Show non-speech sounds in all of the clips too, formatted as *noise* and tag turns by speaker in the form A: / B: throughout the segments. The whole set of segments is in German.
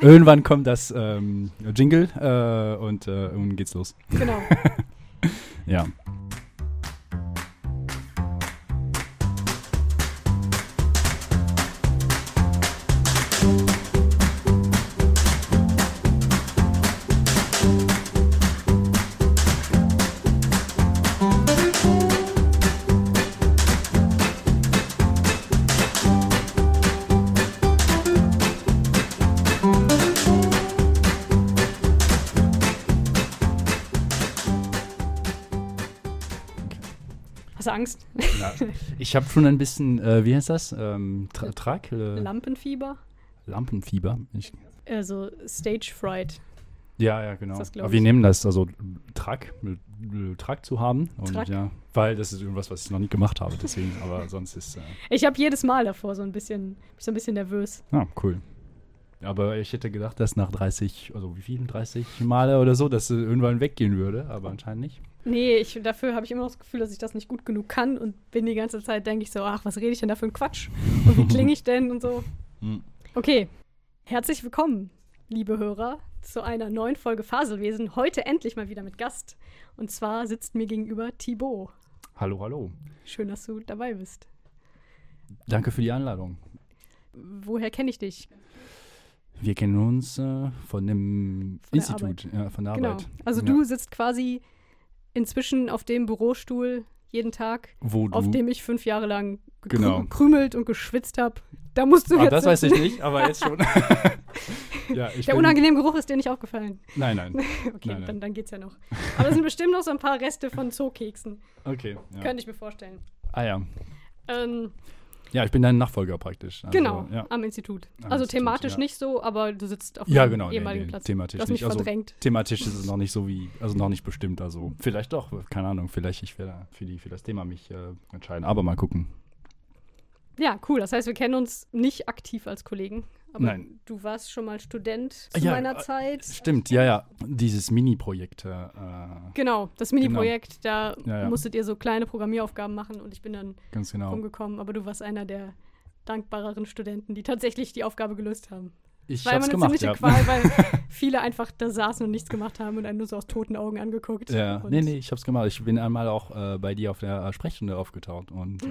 A: Irgendwann kommt das ähm, Jingle äh, und äh, irgendwann geht's los.
B: Genau. *laughs*
A: Ja. Ich habe schon ein bisschen, äh, wie heißt das? Ähm, Tra Trag? Äh,
B: Lampenfieber?
A: Lampenfieber. Ich,
B: Also Stage Fright.
A: ja, ja, genau.
B: Das,
A: Aber wir nehmen das, also Trag, äh, Trag zu haben. Und
B: Trag?
A: ja, weil das ist irgendwas, was ich noch nie gemacht habe, deswegen, aber *laughs* sonst ist, äh,
B: Ich habe jedes Mal davor so ein bisschen, so ein bisschen nervös.
A: ah, cool. Aber ich hätte gedacht, dass nach 30, also wie viel, 30 Male oder so, dass es irgendwann weggehen würde, aber anscheinend nicht.
B: Nee, ich, dafür habe ich immer noch das Gefühl, dass ich das nicht gut genug kann und bin die ganze Zeit, denke ich so, ach, was rede ich denn da für ein Quatsch? Und wie klinge ich denn und so. *laughs*
A: Hm.
B: Okay, herzlich willkommen, liebe Hörer, zu einer neuen Folge Faselwesen. Heute endlich mal wieder mit Gast. Und zwar sitzt mir gegenüber Thibaut.
A: Hallo, hallo.
B: Schön, dass du dabei bist.
A: Danke für die Einladung.
B: Woher kenne ich dich?
A: Wir kennen uns äh, von dem
B: der
A: Institut, ja, von der
B: Genau.
A: Arbeit.
B: Also
A: ja.
B: du sitzt quasi inzwischen auf dem Bürostuhl jeden Tag,
A: Wo du,
B: auf dem ich fünf Jahre lang
A: Genau.
B: gekrümelt und geschwitzt habe. Da musst du
A: ah,
B: jetzt
A: das weiß ich nicht, aber jetzt schon. *laughs* ja, ich
B: Der
A: bin,
B: unangenehme Geruch ist dir nicht aufgefallen.
A: Nein, nein. *laughs*
B: Okay,
A: Nein, nein.
B: Dann, dann geht's ja noch. Aber es sind bestimmt noch so ein paar Reste von Zookeksen.
A: Okay. Ja.
B: Könnte ich mir vorstellen.
A: Ah ja.
B: Ähm,
A: Ja, ich bin dein Nachfolger praktisch. Also,
B: genau,
A: Ja,
B: am Institut.
A: Am
B: also
A: Institut,
B: thematisch
A: ja.
B: nicht so, aber du sitzt auf
A: ja
B: dem
A: genau. Nee,
B: ehemaligen
A: nee,
B: Platz.
A: thematisch nicht. Also,
B: verdrängt.
A: thematisch ist es *laughs* noch nicht so wie, also noch nicht bestimmt. Also vielleicht doch, keine Ahnung. Vielleicht ich werde für, die, für das Thema mich äh, entscheiden. Aber mal gucken.
B: Ja, cool. Das heißt, wir kennen uns nicht aktiv als Kollegen. Aber
A: Nein.
B: du warst schon mal Student zu
A: Ja,
B: meiner
A: äh,
B: Zeit.
A: Stimmt, ja, ja. Dieses Mini-Projekt. Äh,
B: Genau, das Mini-Projekt, da
A: Ja, ja.
B: musstet ihr so kleine Programmieraufgaben machen und ich bin dann
A: ganz genau.
B: rumgekommen. Aber du warst einer der dankbareren Studenten, die tatsächlich die Aufgabe gelöst haben.
A: Ich
B: War immer eine
A: gemacht,
B: ziemliche
A: ja.
B: Qual, weil *laughs* viele einfach da saßen und nichts gemacht haben und einen nur so aus toten Augen angeguckt.
A: Ja, nee, nee, ich hab's gemacht. Ich bin einmal auch äh, bei dir auf der äh, Sprechstunde aufgetaucht und äh,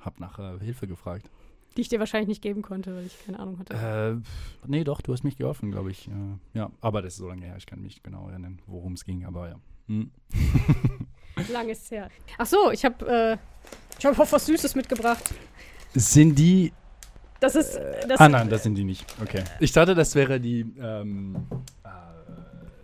A: hab nach äh, Hilfe gefragt.
B: Die ich dir wahrscheinlich nicht geben konnte, weil ich keine Ahnung hatte.
A: Äh, nee, doch, du hast mich geholfen, glaube ich. Äh, ja, aber das ist so lange her, ich kann mich genau erinnern, worum es ging, aber ja. Hm. *laughs*
B: Lang ist her. Ach so, ich habe äh, ich hab auch was Süßes mitgebracht.
A: Sind die.
B: Das ist das,
A: ah, nein, das sind die nicht. Okay. Ich dachte, das wäre die. Ähm,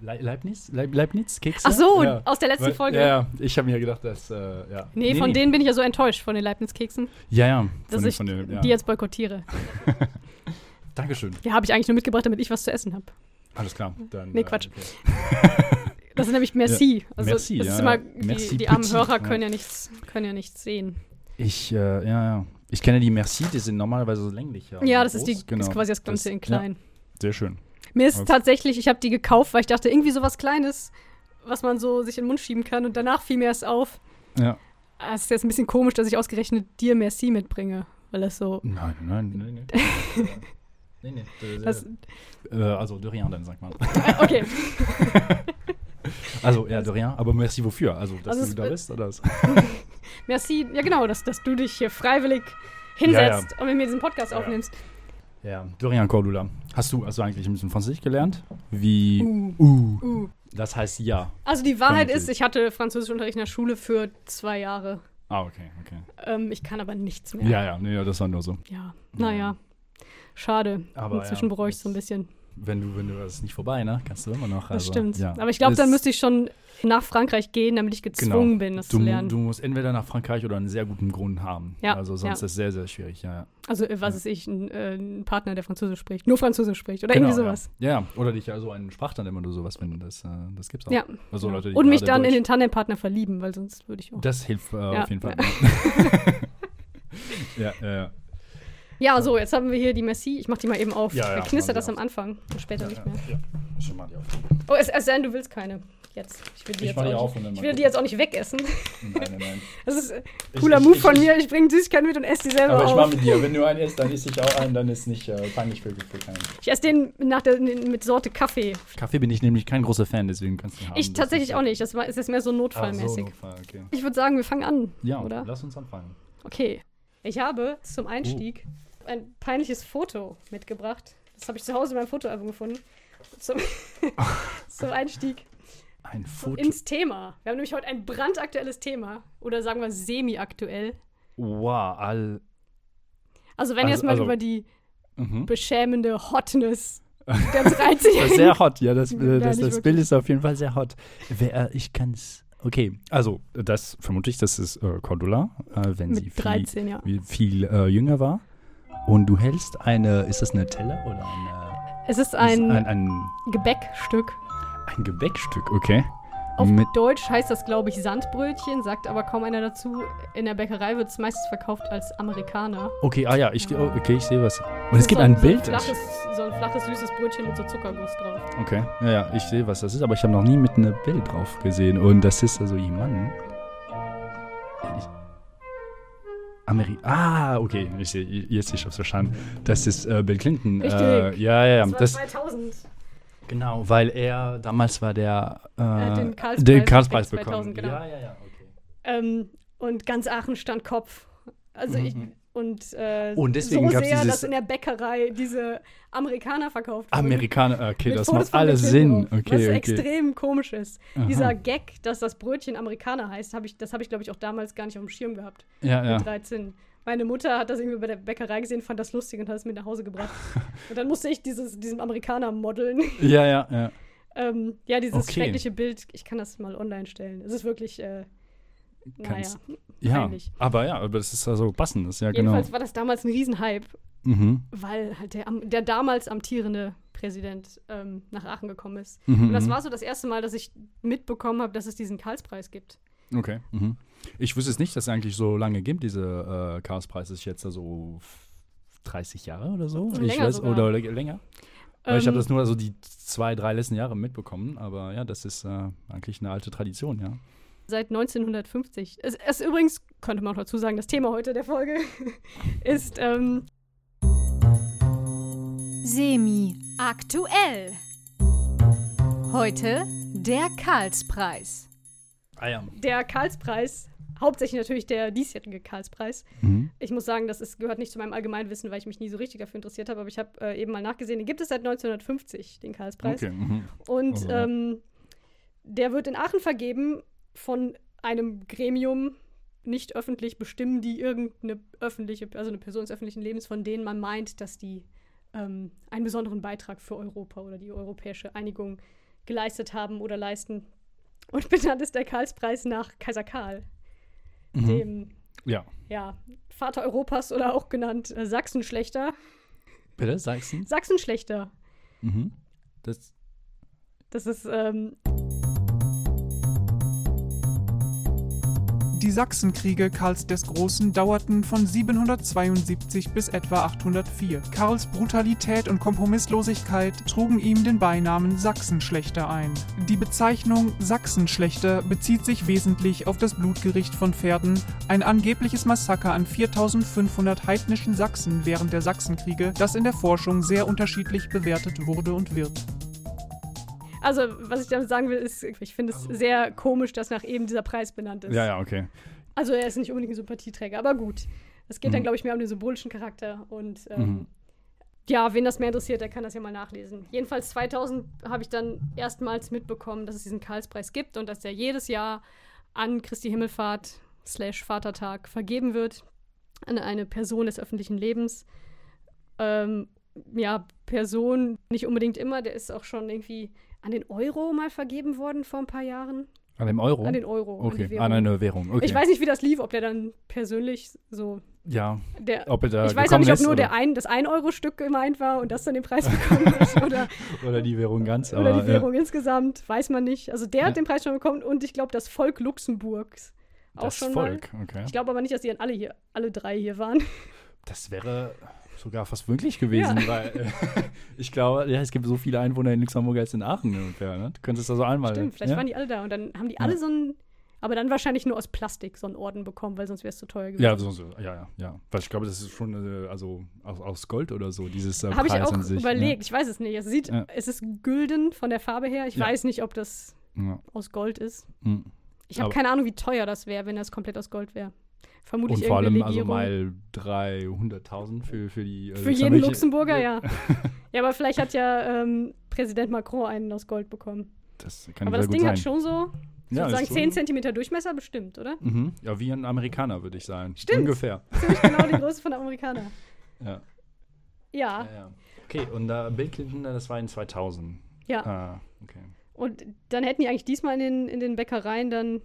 A: äh, Le Leibniz? Leib Leibniz-Kekse?
B: Ach so,
A: ja.
B: aus der letzten
A: Weil-
B: Folge.
A: Ja, ja, ich habe mir gedacht, dass. Äh, ja.
B: Nee, von denen bin ich ja so enttäuscht, von den Leibniz-Keksen,
A: Ja, ja.
B: dass
A: von,
B: ich
A: von den, ja.
B: die jetzt boykottiere. *laughs*
A: Dankeschön.
B: Ja, habe ich eigentlich nur mitgebracht, damit ich was zu essen habe.
A: Alles klar. Dann,
B: Nee,
A: äh,
B: Quatsch.
A: okay. *laughs*
B: Das ist nämlich Merci. Also
A: Merci,
B: das ist
A: ja,
B: immer,
A: ja.
B: die,
A: Merci
B: die armen
A: petit,
B: Hörer können ja nichts, können ja nichts sehen.
A: Ich, äh, ja, ja. Ich kenne die Merci, die sind normalerweise so länglicher.
B: Ja, das ist, die.
A: Genau.
B: ist quasi das Ganze in klein.
A: Ja, sehr schön.
B: Mir ist
A: Was?
B: tatsächlich, ich habe die gekauft, weil ich dachte, irgendwie sowas Kleines, was man so sich in den Mund schieben kann. Und danach fiel mir erst auf,
A: Ja.
B: ah, es ist jetzt ein bisschen komisch, dass ich ausgerechnet dir Merci mitbringe. Weil das so.
A: Nein, nein, nein, nein. *laughs* nee, nee.
B: Das,
A: äh, also, de rien, dann sagt man. *laughs*
B: okay. *laughs*
A: Also, ja, de rien, aber merci wofür? Also, dass
B: Also
A: du da bist, oder was?
B: Merci, ja genau, dass, dass du dich hier freiwillig hinsetzt
A: Ja,
B: und mit mir diesen Podcast
A: Ja, ja.
B: aufnimmst.
A: Ja, de rien, Cordula. Hast du, du eigentlich ein bisschen Französisch gelernt? Wie.
B: Uh.
A: Uh.
B: Uh.
A: Das heißt ja.
B: Also die Wahrheit ist, ich hatte Französischunterricht in der Schule für zwei Jahre.
A: Ah, okay, okay.
B: Ähm, ich kann aber nichts mehr.
A: Ja, ja, nee, das war nur so.
B: Ja, naja. Schade.
A: Aber
B: Inzwischen
A: ja,
B: bereue ich so ein bisschen.
A: Wenn du, wenn du, das ist nicht vorbei, ne? Kannst du immer noch.
B: Das
A: also,
B: stimmt.
A: Ja.
B: Aber ich glaube, dann müsste ich schon nach Frankreich gehen, damit ich gezwungen bin, das
A: du,
B: zu lernen.
A: Du musst entweder nach Frankreich oder einen sehr guten Grund haben.
B: Ja,
A: Also sonst
B: ja.
A: ist es sehr, sehr schwierig, ja. ja.
B: also, äh, was
A: Ja.
B: ist ich, ein, äh, ein Partner, der Französisch spricht, nur Französisch spricht oder
A: Genau,
B: irgendwie sowas.
A: Ja. ja, oder dich ja so einen Sprachtannem oder sowas, wenn du das, äh, das gibt's auch.
B: Ja.
A: Also
B: genau.
A: Leute,
B: Und mich dann in
A: Deutsch-
B: den Tandempartner verlieben, weil sonst würde ich auch.
A: Das hilft äh,
B: Ja,
A: auf jeden Fall. *laughs* *laughs* ja, ja, ja.
B: So, jetzt haben wir hier die Messi. Ich mach die mal eben auf.
A: Ja, ja,
B: knistert das am Anfang und später
A: ja,
B: nicht mehr.
A: ja. Schon mal die auf.
B: Oh, es, es sei denn, du willst keine. Jetzt. Ich will die,
A: Ich
B: jetzt,
A: mach die
B: auch,
A: auf und
B: nicht,
A: dann
B: ich will die jetzt auch nicht wegessen.
A: Nein, nein, nein. *laughs*
B: Das ist ein cooler
A: ich-
B: Move
A: ich-
B: von
A: ich-
B: mir. Ich bringe Süßigkeiten mit und esse die selber
A: Aber ich mach mit dir. Wenn du einen isst, dann isst ich auch einen, dann ist nicht äh, peinlich für, für keinen.
B: Ich esse den nach der, mit Sorte Kaffee.
A: Kaffee bin ich nämlich kein großer Fan, deswegen kannst du ihn haben.
B: Ich
A: Das
B: tatsächlich
A: ist-
B: auch nicht. Das ist mehr so
A: Ach so,
B: notfallmäßig.
A: Notfall, okay.
B: Ich würde sagen, wir fangen an.
A: Ja,
B: oder?
A: lass uns anfangen.
B: Okay. Ich habe zum Einstieg ein peinliches Foto mitgebracht. Das habe ich zu Hause in meinem Fotoalbum gefunden. Zum, *laughs* zum Einstieg
A: Ein Foto.
B: ins Thema. Wir haben nämlich heute ein brandaktuelles Thema. Oder sagen wir semi-aktuell.
A: Wow, all.
B: Also wenn
A: Also-
B: jetzt mal
A: also-
B: über die
A: Mhm.
B: beschämende Hotness der *laughs* 13
A: Das ist sehr hot, ja. Das, äh, das, das Bild ist auf jeden Fall sehr hot. Wer, ich kann's. Okay, also das vermute ich, das ist äh, Cordula, äh, wenn sie
B: Mit
A: viel,
B: 13, ja.
A: viel äh, jünger war. Und du hältst eine, ist das eine Teller oder eine,
B: Es ist ein,
A: ein, ein,
B: Gebäckstück.
A: ein Gebäckstück, okay?
B: Auf
A: Mit,
B: Deutsch heißt das, glaube ich, Sandbrötchen, sagt aber kaum einer dazu. In der Bäckerei wird es meistens verkauft als Amerikaner.
A: okay, ah ja, ich, oh, okay, ich sehe was. Und es gibt
B: so
A: ein
B: so
A: Bild.
B: Ein flaches, so ein flaches, süßes Brötchen mit so Zuckerguss drauf.
A: Okay, ja, ja, ich sehe, was das ist, aber ich habe noch nie mit einem Bild drauf gesehen. Und das ist also jemand. Ich- Ameri ah, okay, ich sehe, jetzt ich hab's verstanden. Das ist äh, Bill Clinton.
B: Richtig.
A: Äh, ja, ja, ja.
B: Das war
A: Das,
B: 2000.
A: genau, weil er damals war der. Äh,
B: den Karlspreis
A: den Karlspreis bekommen.
B: 2000, genau.
A: Ja, ja, ja, okay.
B: Ähm, und ganz Aachen stand Kopf. Also
A: Mhm,
B: ich. Und, äh,
A: Und deswegen
B: so sehr,
A: dieses-
B: dass in der Bäckerei diese Amerikaner verkauft wurden.
A: Amerikaner, okay,
B: Mit
A: das
B: Fotos
A: macht alles Sinn. Okay,
B: was
A: okay.
B: extrem komisch ist.
A: Aha.
B: Dieser Gag, dass das Brötchen Amerikaner heißt, hab ich, das habe ich, glaube ich, auch damals gar nicht auf dem Schirm gehabt.
A: Ja, ja.
B: Mit 13. Meine Mutter hat das irgendwie bei der Bäckerei gesehen, fand das lustig und hat es mit nach Hause gebracht. *laughs* und dann musste ich dieses, diesem Amerikaner modeln.
A: Ja, ja, ja. *laughs*
B: ähm, ja, dieses
A: Okay.
B: schreckliche Bild, ich kann das mal online stellen. Es ist wirklich, äh, naja,
A: Kannst- Ja,
B: peinlich.
A: aber ja, aber das ist also passend, das ist ja
B: Jedenfalls
A: genau.
B: war das damals ein Riesenhype,
A: Mhm.
B: weil halt der, der damals amtierende Präsident ähm, nach Aachen gekommen ist.
A: Mhm,
B: Und das
A: mhm.
B: war so das erste Mal, dass ich mitbekommen habe, dass es diesen Karlspreis gibt.
A: Okay. Mhm. Ich wusste es nicht, dass es eigentlich so lange gibt, diese äh, Chaospreis ist jetzt also f- 30 Jahre oder so. ich
B: Länger
A: weiß,
B: sogar.
A: oder lä- länger. Weil ich habe
B: Ähm,
A: das nur also die zwei, drei letzten Jahre mitbekommen, aber ja, das ist äh, eigentlich eine alte Tradition, ja.
B: Seit 1950. Es, es übrigens, könnte man auch dazu sagen, das Thema heute der Folge *laughs* ist ähm,
C: Semi aktuell. Heute der Karlspreis.
A: Ah ja.
B: der Karlspreis. Hauptsächlich natürlich der diesjährige Karlspreis.
A: Mhm.
B: Ich muss sagen, das ist, gehört nicht zu meinem Allgemeinwissen, weil ich mich nie so richtig dafür interessiert habe. Aber ich habe äh, eben mal nachgesehen, den gibt es seit 1950, den Karlspreis.
A: Okay. Mhm.
B: Und
A: Also,
B: ähm, der wird in Aachen vergeben von einem Gremium, nicht öffentlich bestimmen, die irgendeine öffentliche, also eine Person des öffentlichen Lebens, von denen man meint, dass die ähm, einen besonderen Beitrag für Europa oder die europäische Einigung geleistet haben oder leisten. Und benannt ist der Karlspreis nach Kaiser Karl,
A: Mhm.
B: dem
A: Ja.
B: ja, Vater Europas oder auch genannt äh, Sachsenschlechter.
A: Bitte, Sachsen?
B: Sachsenschlechter.
A: Mhm. Das,
B: Das ist ähm,
D: Die Sachsenkriege Karls des Großen dauerten von 772 bis etwa 804. Karls Brutalität und Kompromisslosigkeit trugen ihm den Beinamen Sachsenschlechter ein. Die Bezeichnung Sachsenschlechter bezieht sich wesentlich auf das Blutgericht von Pferden, ein angebliches Massaker an 4500 heidnischen Sachsen während der Sachsenkriege, das in der Forschung sehr unterschiedlich bewertet wurde und wird.
B: Also, was ich damit sagen will, ist, ich finde es sehr komisch, dass nach eben dieser Preis benannt ist.
A: ja, ja, okay.
B: Also, er ist nicht unbedingt ein Sympathieträger, aber gut. Es geht dann,
A: Mhm.
B: glaube ich, mehr um den symbolischen Charakter. Und ähm,
A: Mhm.
B: ja, wen das mehr interessiert, der kann das ja mal nachlesen. Jedenfalls 2000 habe ich dann erstmals mitbekommen, dass es diesen Karlspreis gibt und dass der jedes Jahr an Christi Himmelfahrt slash Vatertag vergeben wird an eine Person des öffentlichen Lebens. Ähm, ja, Person nicht unbedingt immer, der ist auch schon irgendwie an den Euro mal vergeben worden vor ein paar Jahren.
A: An dem Euro?
B: An den Euro. an
A: okay,
B: Währung.
A: an eine Währung. Okay.
B: Ich weiß nicht, wie das lief, ob der dann persönlich so
A: ja,
B: der.
A: ob er da
B: ich weiß auch nicht, ob nur der ein, das 1-Euro-Stück gemeint war und das dann den Preis bekommen hat. *laughs* Oder,
A: oder die Währung ganz.
B: oder
A: aber,
B: die Währung insgesamt, weiß man nicht. Also der
A: Ja.
B: hat den Preis schon bekommen und ich glaube, das Volk Luxemburgs
A: Ja,
B: auch
A: das
B: schon
A: Volk, okay.
B: mal. Ich glaube aber nicht, dass die dann alle hier, alle drei hier waren.
A: Das wäre sogar fast wirklich gewesen,
B: Ja.
A: weil äh, *laughs* ich glaube, ja, es gibt so viele Einwohner in Luxemburg als in Aachen ungefähr. Ne? Du könntest also einmal.
B: Stimmt, vielleicht
A: ja?
B: waren die alle da und dann haben die alle so einen, aber dann wahrscheinlich nur aus Plastik so einen Orden bekommen, weil sonst wäre es zu teuer gewesen.
A: Ja, so, so, ja, ja, ja. Weil ich glaube, das ist schon äh, also aus, aus Gold oder so, dieses äh,
B: Habe ich auch
A: an sich.
B: überlegt, ich weiß es nicht. Es sieht, es ist gülden von der Farbe her. Ich weiß nicht, ob das
A: Ne?
B: Aus Gold ist.
A: Mhm.
B: Ich habe keine Ahnung, wie teuer das wäre, wenn das komplett aus Gold wäre. Vermutlich
A: Und vor allem
B: irgendeine
A: also
B: Legierung.
A: mal 300.000 für, für die. äh,
B: Für jeden Luxemburger, ja. *laughs* ja, aber vielleicht hat ja ähm, Präsident Macron einen aus Gold bekommen.
A: Das kann
B: aber das Ding
A: sein.
B: hat schon so, ich
A: Ja,
B: würde
A: ist
B: sagen,
A: schon-
B: 10 Zentimeter Durchmesser bestimmt, oder?
A: Mhm. Ja, wie ein Amerikaner, würde ich sagen.
B: Stimmt.
A: Ungefähr. *laughs*
B: Ziemlich genau die Größe von der *laughs* Amerikaner.
A: Ja.
B: Ja,
A: Ja, ja. Okay, und da Bill Clinton, das war in 2000.
B: ja.
A: Ah, okay.
B: Und dann hätten die eigentlich diesmal in den, in den Bäckereien dann,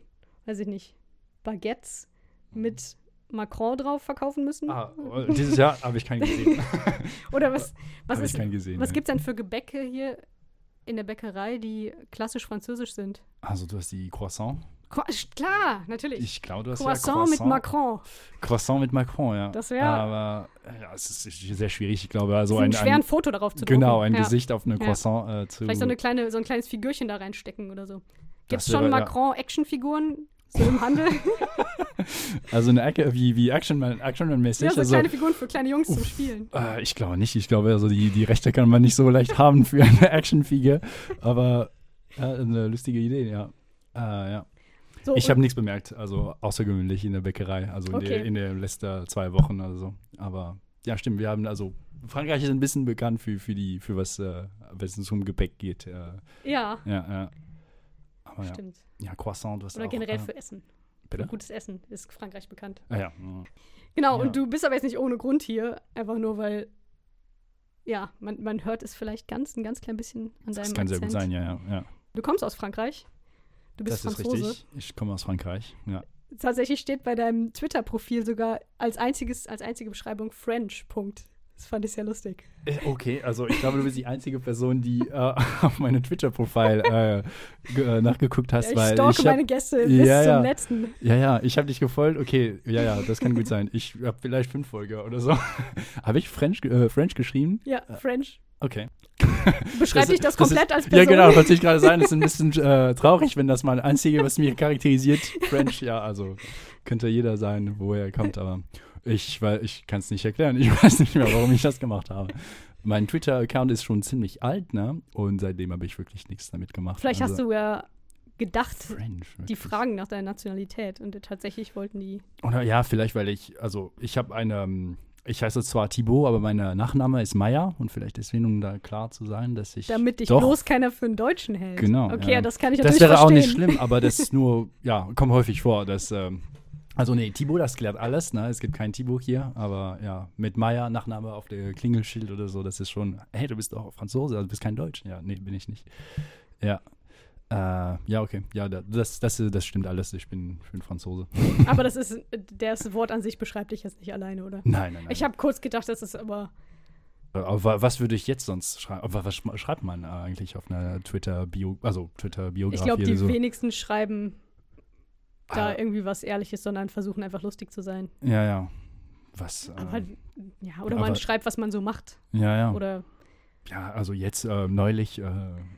B: weiß ich nicht, Baguettes mit Macron drauf verkaufen müssen?
A: Ah, äh, dieses Jahr habe ich keinen gesehen. *laughs*
B: Oder was, was, ist,
A: gesehen.
B: was gibt es denn für Gebäcke hier in der Bäckerei, die klassisch französisch sind?
A: Also, du hast die Croissant.
B: Qua- Klar, natürlich.
A: Ich glaube, du hast
B: Croissant,
A: ja
B: mit Macron.
A: Croissant mit Macron, ja.
B: Das wär-
A: Aber ja, es ist sehr schwierig. Ich glaube, also
B: so ein
A: ein,
B: schwer ein
A: ein
B: Foto darauf zu
A: genau
B: drucken.
A: ein
B: ja.
A: Gesicht auf eine
B: Ja.
A: Croissant äh, zu.
B: Vielleicht so, eine kleine, so ein kleines Figürchen da reinstecken oder so. Gibt es schon
A: wäre- ja.
B: Macron-Actionfiguren so im Handel? *laughs*
A: Also eine Ecke wie wie Actionman Actionman-mäßig.
B: ja, so
A: also,
B: kleine Figuren für kleine Jungs zum Spielen.
A: Äh, ich glaube nicht. Ich glaube, also die, die Rechte kann man nicht so leicht haben für eine Actionfigur. Aber äh, eine lustige Idee, ja. Äh, ja.
B: So,
A: Ich habe nichts bemerkt, also außergewöhnlich in der Bäckerei, also in,
B: Okay.
A: der, in den letzten zwei Wochen oder so. Aber ja, stimmt, wir haben also Frankreich ist ein bisschen bekannt für, für die, für was, äh, wenn es um Gepäck geht. Äh,
B: ja,
A: ja, ja. Aber
B: stimmt.
A: ja, Croissant, was
B: Oder
A: auch,
B: generell
A: äh,
B: für Essen.
A: Bitte?
B: Gutes Essen ist Frankreich bekannt.
A: Ah, ja. mhm.
B: Genau,
A: Ja.
B: und du bist aber jetzt nicht ohne Grund hier, einfach nur weil, ja, man, man hört es vielleicht ganz, ein ganz klein bisschen an deinem
A: Das kann sehr
B: Akzent.
A: gut sein, ja, ja. ja.
B: Du kommst aus Frankreich. Du bist
A: Das ist
B: Franzose.
A: richtig. Ich komme aus Frankreich, ja.
B: Tatsächlich steht bei deinem Twitter-Profil sogar als, einziges, als einzige Beschreibung French. Punkt. Das fand ich sehr lustig.
A: Äh, Okay, also ich glaube, du bist die einzige Person, die äh, *laughs* auf meinem Twitter-Profil äh, äh, nachgeguckt hast,
B: Ja, ich
A: weil
B: stalke
A: ich hab,
B: meine Gäste bis
A: Ja,
B: zum
A: ja.
B: letzten.
A: Ja, ja, ich habe dich gefolgt. Okay, ja, ja, das kann gut sein. Ich habe vielleicht fünf Folger oder so. *laughs* habe ich French, äh, French geschrieben?
B: Ja, French.
A: Okay.
B: Beschreib dich das komplett
A: ist,
B: als Person.
A: Ja, genau, wollte ich gerade sagen. Das ist ein bisschen äh, traurig, wenn das mal einzige, was mir charakterisiert. French, ja, also könnte jeder sein, woher er kommt, aber ich, weil ich kann es nicht erklären. Ich *laughs* weiß nicht mehr, warum ich das gemacht habe. Mein Twitter-Account ist schon ziemlich alt, ne? Und seitdem habe ich wirklich nichts damit gemacht.
B: Vielleicht
A: also,
B: hast du ja gedacht,
A: French,
B: die fragen nach deiner Nationalität und tatsächlich wollten die.
A: Oder ja, vielleicht, weil ich, also ich habe eine, ähm, ich heiße zwar Thibaut, aber mein Nachname ist Meyer und vielleicht deswegen, um da klar zu sein, dass ich.
B: Damit dich
A: doch,
B: bloß keiner für einen Deutschen hält.
A: Genau,
B: Okay,
A: ja.
B: das kann ich
A: Das
B: natürlich
A: wäre auch
B: verstehen.
A: nicht schlimm, aber das ist nur, *laughs* ja, kommt häufig vor, dass, ähm, also nee, Thibaut, das klärt alles, ne? Es gibt kein Thibaut hier, aber ja, mit Meyer, Nachname auf der Klingelschild oder so, das ist schon, hey, du bist doch Franzose, also du bist kein Deutsch. Ja, nee, bin ich nicht. Ja. Äh, ja, okay. Ja, da- das, das, das stimmt alles. Ich bin, ich bin Franzose. *laughs*
B: Aber das ist, das Wort an sich beschreibt dich jetzt nicht alleine, oder?
A: Nein, nein, nein.
B: Ich habe kurz gedacht, das ist aber.
A: Äh, Aber was würde ich jetzt sonst schreiben? Was sch- schreibt man eigentlich auf einer Twitter-Bio, also Twitter-Biografie
B: Ich glaube, die
A: so?
B: wenigsten schreiben da
A: Ah.
B: irgendwie was Ehrliches, sondern versuchen einfach lustig zu sein.
A: Ja, ja. Was?
B: Aber,
A: ähm,
B: ja, oder
A: aber-
B: man schreibt, was man so macht.
A: ja, ja.
B: Oder
A: ja, also jetzt äh, neulich äh,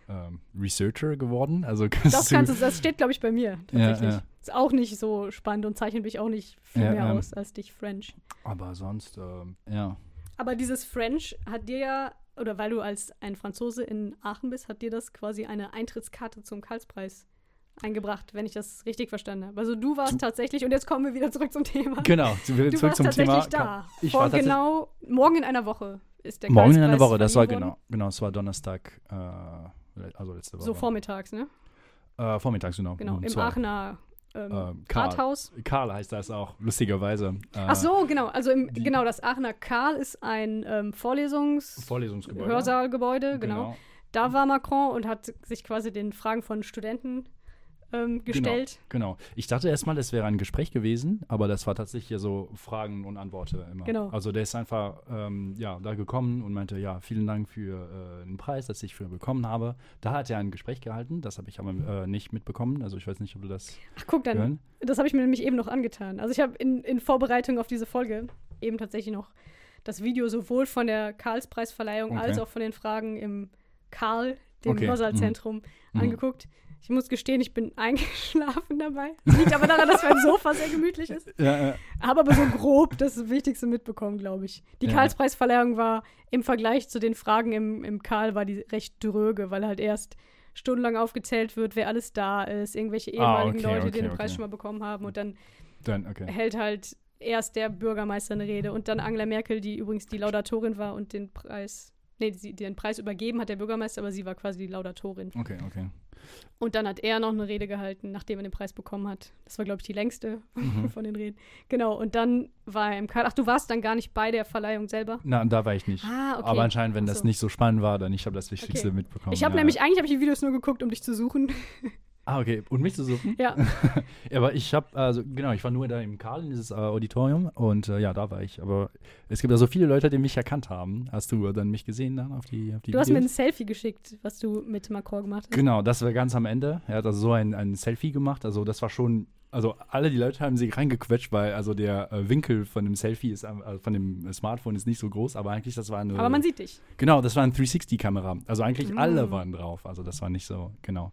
A: ähm, Researcher geworden. Also *laughs*
B: das
A: kannst
B: Ganze, das steht, glaube ich, bei mir tatsächlich.
A: ja.
B: Ist auch nicht so spannend und zeichnet mich auch nicht viel
A: Ja,
B: mehr
A: ähm.
B: aus als dich French.
A: Aber sonst, ähm, ja.
B: Aber dieses French hat dir ja, oder weil du als ein Franzose in Aachen bist, hat dir das quasi eine Eintrittskarte zum Karlspreis eingebracht, wenn ich das richtig verstanden habe. Also du warst
A: Du-
B: tatsächlich, und jetzt kommen wir wieder zurück zum Thema.
A: Genau, zu-
B: Du
A: zurück
B: warst
A: zum
B: tatsächlich
A: Thema.
B: da.
A: Ich
B: Vor
A: war tatsächlich-
B: genau, morgen in einer Woche ist der
A: Morgen in einer Woche, das war
B: worden.
A: genau, genau, es war Donnerstag, äh, also letzte Woche.
B: So vormittags, ne?
A: äh, vormittags, genau.
B: Genau, im
A: zwei.
B: Aachener ähm,
A: Ähm, Karl.
B: Rathaus.
A: Karl heißt das auch, lustigerweise. Äh,
B: Ach so, genau. Also im,
A: die-
B: genau, das Aachener Karl ist ein ähm, Vorlesungs-
A: Vorlesungsgebäude.
B: Hörsaalgebäude, genau. Da war Macron und hat sich quasi den Fragen von Studenten ähm, gestellt.
A: Genau. Ich dachte erstmal, das wäre ein Gespräch gewesen, aber das war tatsächlich so Fragen und Antworten immer.
B: Genau.
A: Also der ist einfach ähm, ja, da gekommen und meinte, ja, vielen Dank für äh, den Preis, dass ich für bekommen habe. Da hat er ein Gespräch gehalten, das habe ich aber äh, nicht mitbekommen. Also ich weiß nicht, ob du das
B: Ach, guck, dann,
A: hören.
B: das habe ich mir nämlich eben noch angetan. Also ich habe in, in Vorbereitung auf diese Folge eben tatsächlich noch das Video sowohl von der Karlspreisverleihung
A: Okay.
B: als auch von den Fragen im Karl, dem
A: Okay,
B: Hörsaalzentrum,
A: Mhm.
B: angeguckt. Ich muss gestehen, ich bin *laughs* eingeschlafen dabei. Liegt aber daran, dass mein Sofa sehr gemütlich ist.
A: Ja, ja.
B: Habe aber so grob das Wichtigste mitbekommen, glaube ich. Die
A: Ja.
B: Karlspreisverleihung war im Vergleich zu den Fragen im, im Karl war die recht dröge, weil halt erst stundenlang aufgezählt wird, wer alles da ist, irgendwelche
A: Ah,
B: ehemaligen
A: okay,
B: Leute, die
A: okay,
B: den Preis
A: okay.
B: schon mal bekommen haben und dann
A: Dann,
B: hält halt erst der Bürgermeister eine Rede und dann Angela Merkel, die übrigens die Laudatorin war und den Preis, nee, die, den Preis übergeben hat der Bürgermeister, aber sie war quasi die Laudatorin.
A: Okay, okay.
B: Und dann hat er noch eine Rede gehalten, nachdem er den Preis bekommen hat. Das war, glaube ich, die längste *laughs*
A: Mhm.
B: von den Reden. Genau, und dann war er im Karl. Ach, du warst dann gar nicht bei der Verleihung selber?
A: Na, da war ich nicht.
B: Ah, okay.
A: Aber anscheinend, wenn
B: Ach
A: das
B: so.
A: nicht so spannend war, dann ich habe das Wichtigste
B: Okay.
A: mitbekommen.
B: Ich habe
A: ja.
B: nämlich, eigentlich habe ich die Videos nur geguckt, um dich zu suchen. *laughs*
A: Ah, okay. Und mich zu suchen?
B: ja. *laughs*
A: Ja, aber ich habe, also genau, ich war nur da im Karl, in dieses äh, Auditorium und äh, ja, da war ich. Aber es gibt also viele Leute, die mich erkannt haben. Hast du dann mich gesehen dann auf die, auf die
B: Du hast mir ein
A: Videos?
B: Selfie geschickt, was du mit Macron gemacht hast.
A: Genau, das war ganz am Ende. Er hat also so ein, ein Selfie gemacht. Also das war schon, also alle die Leute haben sich reingequetscht, weil also der äh, Winkel von dem Selfie ist, äh, von dem Smartphone ist nicht so groß, aber eigentlich das war eine.
B: Aber man sieht dich.
A: Genau, das war eine 360-Kamera. Also eigentlich
B: Mm.
A: alle waren drauf. Also das war nicht so, genau.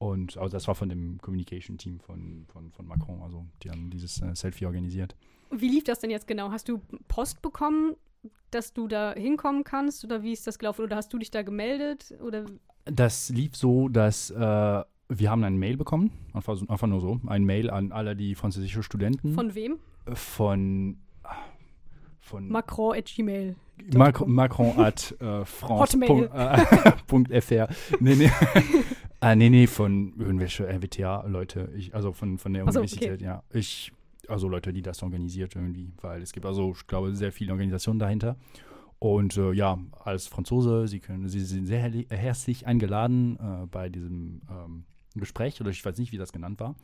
A: Und also das war von dem Communication-Team von, von, von Macron. Also die haben dieses äh, Selfie organisiert.
B: Wie lief das denn jetzt genau? Hast du Post bekommen, dass du da hinkommen kannst? Oder wie ist das gelaufen? Oder hast du dich da gemeldet? Oder
A: Das lief so, dass äh, wir haben eine Mail bekommen, einfach, einfach nur so, ein Mail an alle die französische Studenten
B: von wem?
A: von von
B: Macron at Gmail.
A: Mac Macron at äh, France.
B: Hotmail.
A: Punkt, äh, *laughs* Punkt .fr. Nee, nee. *laughs* ah, nee, nee, von irgendwelche RWTH-Leute. Ich, also von, von der
B: Ach so,
A: Universität, ja. Ich, also Leute, die das organisiert irgendwie, weil es gibt also, ich glaube, sehr viele Organisationen dahinter. Und äh, ja, als Franzose, Sie können, Sie sind sehr herli- herzlich eingeladen äh, bei diesem ähm, Gespräch, oder ich weiß nicht, wie das genannt war.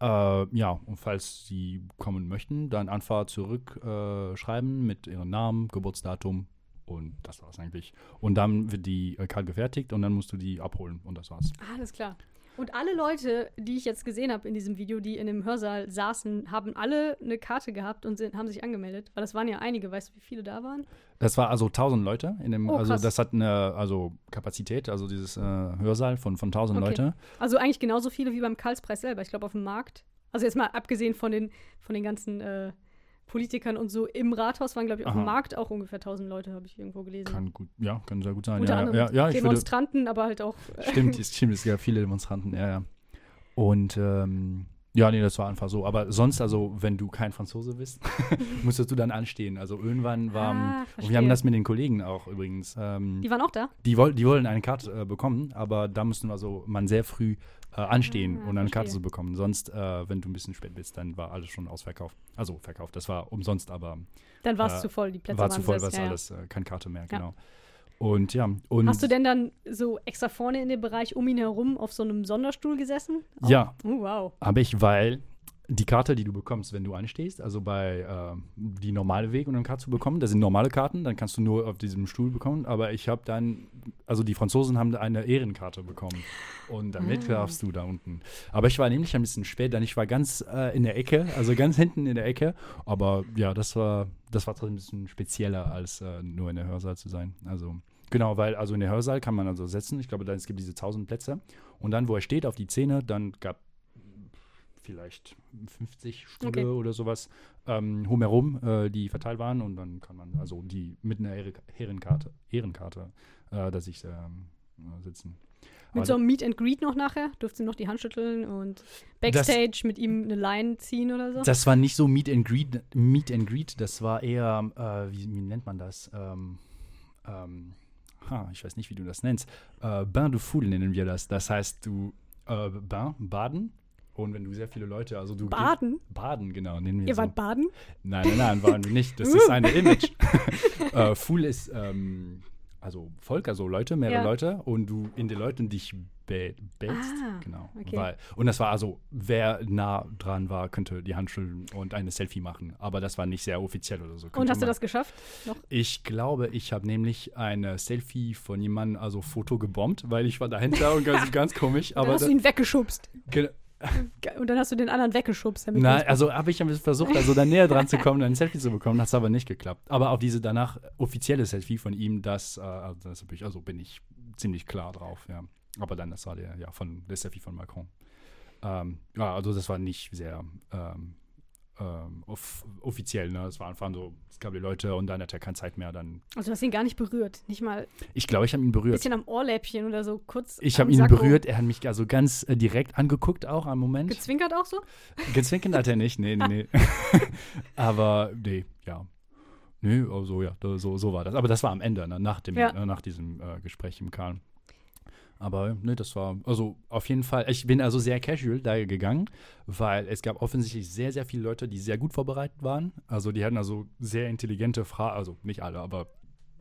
A: Äh, ja, und falls Sie kommen möchten, dann einfach zurückschreiben äh, mit Ihrem Namen, Geburtsdatum und das war's eigentlich. Und dann wird die äh, Karte gefertigt und dann musst du die abholen und das war's.
B: Alles klar. Und alle Leute, die ich jetzt gesehen habe in diesem Video, die in dem Hörsaal saßen, haben alle eine Karte gehabt und sind, haben sich angemeldet. Weil das waren ja einige. Weißt du, wie viele da waren?
A: Das war also 1000 Leute in dem,
B: Oh,
A: also das hat eine also Kapazität, also dieses äh, Hörsaal von, von 1000
B: Okay.
A: Leute.
B: Also eigentlich genauso viele wie beim Karlspreis selber. Ich glaube, auf dem Markt. Also jetzt mal abgesehen von den, von den ganzen äh, Politikern und so im Rathaus waren, glaube ich, auf dem. Markt auch ungefähr 1000 Leute, habe ich irgendwo gelesen.
A: Kann gut, ja, kann sehr gut sein.
B: Unter
A: Ja,
B: anderem
A: ja, ja, ich würde,
B: Demonstranten, aber halt auch. äh,
A: Stimmt, es stimmt, es gab viele Demonstranten, ja, ja. Und ähm, ja, nee, das war einfach so. Aber sonst, also, wenn du kein Franzose bist, *laughs* musstest du dann anstehen. Also irgendwann war,
B: Ah,
A: wir haben das mit den Kollegen auch übrigens. Ähm,
B: Die waren auch da?
A: die, woll, die wollen eine Karte äh, bekommen, aber da müssten also man sehr früh äh, anstehen,
B: Ah,
A: um eine Karte zu bekommen. Sonst, äh, wenn du ein bisschen spät bist, dann war alles schon ausverkauft. Also verkauft, das war umsonst, aber
B: Dann war es
A: Äh,
B: zu voll, die Plätze
A: war
B: waren
A: zu voll, was
B: ja, ja.
A: alles, äh, keine Karte mehr,
B: Ja.
A: genau. Und ja, und
B: Hast du denn dann so extra vorne in dem Bereich um ihn herum auf so einem Sonderstuhl gesessen?
A: Ja,
B: Oh, wow.
A: Habe ich, weil die Karte, die du bekommst, wenn du anstehst, also bei äh, die normale Weg, um eine Karte zu bekommen, das sind normale Karten, dann kannst du nur auf diesem Stuhl bekommen. Aber ich habe dann, also die Franzosen haben eine Ehrenkarte bekommen und damit
B: Ah.
A: darfst du da unten. Aber ich war nämlich ein bisschen spät, denn ich war ganz äh, in der Ecke, also ganz *laughs* hinten in der Ecke. Aber ja, das war, das war trotzdem ein bisschen spezieller als äh, nur in der Hörsaal zu sein. Also Genau, weil also in der Hörsaal kann man also setzen. Ich glaube, da, es gibt diese 1000 Plätze. Und dann, wo er steht, auf die Zähne, dann gab vielleicht 50 Stühle
B: Okay.
A: oder sowas ähm, rumherum, äh, die verteilt waren. Und dann kann man also die mit einer Ehre- Ehrenkarte, Ehrenkarte äh, da sich ähm, äh, sitzen.
B: Mit
A: Aber
B: so einem Meet and Greet noch nachher? Durfst du noch die Hand schütteln und Backstage mit ihm eine Line ziehen oder so?
A: Das war nicht so Meet and Greet, Meet and Greet das war eher, äh, wie, wie nennt man das? Ähm, ähm, ha, ich weiß nicht, wie du das nennst. Äh, Bain de Foule nennen wir das. Das heißt, du äh, Bain, baden. Und wenn du sehr viele Leute, also du
B: Baden?
A: Baden, genau, nennen wir
B: Ihr
A: so.
B: wart baden?
A: Nein, nein, nein, waren wir nicht. Das *laughs* ist eine Image. *laughs* äh, Fool ist ähm, also Volk, also Leute, mehrere
B: Ja.
A: Leute und du in den Leuten dich bä- bätst.
B: Ah,
A: genau.
B: okay.
A: Weil, und das war also, wer nah dran war, könnte die Hand schütteln und eine Selfie machen. Aber das war nicht sehr offiziell oder so.
B: Und
A: Könnte
B: hast du das geschafft? Noch?
A: Ich glaube, ich habe nämlich eine Selfie von jemandem, also Foto gebombt, weil ich war dahinter und ganz, *laughs* ganz komisch.
B: Dann
A: Aber
B: hast
A: da-
B: du ihn weggeschubst.
A: Ge-
B: Und dann hast du den anderen weggeschubst. Damit
A: Nein,
B: du-
A: also habe ich versucht, also da näher dran zu kommen, ein Selfie zu bekommen, hat aber nicht geklappt. Aber auch diese danach offizielle Selfie von ihm, das, äh, also, das ich, also bin ich ziemlich klar drauf, ja. Aber dann, das war der, ja, von der Selfie von Macron. Ähm, ja, also das war nicht sehr ähm, ähm, off offiziell, ne? Es war einfach so, es gab die Leute und dann hat er keine Zeit mehr. Dann,
B: also du hast ihn gar nicht berührt. Nicht mal ein
A: ich glaube, ich habe ihn berührt.
B: bisschen am Ohrläppchen oder so kurz.
A: Ich habe ihn
B: Sakko.
A: berührt, er hat mich also ganz äh, direkt angeguckt, auch am Moment.
B: Gezwinkert auch so?
A: Gezwinkert hat er nicht, nee, nee, nee. *laughs* Aber nee, ja. Nee, also ja, so, so war das. Aber das war am Ende, ne, nach, dem,
B: Ja.
A: äh, nach diesem äh, Gespräch im Karl. Aber ne, das war, also auf jeden Fall, ich bin also sehr casual da gegangen, weil es gab offensichtlich sehr, sehr viele Leute, die sehr gut vorbereitet waren. Also die hatten also sehr intelligente Fragen, also nicht alle, aber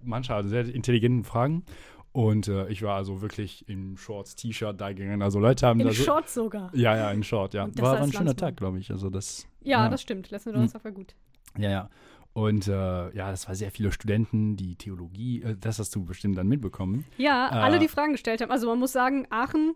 A: manche hatten sehr intelligente Fragen. Und äh, ich war also wirklich im Shorts, T-Shirt da gegangen. Also Leute haben
B: In
A: da so,
B: Shorts sogar.
A: ja, ja, in Short, ja. War, war ein schöner. Tag, glaube ich. Also das.
B: Ja,
A: Ja.
B: das stimmt. Letzten Donnerstag war gut.
A: Ja, ja. Und äh, ja, das war sehr viele Studenten, die Theologie, äh, das hast du bestimmt dann mitbekommen.
B: Ja,
A: Äh,
B: alle, die Fragen gestellt haben. Also man muss sagen, Aachen,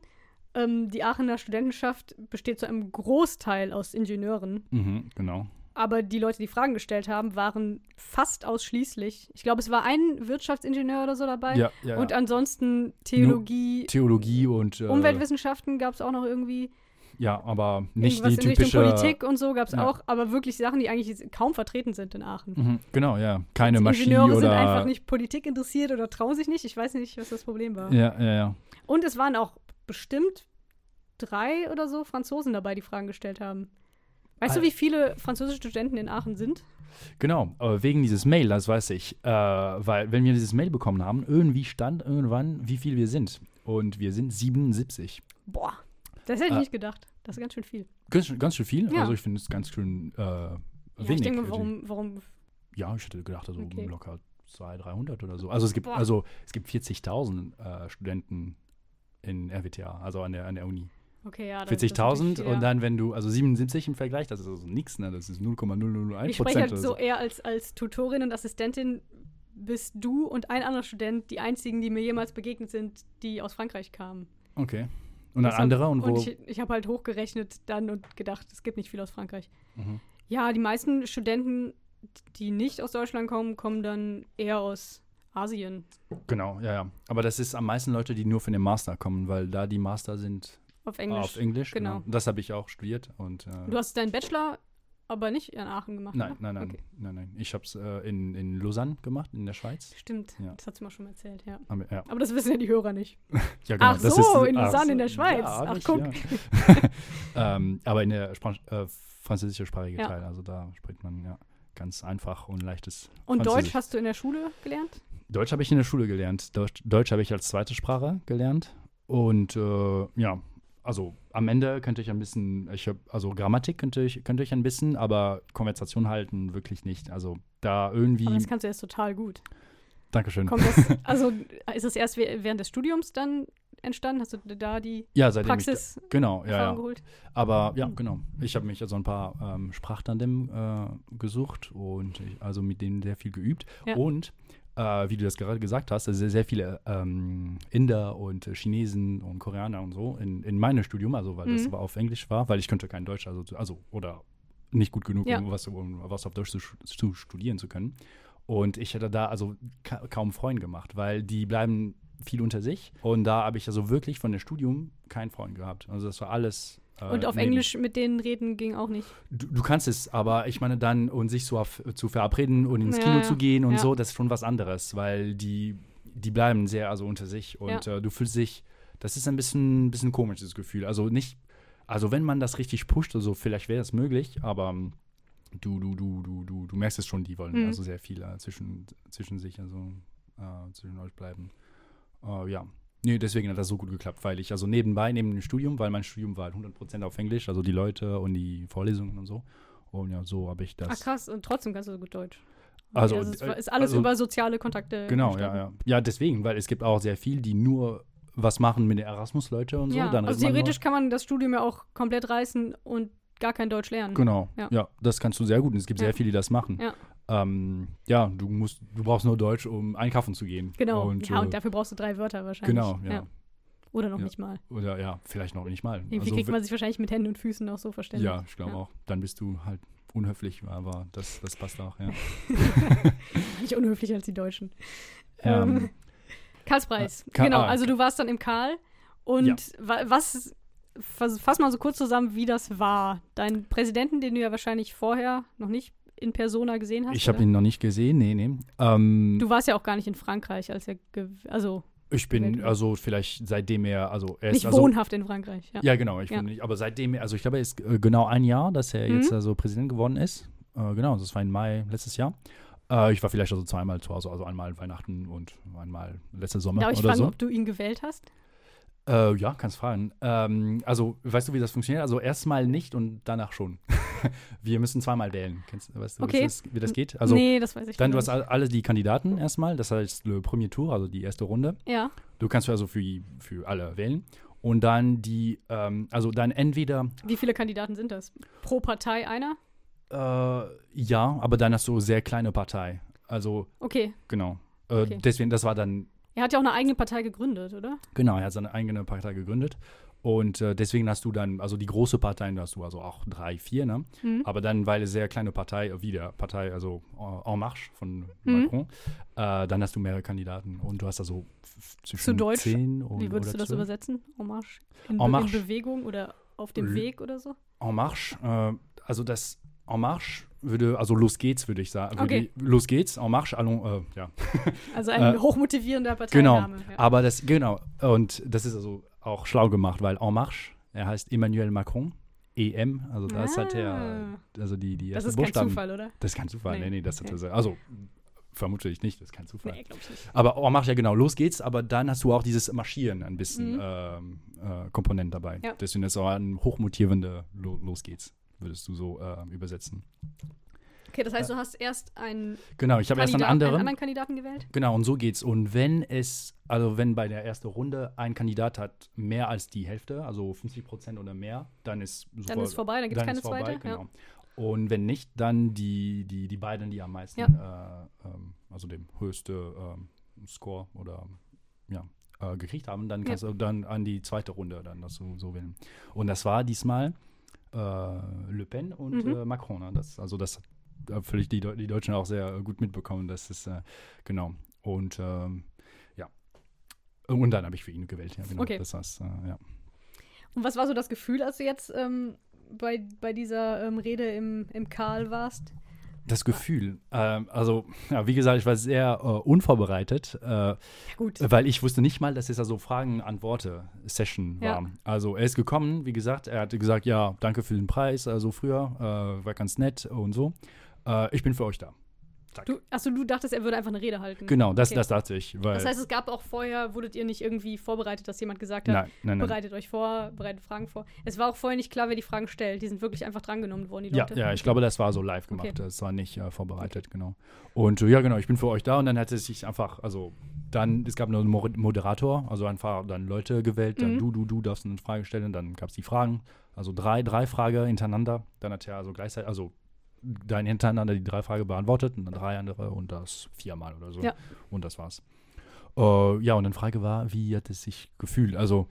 B: ähm, die Aachener Studentenschaft besteht zu einem Großteil aus Ingenieuren.
A: Mhm, genau.
B: Aber die Leute, die Fragen gestellt haben, waren fast ausschließlich. Ich glaube, es war ein Wirtschaftsingenieur oder so dabei.
A: Ja, ja,
B: Und ansonsten Theologie,
A: Theologie und äh,
B: Umweltwissenschaften gab es auch noch irgendwie.
A: Ja, aber nicht
B: Irgendwas
A: die
B: in
A: typische.
B: Richtung Politik und so gab es
A: ja.
B: auch. Aber wirklich Sachen, die eigentlich kaum vertreten sind in Aachen.
A: Mhm, genau, ja. Keine
B: Die
A: Maschine oder.
B: sind einfach nicht Politik interessiert oder trauen sich nicht. Ich weiß nicht, was das Problem war.
A: Ja, ja, ja.
B: Und es waren auch bestimmt drei oder so Franzosen dabei, die Fragen gestellt haben. Weißt du,
A: Al-
B: wie viele französische Studenten in Aachen sind?
A: Genau, wegen dieses Mail, das weiß ich. Äh, weil, wenn wir dieses Mail bekommen haben, irgendwie stand irgendwann, wie viel wir sind. Und wir sind 77.
B: Boah, das hätte ich
A: Äh,
B: nicht gedacht. Das ist ganz schön viel.
A: Ganz, schön- ganz schön viel.
B: Ja.
A: Also ich finde es ganz schön äh,
B: Ja,
A: wenig.
B: ich denke, warum, warum
A: Ja, ich hätte gedacht, also
B: Okay.
A: locker 200, 300 oder so. Also es gibt,
B: Boah.
A: also es gibt 40.000 äh, Studenten in RWTH, also an der, an der Uni.
B: Okay, ja. das- das ist
A: 40.000
B: natürlich viel, ja.
A: und dann, wenn du, also 77 im Vergleich, das ist also nichts, ne? Das ist 0,001
B: Ich spreche halt so eher als, als Tutorin und Assistentin bist du und ein anderer Student die einzigen, die mir jemals begegnet sind, die aus Frankreich kamen.
A: Okay. Und ein anderer und wo?
B: Und ich, ich habe halt hochgerechnet dann und gedacht, es gibt nicht viel aus Frankreich.
A: Mhm.
B: Ja, die meisten Studenten, die nicht aus Deutschland kommen, kommen dann eher aus Asien.
A: Genau, ja, ja. Aber das ist am meisten Leute, die nur für den Master kommen, weil da die Master sind
B: Auf Englisch.
A: auf Englisch.
B: genau.
A: Genau. Das habe ich auch studiert und äh,
B: Du hast deinen Bachelor aber nicht in Aachen gemacht.
A: nein,
B: ne?
A: nein, nein,
B: Okay.
A: nein, nein. Ich habe es äh, in, in Lausanne gemacht, in der Schweiz.
B: Stimmt,
A: Ja.
B: das hast du mal schon erzählt, ja.
A: Aber, ja,
B: Aber das wissen ja die Hörer nicht. *laughs*
A: ja,
B: Ach
A: das
B: so, in
A: ach
B: Lausanne in der
A: so,
B: Schweiz. Ach,
A: ich,
B: guck. *laughs*
A: Ähm, aber in der Spran äh, französische sprachige
B: Ja.
A: Teil, also da spricht man ja ganz einfach und leichtes
B: Und. Deutsch hast du in der Schule gelernt?
A: Deutsch habe ich in der Schule gelernt. Deutsch, Deutsch habe ich als zweite Sprache gelernt. Und äh, ja, also am Ende könnte ich ein bisschen, ich habe, also Grammatik könnte ich, könnte ich ein bisschen, aber Konversation halten wirklich nicht. Also da irgendwie.
B: Aber das kannst du jetzt total gut.
A: Dankeschön.
B: Das, *laughs* also ist das erst während des Studiums dann entstanden? Hast du da die
A: ja,
B: Praxis
A: ich. Genau, ja, ja.
B: geholt?
A: Aber ja, genau. Ich habe mich also ein paar ähm, Sprachtandem äh, gesucht und ich, also mit denen sehr viel geübt.
B: Ja.
A: Und äh, wie du das gerade gesagt hast, also sehr, sehr viele ähm, Inder und äh, Chinesen und Koreaner und so in, in meinem Studium, also weil das
B: Mhm.
A: aber auf Englisch war, weil ich könnte kein Deutsch, also, also oder nicht gut genug,
B: Ja.
A: um, was, um was auf Deutsch zu, zu studieren zu können. Und ich hätte da also ka kaum Freunde gemacht, weil die bleiben viel unter sich. Und da habe ich also wirklich von dem Studium keinen Freund gehabt. Also das war alles. Äh,
B: Und auf
A: neben-
B: Englisch mit denen reden ging auch nicht.
A: Du, du kannst es, aber ich meine dann, und sich so auf, zu verabreden und ins
B: Ja,
A: Kino
B: ja.
A: zu gehen und
B: Ja.
A: so, das ist schon was anderes, weil die, die bleiben sehr also unter sich und äh, du fühlst dich, das ist ein bisschen, bisschen komisches Gefühl. Also nicht, also wenn man das richtig pusht, also vielleicht wäre es möglich, aber ähm, du, du, du, du, du, du merkst es schon, die wollen
B: Mhm.
A: also sehr viel äh, zwischen, zwischen sich, also äh, zwischen euch bleiben. Äh, ja. Nee, deswegen hat das so gut geklappt, weil ich also nebenbei, neben dem Studium, weil mein Studium war halt 100% auf Englisch, also die Leute und die Vorlesungen und so. Und ja, so habe ich das.
B: Ach krass, und trotzdem kannst du so gut Deutsch.
A: Also,
B: das ist,
A: äh,
B: ist alles
A: also-
B: über soziale Kontakte.
A: Genau, ja,
B: entstanden.
A: ja. Ja, deswegen, weil es gibt auch sehr viel, die nur was machen mit den Erasmus-Leute und so.
B: Ja,
A: dann
B: also theoretisch kann man das Studium ja auch komplett reißen und gar kein Deutsch lernen.
A: Genau,
B: Ja.
A: ja. das kannst du sehr gut. Und es gibt
B: Ja.
A: sehr viele, die das machen.
B: Ja.
A: Ähm, ja, du musst, du brauchst nur Deutsch, um einkaufen zu gehen.
B: Genau.
A: Und,
B: ja,
A: äh,
B: und dafür brauchst du drei Wörter wahrscheinlich.
A: Genau, ja.
B: Oder noch
A: Ja.
B: nicht mal.
A: Oder ja, vielleicht noch nicht mal.
B: Irgendwie
A: Also,
B: kriegt man sich wahrscheinlich mit Händen und Füßen auch so verständigt.
A: ja, ich glaube
B: Ja.
A: auch. Dann bist du halt unhöflich, aber das, das passt auch, ja. *laughs*
B: Nicht unhöflicher als die Deutschen.
A: Ähm,
B: Ähm, Karlspreis.
A: Ka-
B: genau,
A: ah,
B: also du warst dann im Karl. Und
A: Ja.
B: wa was, fass, fass mal so kurz zusammen, wie das war. Dein Präsidenten, den du ja wahrscheinlich vorher noch nicht in Persona gesehen hast.
A: ich habe ihn noch nicht gesehen, nee, nee. Ähm,
B: Du warst ja auch gar nicht in Frankreich, als er, also
A: ich bin also vielleicht seitdem er, also er ist
B: nicht
A: also,
B: wohnhaft in Frankreich. Ja.
A: Ja, genau, ich
B: Ja.
A: wohne nicht, aber seitdem, er- also ich glaube, er ist äh, genau ein Jahr, dass er
B: Mhm.
A: jetzt also Präsident geworden ist. Äh, genau, das war im Mai letztes Jahr. Äh, ich war vielleicht also zweimal zu Hause, also einmal Weihnachten und einmal letzte Sommer
B: Darf ich
A: oder
B: fragen,
A: so.
B: ob du ihn gewählt hast?
A: Äh, ja, kannst fragen. Ähm, also, weißt du, wie das funktioniert? Also erstmal nicht und danach schon. *laughs* Wir müssen zweimal wählen. Kennst, weißt du,
B: Okay.
A: wie, das, wie das geht? Also,
B: nee, das weiß ich
A: dann, du
B: nicht.
A: hast all- alle die Kandidaten erstmal, das heißt, le Premier Tour, also die erste Runde.
B: Ja,
A: Du kannst also für, für alle wählen. Und dann die, ähm, also dann entweder,
B: wie viele Kandidaten sind das? Pro Partei einer?
A: äh, ja, aber dann hast du sehr kleine Partei. Also,
B: Okay.
A: genau. Äh,
B: Okay.
A: Deswegen, das war dann
B: Er hat ja auch eine eigene Partei gegründet, oder?
A: Genau, er hat seine eigene Partei gegründet. Und äh, deswegen hast du dann, also die große Parteien, da hast du also auch drei, vier, ne?
B: Mhm.
A: Aber dann, weil eine sehr kleine Partei, wie der Partei, also En Marche von
B: Mhm.
A: Macron, äh, dann hast du mehrere Kandidaten und du hast also f- zwischen
B: Zu Deutsch,
A: 10 und
B: Wie würdest du das
A: 12.
B: übersetzen? En marche? In,
A: En
B: Be
A: marche.
B: in Bewegung oder auf dem
A: L-
B: Weg oder so?
A: En Marche, äh, also das En Marche würde, also los geht's, würde ich sagen. Würde,
B: Okay.
A: Los geht's, En Marche, allons, äh, ja. *laughs*
B: Also ein
A: Äh,
B: hochmotivierender
A: Genau,
B: Parteiname. Ja.
A: aber das, genau, und das ist also auch schlau gemacht, weil En Marche, er heißt Emmanuel Macron, EM, also da ist halt
B: Ah.
A: also die, die
B: Das ist kein
A: Buchstaben.
B: Zufall, oder?
A: Das ist kein Zufall,
B: Nee.
A: nee, nee, das hat
B: Nee.
A: er, also vermute ich nicht, das ist kein Zufall.
B: Nee, ich nicht.
A: Aber oh, mach ja genau, los geht's, aber dann hast du auch dieses Marschieren ein bisschen
B: Mhm.
A: ähm, äh, Komponent dabei.
B: Ja.
A: Deswegen ist auch ein hochmotivierende Lo Los geht's, würdest du so äh, übersetzen.
B: Okay, das heißt, du hast erst einen,
A: Genau, ich habe erst einen anderen.
B: einen anderen Kandidaten gewählt?
A: Genau, und so geht's. Und wenn es, also wenn bei der ersten Runde ein Kandidat hat mehr als die Hälfte, also 50 Prozent oder mehr, dann ist
B: Dann
A: sofort-
B: ist es vorbei, dann gibt es keine
A: vorbei,
B: zweite.
A: Genau. Und wenn nicht, dann die, die, die beiden, die am meisten, äh, ähm, also dem höchste ähm, Score oder ja, äh, gekriegt haben, dann
B: Ja.
A: kannst du dann an die zweite Runde dann das so, so wählen. Und das war diesmal äh, Le Pen und
B: Mhm.
A: äh, Macron. Ne? Das, also das hat äh, völlig die, die Deutschen auch sehr gut mitbekommen. Das ist äh, genau. Und ähm, ja. Und dann habe ich für ihn gewählt, ja, genau.
B: Okay.
A: Das heißt, äh, ja.
B: Und was war so das Gefühl, als du jetzt ähm, bei, bei dieser ähm, Rede im, im Karl warst?
A: Das Gefühl, ähm, also ja, wie gesagt, ich war sehr äh, unvorbereitet, äh,
B: Ja, gut.
A: weil ich wusste nicht mal, dass es also Fragen-Antworte-Session
B: Ja.
A: war. Also er ist gekommen, wie gesagt, er hatte gesagt, ja, danke für den Preis, also früher, äh, war ganz nett und so. Äh, ich bin für euch da.
B: Du, achso, du dachtest, er würde einfach eine Rede halten.
A: Genau, das,
B: Okay.
A: das dachte ich.
B: Das heißt, es gab auch vorher, wurdet ihr nicht irgendwie vorbereitet, dass jemand gesagt hat,
A: nein, nein, nein.
B: bereitet euch vor, bereitet Fragen vor. Es war auch vorher nicht klar, wer die Fragen stellt. Die sind wirklich einfach drangenommen worden, die
A: Ja,
B: Leute.
A: ja, ich glaube, das war so live gemacht.
B: Okay.
A: Das war nicht äh, vorbereitet, genau. Und äh, ja, genau, ich bin für euch da und dann hat es sich einfach, also dann, es gab nur einen Mo- Moderator, also einfach dann Leute gewählt, dann
B: Mhm.
A: du, du, du darfst eine Frage stellen, dann gab es die Fragen, also drei, drei Fragen hintereinander. Dann hat er also gleichzeitig, also dann hintereinander die drei Fragen beantwortet und dann drei andere und das viermal oder so.
B: Ja.
A: Und das war's. Äh, ja, und dann Frage war, wie hat es sich gefühlt? Also,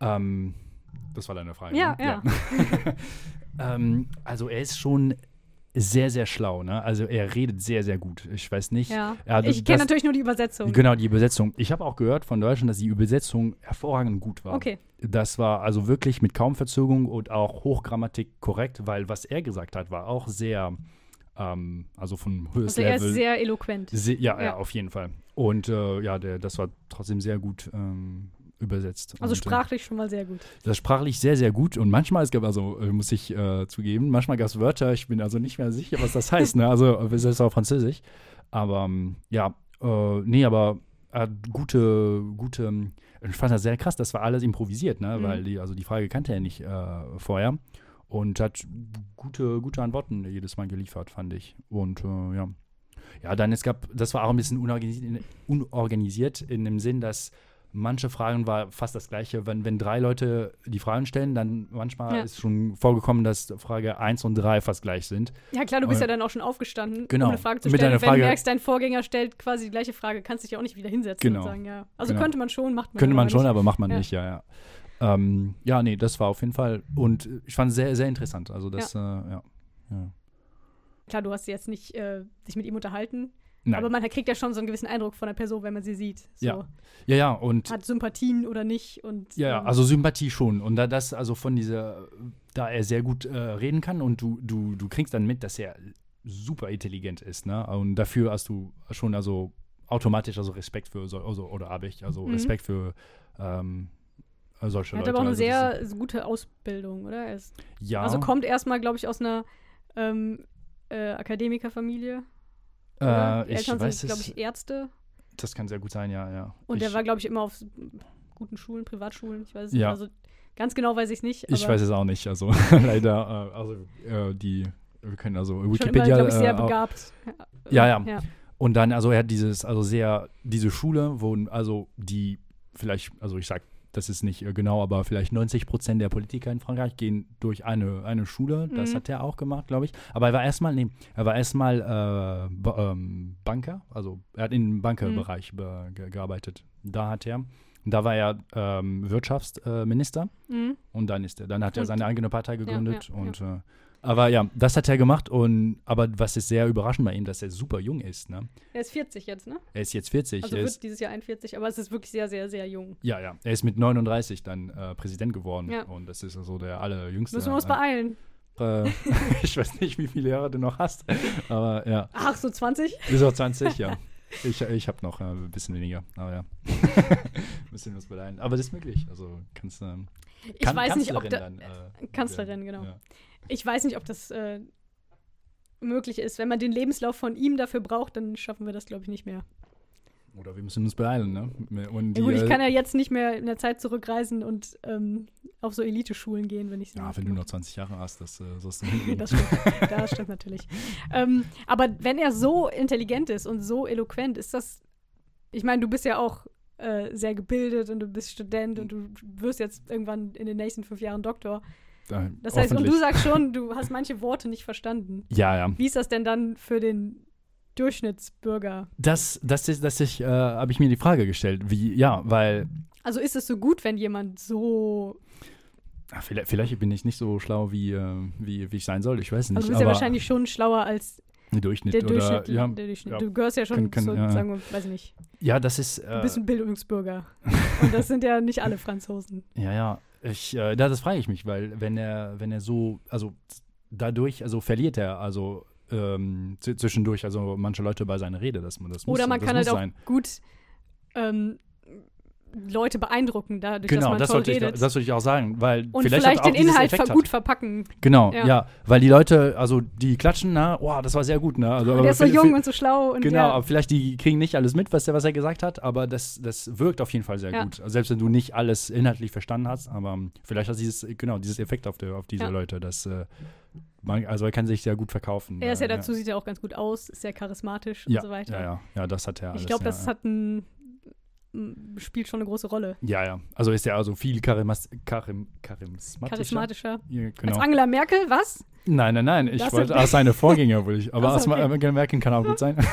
A: ähm, das war deine Frage.
B: Ja,
A: ne?
B: ja. *laughs*
A: ähm, also er ist schon sehr, sehr schlau, ne? Also er redet sehr, sehr gut. Ich weiß nicht.
B: Ja.
A: Ja,
B: ich
A: das-
B: kenne natürlich nur die Übersetzung.
A: Genau, die Übersetzung. Ich habe auch gehört von Deutschen, dass die Übersetzung hervorragend gut war.
B: Okay.
A: Das war also wirklich mit kaum Verzögerung und auch Hochgrammatik korrekt, weil was er gesagt hat, war auch sehr, ähm, also von
B: Also
A: höchstem
B: er ist
A: Level.
B: sehr eloquent.
A: Se ja, ja,
B: Ja.
A: auf jeden Fall. Und äh, ja, der, das war trotzdem sehr gut ähm, übersetzt.
B: Also
A: und, äh,
B: sprachlich schon mal sehr gut.
A: das sprachlich sehr, sehr gut. Und manchmal, es gab also, äh, muss ich äh, zugeben, manchmal gab es Wörter, ich bin also nicht mehr sicher, was das heißt. ne? Also, es ist auch Französisch. Aber ähm, ja, äh, nee, aber äh, gute, gute, ähm, ich fand das sehr krass, das war alles improvisiert, ne?
B: Mhm.
A: Weil die, also die Frage kannte er nicht äh, vorher. Und hat gute, gute Antworten jedes Mal geliefert, fand ich. Und äh, ja. Ja, dann es gab, das war auch ein bisschen unorganisiert, unorganisiert in dem Sinn, dass manche Fragen war fast das gleiche. Wenn, wenn drei Leute die Fragen stellen, dann manchmal
B: Ja.
A: ist schon vorgekommen, dass Frage 1 und 3 fast gleich sind.
B: Ja, klar, du bist
A: Äh,
B: ja dann auch schon aufgestanden,
A: genau.
B: um eine Frage zu stellen. Und wenn du
A: Frage-
B: merkst, dein Vorgänger stellt quasi die gleiche Frage, kannst du dich auch nicht wieder hinsetzen
A: Genau.
B: und sagen, ja. Also
A: Genau.
B: könnte man schon, macht man
A: Könnte man schon,
B: nicht.
A: aber macht man
B: Ja.
A: nicht, ja, ja. Ähm, ja, nee, das war auf jeden Fall. Und ich fand es sehr, sehr interessant. Also das, ja. Äh, ja. ja.
B: Klar, du hast jetzt nicht äh, dich mit ihm unterhalten,
A: Nein.
B: aber man kriegt ja schon so einen gewissen Eindruck von der Person, wenn man sie sieht. So,
A: Ja. ja, ja, und
B: Hat Sympathien oder nicht und
A: Ja, ja,
B: ähm,
A: also Sympathie schon. Und da das, also von dieser, da er sehr gut äh, reden kann und du, du, du kriegst dann mit, dass er super intelligent ist, ne? Und dafür hast du schon also automatisch also Respekt für so, also, oder habe ich, also
B: Mhm.
A: Respekt für ähm, solche
B: er hat
A: Leute.
B: aber auch eine
A: also
B: sehr gute Ausbildung, oder? Er ist,
A: ja,
B: Also kommt erstmal, glaube ich, aus einer ähm, äh, Akademikerfamilie.
A: Äh,
B: Die
A: ich
B: Eltern
A: weiß
B: sind, glaube ich, Ärzte.
A: das kann sehr gut sein, ja, ja.
B: Und
A: ich,
B: der war, glaube ich, immer auf guten Schulen, Privatschulen. Ich weiß es
A: Ja.
B: nicht. Also ganz genau weiß ich es nicht.
A: ich weiß es auch nicht, also *laughs* leider, äh, also äh, die, wir können also
B: schon immer,
A: Wikipedia,
B: glaube ich, sehr
A: äh,
B: begabt.
A: Ja, ja.
B: ja.
A: Und dann, also er hat dieses, also sehr, diese Schule, wo, also die vielleicht, also ich sag, das ist nicht äh, genau, aber vielleicht 90 Prozent der Politiker in Frankreich gehen durch eine, eine Schule. Das
B: Mhm.
A: hat er auch gemacht, glaube ich. Aber er war erstmal, nee, er war erstmal äh, ähm, Banker, also er hat im Bankerbereich be- ge gearbeitet. Da hat er, da war er ähm, Wirtschaftsminister äh.
B: Mhm.
A: und dann ist er, dann hat er
B: Und-
A: seine eigene Partei gegründet
B: ja,
A: und äh, aber ja, das hat er gemacht und aber was ist sehr überraschend bei ihm, dass er super jung ist, ne?
B: Er ist 40 jetzt, ne?
A: Er ist jetzt 40.
B: Also
A: er
B: wird
A: ist,
B: dieses Jahr 41, aber es ist wirklich sehr, sehr, sehr jung.
A: ja, ja. Er ist mit 39 dann äh, Präsident geworden.
B: Ja.
A: Und das ist also der allerjüngste.
B: Müssen wir uns beeilen.
A: äh, *laughs* ich weiß nicht, wie viele Jahre du noch hast. Aber ja.
B: Ach, so 20?
A: Bis auf 20, ja. *laughs* Ich, ich habe noch äh, ein bisschen weniger. Aber ja. *laughs* Müssen wir uns beeilen. Aber das ist möglich. Also kannst du. Ähm,
B: Ich
A: kann,
B: weiß nicht, ob da,
A: dann, äh,
B: Kanzlerin, genau.
A: Ja.
B: Ich weiß nicht, ob das äh, möglich ist. Wenn man den Lebenslauf von ihm dafür braucht, dann schaffen wir das, glaube ich, nicht mehr.
A: Oder wir müssen uns beeilen, ne? Und
B: Ja, gut, ich
A: äh,
B: kann ja jetzt nicht mehr in der Zeit zurückreisen und ähm, auf so Elite-Schulen gehen, wenn ich
A: Ja, wenn du noch 20 Jahre hast, das äh, sollst du *laughs* hinkriegen.
B: Das stimmt, das stimmt natürlich. Ähm, aber wenn er so intelligent ist und so eloquent, ist das. Ich meine, du bist ja auch äh, sehr gebildet und du bist Student und du wirst jetzt irgendwann in den nächsten fünf Jahren Doktor.
A: Äh,
B: Das heißt, und du sagst schon, *laughs* du hast manche Worte nicht verstanden.
A: Ja, ja.
B: Wie ist das denn dann für den Durchschnittsbürger?
A: Das, das ist, das ich, äh, habe ich mir die Frage gestellt. Wie, ja, weil
B: Also ist es so gut, wenn jemand so.
A: ah, vielleicht, vielleicht bin ich nicht so schlau, wie, äh, wie, wie ich sein soll. Ich weiß nicht.
B: Also du bist ja wahrscheinlich schon schlauer als
A: der Durchschnitt
B: der
A: oder
B: Durchschnitt.
A: ja,
B: der Durchschnitt.
A: ja.
B: Du gehörst ja schon
A: Kann- kann-
B: zu,
A: ja.
B: sagen wir, weiß ich nicht.
A: ja, das ist.
B: Du
A: Äh,
B: bist ein Bildungsbürger. *laughs* und das sind ja nicht alle Franzosen.
A: ja, ja. Ich, äh, da, das frage ich mich, weil wenn er, wenn er so, also dadurch, also verliert er, also ähm, zwischendurch, also manche Leute bei seiner Rede, dass man das muss,
B: Oder man
A: das
B: kann
A: muss
B: halt auch
A: sein.
B: gut ähm, Leute beeindrucken, dadurch, dass
A: Genau,
B: man
A: das
B: toll redet.
A: das sollte ich auch sagen, weil
B: und
A: vielleicht,
B: vielleicht, den Inhalt ver gut verpacken.
A: Genau,
B: Ja.
A: ja. weil die Leute, also die klatschen, na, wow, das war sehr gut, ne? Also,
B: der ist so jung und so schlau und
A: Genau,
B: ja,
A: aber vielleicht die kriegen nicht alles mit, was er, was er gesagt hat, aber das, das wirkt auf jeden Fall sehr
B: Ja.
A: gut. Also selbst wenn du nicht alles inhaltlich verstanden hast, aber vielleicht hat dieses, genau, dieses Effekt auf, der, auf diese. Leute, dass äh, man, also er kann sich sehr gut verkaufen.
B: er ist ja
A: äh,
B: dazu, sieht ja auch ganz gut aus, ist sehr charismatisch und so weiter.
A: Ja, ja, ja, das hat er alles.
B: ich glaube, das hat ein, spielt schon eine große Rolle.
A: Ja, ja. Also ist er also viel charimas, charim, charismatischer.
B: Charismatischer.
A: Ja,
B: Als
A: genau.
B: Angela Merkel, was?
A: Nein, nein, nein. Ich
B: Das
A: wollte als seine Vorgänger, wollte ich. *laughs* Aber als
B: okay.
A: Angela Merkel kann auch gut sein. *laughs*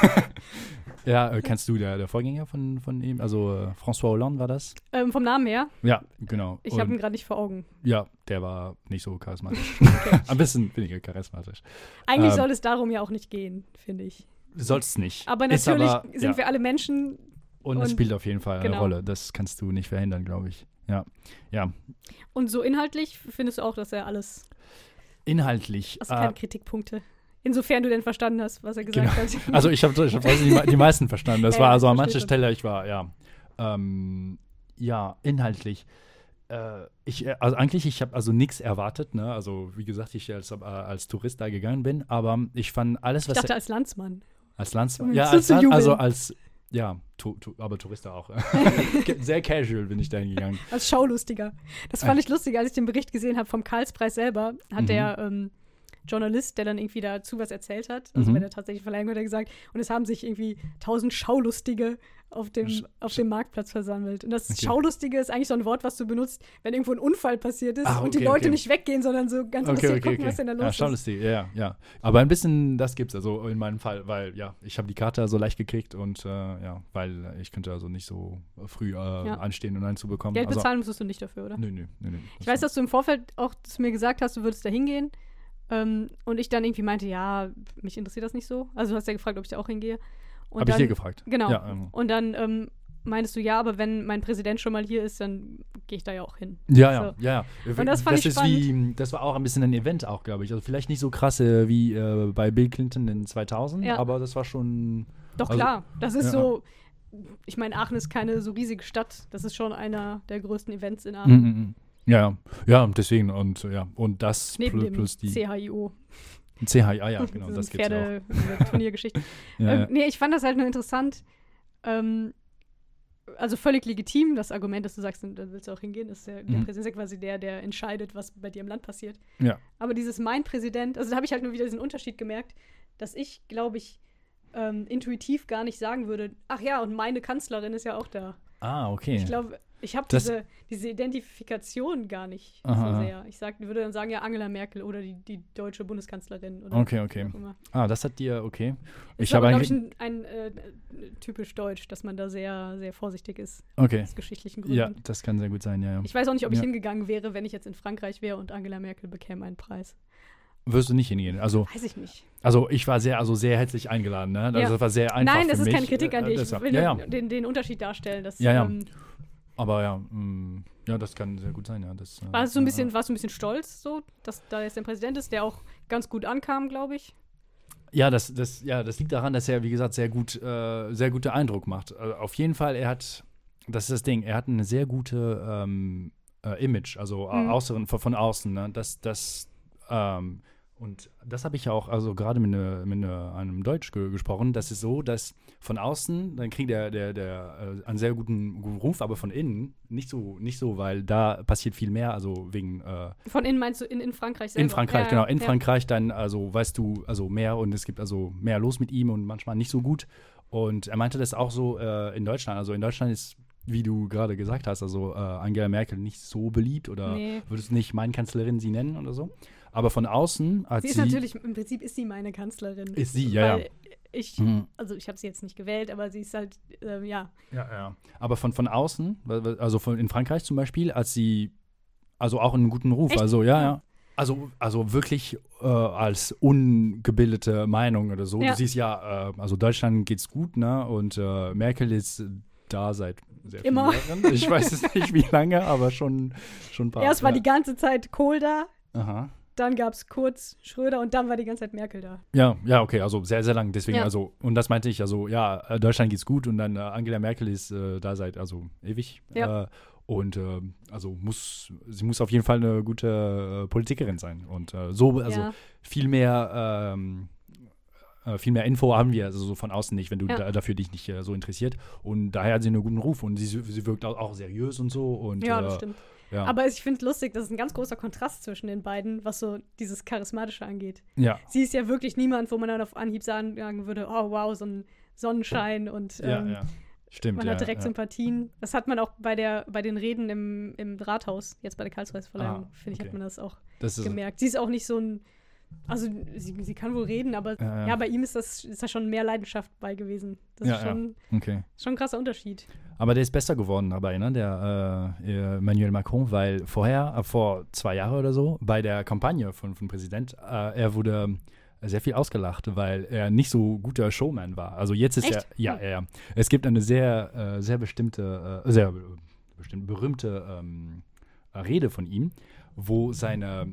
A: *laughs* ja, äh, kannst du der, der Vorgänger von, von ihm? Also äh, François Hollande war das?
B: Ähm, vom Namen her,
A: Ja, genau.
B: ich habe ihn gerade nicht vor Augen.
A: Ja, der war nicht so charismatisch. Ein bisschen weniger charismatisch.
B: Eigentlich
A: Ähm,
B: soll es darum ja auch nicht gehen, finde ich.
A: Soll's nicht.
B: Aber natürlich
A: aber,
B: sind
A: ja.
B: wir alle Menschen
A: Und es
B: und-
A: spielt auf jeden Fall eine
B: genau.
A: Rolle. Das kannst du nicht verhindern, glaube ich. Ja. Ja.
B: und so inhaltlich findest du auch, dass er alles,
A: Inhaltlich.
B: also
A: äh,
B: keine Kritikpunkte. Insofern du denn verstanden hast, was er gesagt hat. *laughs*
A: Also ich habe ich hab die, die meisten verstanden. Das
B: Ja,
A: war also an mancher. Stelle, ich war, ja. Ähm, ja, inhaltlich. Äh, ich, äh, also eigentlich, ich habe also nichts erwartet, ne? Also wie gesagt, ich als, äh, als Tourist da gegangen bin, aber ich fand alles,
B: Ich
A: was
B: dachte als Landsmann.
A: als Landsmann, ja, als, also als, ja, tu, tu, aber Tourist auch. *laughs* Sehr casual bin ich dahin gegangen.
B: Als Schaulustiger. Das fand ich lustig, als ich den Bericht gesehen habe vom Karlspreis selber, hat
A: Mhm.
B: der ähm, Journalist, der dann irgendwie dazu was erzählt hat. Also
A: Mhm.
B: bei der tatsächlichen Verleihung hat er gesagt, und es haben sich irgendwie tausend Schaulustige auf dem,
A: Sch-
B: auf dem Marktplatz versammelt. Und das
A: Okay.
B: Schaulustige ist eigentlich so ein Wort, was du benutzt, wenn irgendwo ein Unfall passiert ist
A: Ah,
B: und die
A: okay,
B: Leute
A: okay.
B: nicht weggehen, sondern so ganz interessiert gucken, was denn da los
A: ja,
B: ist.
A: schon lustig, ja, ja, ja. Aber ein bisschen das gibt's also in meinem Fall, weil ja, ich habe die Karte so leicht gekriegt und äh, ja, weil ich könnte also nicht so früh äh, anstehen und einen zu bekommen.
B: Geld
A: also,
B: bezahlen musstest du nicht dafür, oder?
A: Nö, nö, nö, nö.
B: Ich weiß, dass du im Vorfeld auch zu mir gesagt hast, du würdest da hingehen. Ähm, und ich dann irgendwie meinte, ja, mich interessiert das nicht so. Also du hast ja gefragt, ob ich da auch hingehe.
A: Habe ich dir gefragt.
B: Genau.
A: Ja, ähm,
B: Und dann ähm, meinst du, ja, aber wenn mein Präsident schon mal hier ist, dann gehe ich da ja auch hin.
A: Ja, ja,
B: So.
A: ja. ja.
B: Und das fand ich
A: ist wie, das war auch ein bisschen ein Event auch, glaube ich. Also vielleicht nicht so krasse wie äh, bei Bill Clinton in 2000,
B: Ja.
A: aber das war schon.
B: Doch
A: Also-
B: klar, das ist
A: Ja.
B: so. Ich meine, Aachen ist keine so riesige Stadt. Das ist schon einer der größten Events in Aachen.
A: mm, mm. Ja, ja, ja, deswegen und ja und das
B: Neben
A: plus, plus die
B: CHIO.
A: CH, ah ja, *laughs* genau,
B: so
A: das gibt's auch.
B: Pferde-Turniergeschichte. *laughs*
A: Ja,
B: ähm,
A: ja.
B: Nee, ich fand das halt nur interessant. Ähm, also völlig legitim, das Argument, dass du sagst, da willst du auch hingehen, ist der, der
A: Mhm.
B: Präsident ist ja quasi der, der entscheidet, was bei dir im Land passiert.
A: Ja.
B: Aber dieses mein Präsident, also da habe ich halt nur wieder diesen Unterschied gemerkt, dass ich, glaube ich, ähm, intuitiv gar nicht sagen würde, ach ja, und meine Kanzlerin ist ja auch da.
A: Ah, okay.
B: Ich glaube, ich habe diese, diese Identifikation gar nicht
A: Aha.
B: so sehr. Ich sag, würde dann sagen, ja, Angela Merkel oder die, die deutsche Bundeskanzlerin oder
A: Okay, okay. Ah, das hat dir, okay.
B: Ich habe,
A: habe
B: glaube ich,
A: eigentlich.
B: ein, ein äh, typisch deutsch, dass man da sehr, sehr vorsichtig ist,
A: Okay.
B: aus geschichtlichen Gründen.
A: Ja, das kann sehr gut sein, ja, ja.
B: Ich weiß auch nicht, ob ich
A: Ja.
B: hingegangen wäre, wenn ich jetzt in Frankreich wäre und Angela Merkel bekäme einen Preis.
A: Wirst du nicht hingehen. Also,
B: Weiß ich nicht.
A: also ich war sehr, also sehr herzlich eingeladen, ne? Also
B: Ja.
A: das war sehr einfach.
B: Nein, das ist
A: mich.
B: keine Kritik an
A: Äh,
B: dir. Ich will
A: ja, ja.
B: Den, den Unterschied darstellen. Dass,
A: Ja, ja.
B: Ähm,
A: Aber ja, mh, ja, das kann sehr gut sein, ja. Das, äh,
B: warst, du ein bisschen, warst du ein bisschen stolz, so, dass da jetzt ein Präsident ist, der auch ganz gut ankam, glaube ich?
A: Ja, das, das, ja, das liegt daran, dass er, wie gesagt, sehr gut, äh, sehr guten Eindruck macht. Äh, auf jeden Fall, er hat, das ist das Ding, er hat eine sehr gute ähm, äh, Image, also
B: mhm.
A: außen, von, von außen. Ne? Das, das, ähm, und das habe ich ja auch, also gerade mit, ne, mit ne, einem Deutsch ge gesprochen, das ist so, dass von außen, dann kriegt der, der, der äh, einen sehr guten, guten Ruf, aber von innen nicht so, nicht so, weil da passiert viel mehr, also wegen äh,
B: Von innen meinst du in, in Frankreich selber?
A: in Frankreich,
B: Ja,
A: genau. In
B: ja.
A: Frankreich dann, also weißt du, also mehr und es gibt also mehr los mit ihm und manchmal nicht so gut. Und er meinte das auch so äh, in Deutschland. Also in Deutschland ist, wie du gerade gesagt hast, also äh, Angela Merkel nicht so beliebt oder
B: Nee.
A: würdest du nicht meine Kanzlerin sie nennen oder so. Aber von außen hat
B: Sie
A: sie.
B: ist natürlich, im Prinzip ist sie meine Kanzlerin.
A: Ist sie, ja, ja.
B: Ich,
A: Mhm.
B: also ich habe sie jetzt nicht gewählt, aber sie ist halt, ähm, ja.
A: Ja, ja. Aber von, von außen, also von, in Frankreich zum Beispiel, als sie, also auch einen guten Ruf.
B: Echt?
A: Also ja,
B: Ja.
A: ja. Also, also wirklich äh, als ungebildete Meinung oder so.
B: Ja.
A: Du siehst ja, äh, also Deutschland geht's gut, ne? Und äh, Merkel ist da seit sehr vielen
B: Immer.
A: Jahren. Ich weiß es *laughs* nicht, wie lange, aber schon, schon ein paar.
B: Erst war
A: ja.
B: die ganze Zeit Kohl da,
A: Aha.
B: Dann gab es kurz Schröder und dann war die ganze Zeit Merkel da.
A: Ja, ja, okay, also sehr, sehr lang. Deswegen,
B: Ja.
A: also, und das meinte ich, also, ja, äh, Deutschland geht's gut und dann äh, Angela Merkel ist äh, da seit, also, ewig.
B: Ja.
A: Äh, und äh, also muss, sie muss auf jeden Fall eine gute äh, Politikerin sein. Und äh, so, also
B: ja.
A: viel mehr, ähm, äh, viel mehr Info haben wir also so von außen nicht, wenn du
B: Ja.
A: da, dafür dich nicht äh, so interessiert. Und daher hat sie einen guten Ruf und sie, sie wirkt auch, auch seriös und so. Und,
B: ja,
A: äh,
B: das stimmt.
A: Ja,
B: Aber ich finde es lustig, das ist ein ganz großer Kontrast zwischen den beiden, was so dieses Charismatische angeht.
A: ja,
B: Sie ist ja wirklich niemand, wo man dann auf Anhieb sagen würde, oh wow, so ein Sonnenschein und ähm,
A: ja. Stimmt.
B: man hat direkt. Sympathien. Das hat man auch bei, der, bei den Reden im, im Rathaus, jetzt bei der Karlspreisverleihung,
A: Ah,
B: finde ich,
A: okay.
B: hat man das auch
A: Das
B: gemerkt. Sie ist auch nicht so ein, also sie, sie kann wohl reden, aber
A: Ja,
B: ja,
A: ja.
B: bei ihm ist das ist da schon mehr Leidenschaft bei gewesen. Das
A: Ja,
B: ist schon,
A: okay.
B: schon ein krasser Unterschied.
A: Aber der ist besser geworden dabei, ne? Der äh, äh, Emmanuel Macron, weil vorher, äh, vor zwei Jahren oder so, bei der Kampagne von, von Präsident, äh, er wurde sehr viel ausgelacht, weil er nicht so guter Showman war. Also jetzt ist
B: Echt?
A: er, ja,
B: Hm.
A: ja, ja. Es gibt eine sehr, äh, sehr bestimmte, äh, sehr be- bestimmt berühmte ähm, Rede von ihm, wo seine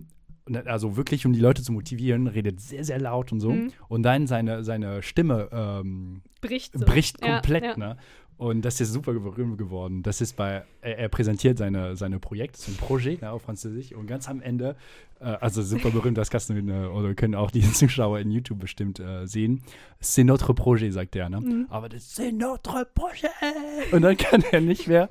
A: also wirklich, um die Leute zu motivieren, redet sehr, sehr laut und so.
B: Mhm.
A: Und dann seine, seine Stimme ähm,
B: Bricht so.
A: bricht
B: Ja,
A: komplett,
B: ja.
A: ne? Und das ist super berühmt geworden. Das ist bei, er, er präsentiert seine, seine Projekte, sein Projekt ne, auf Französisch und ganz am Ende, äh, also super berühmt, das kannst du äh, oder können auch die *laughs* Zuschauer in YouTube bestimmt äh, sehen. C'est notre projet, sagt er, ne?
B: Mhm.
A: Aber das c'est notre projet. Und dann kann er nicht mehr.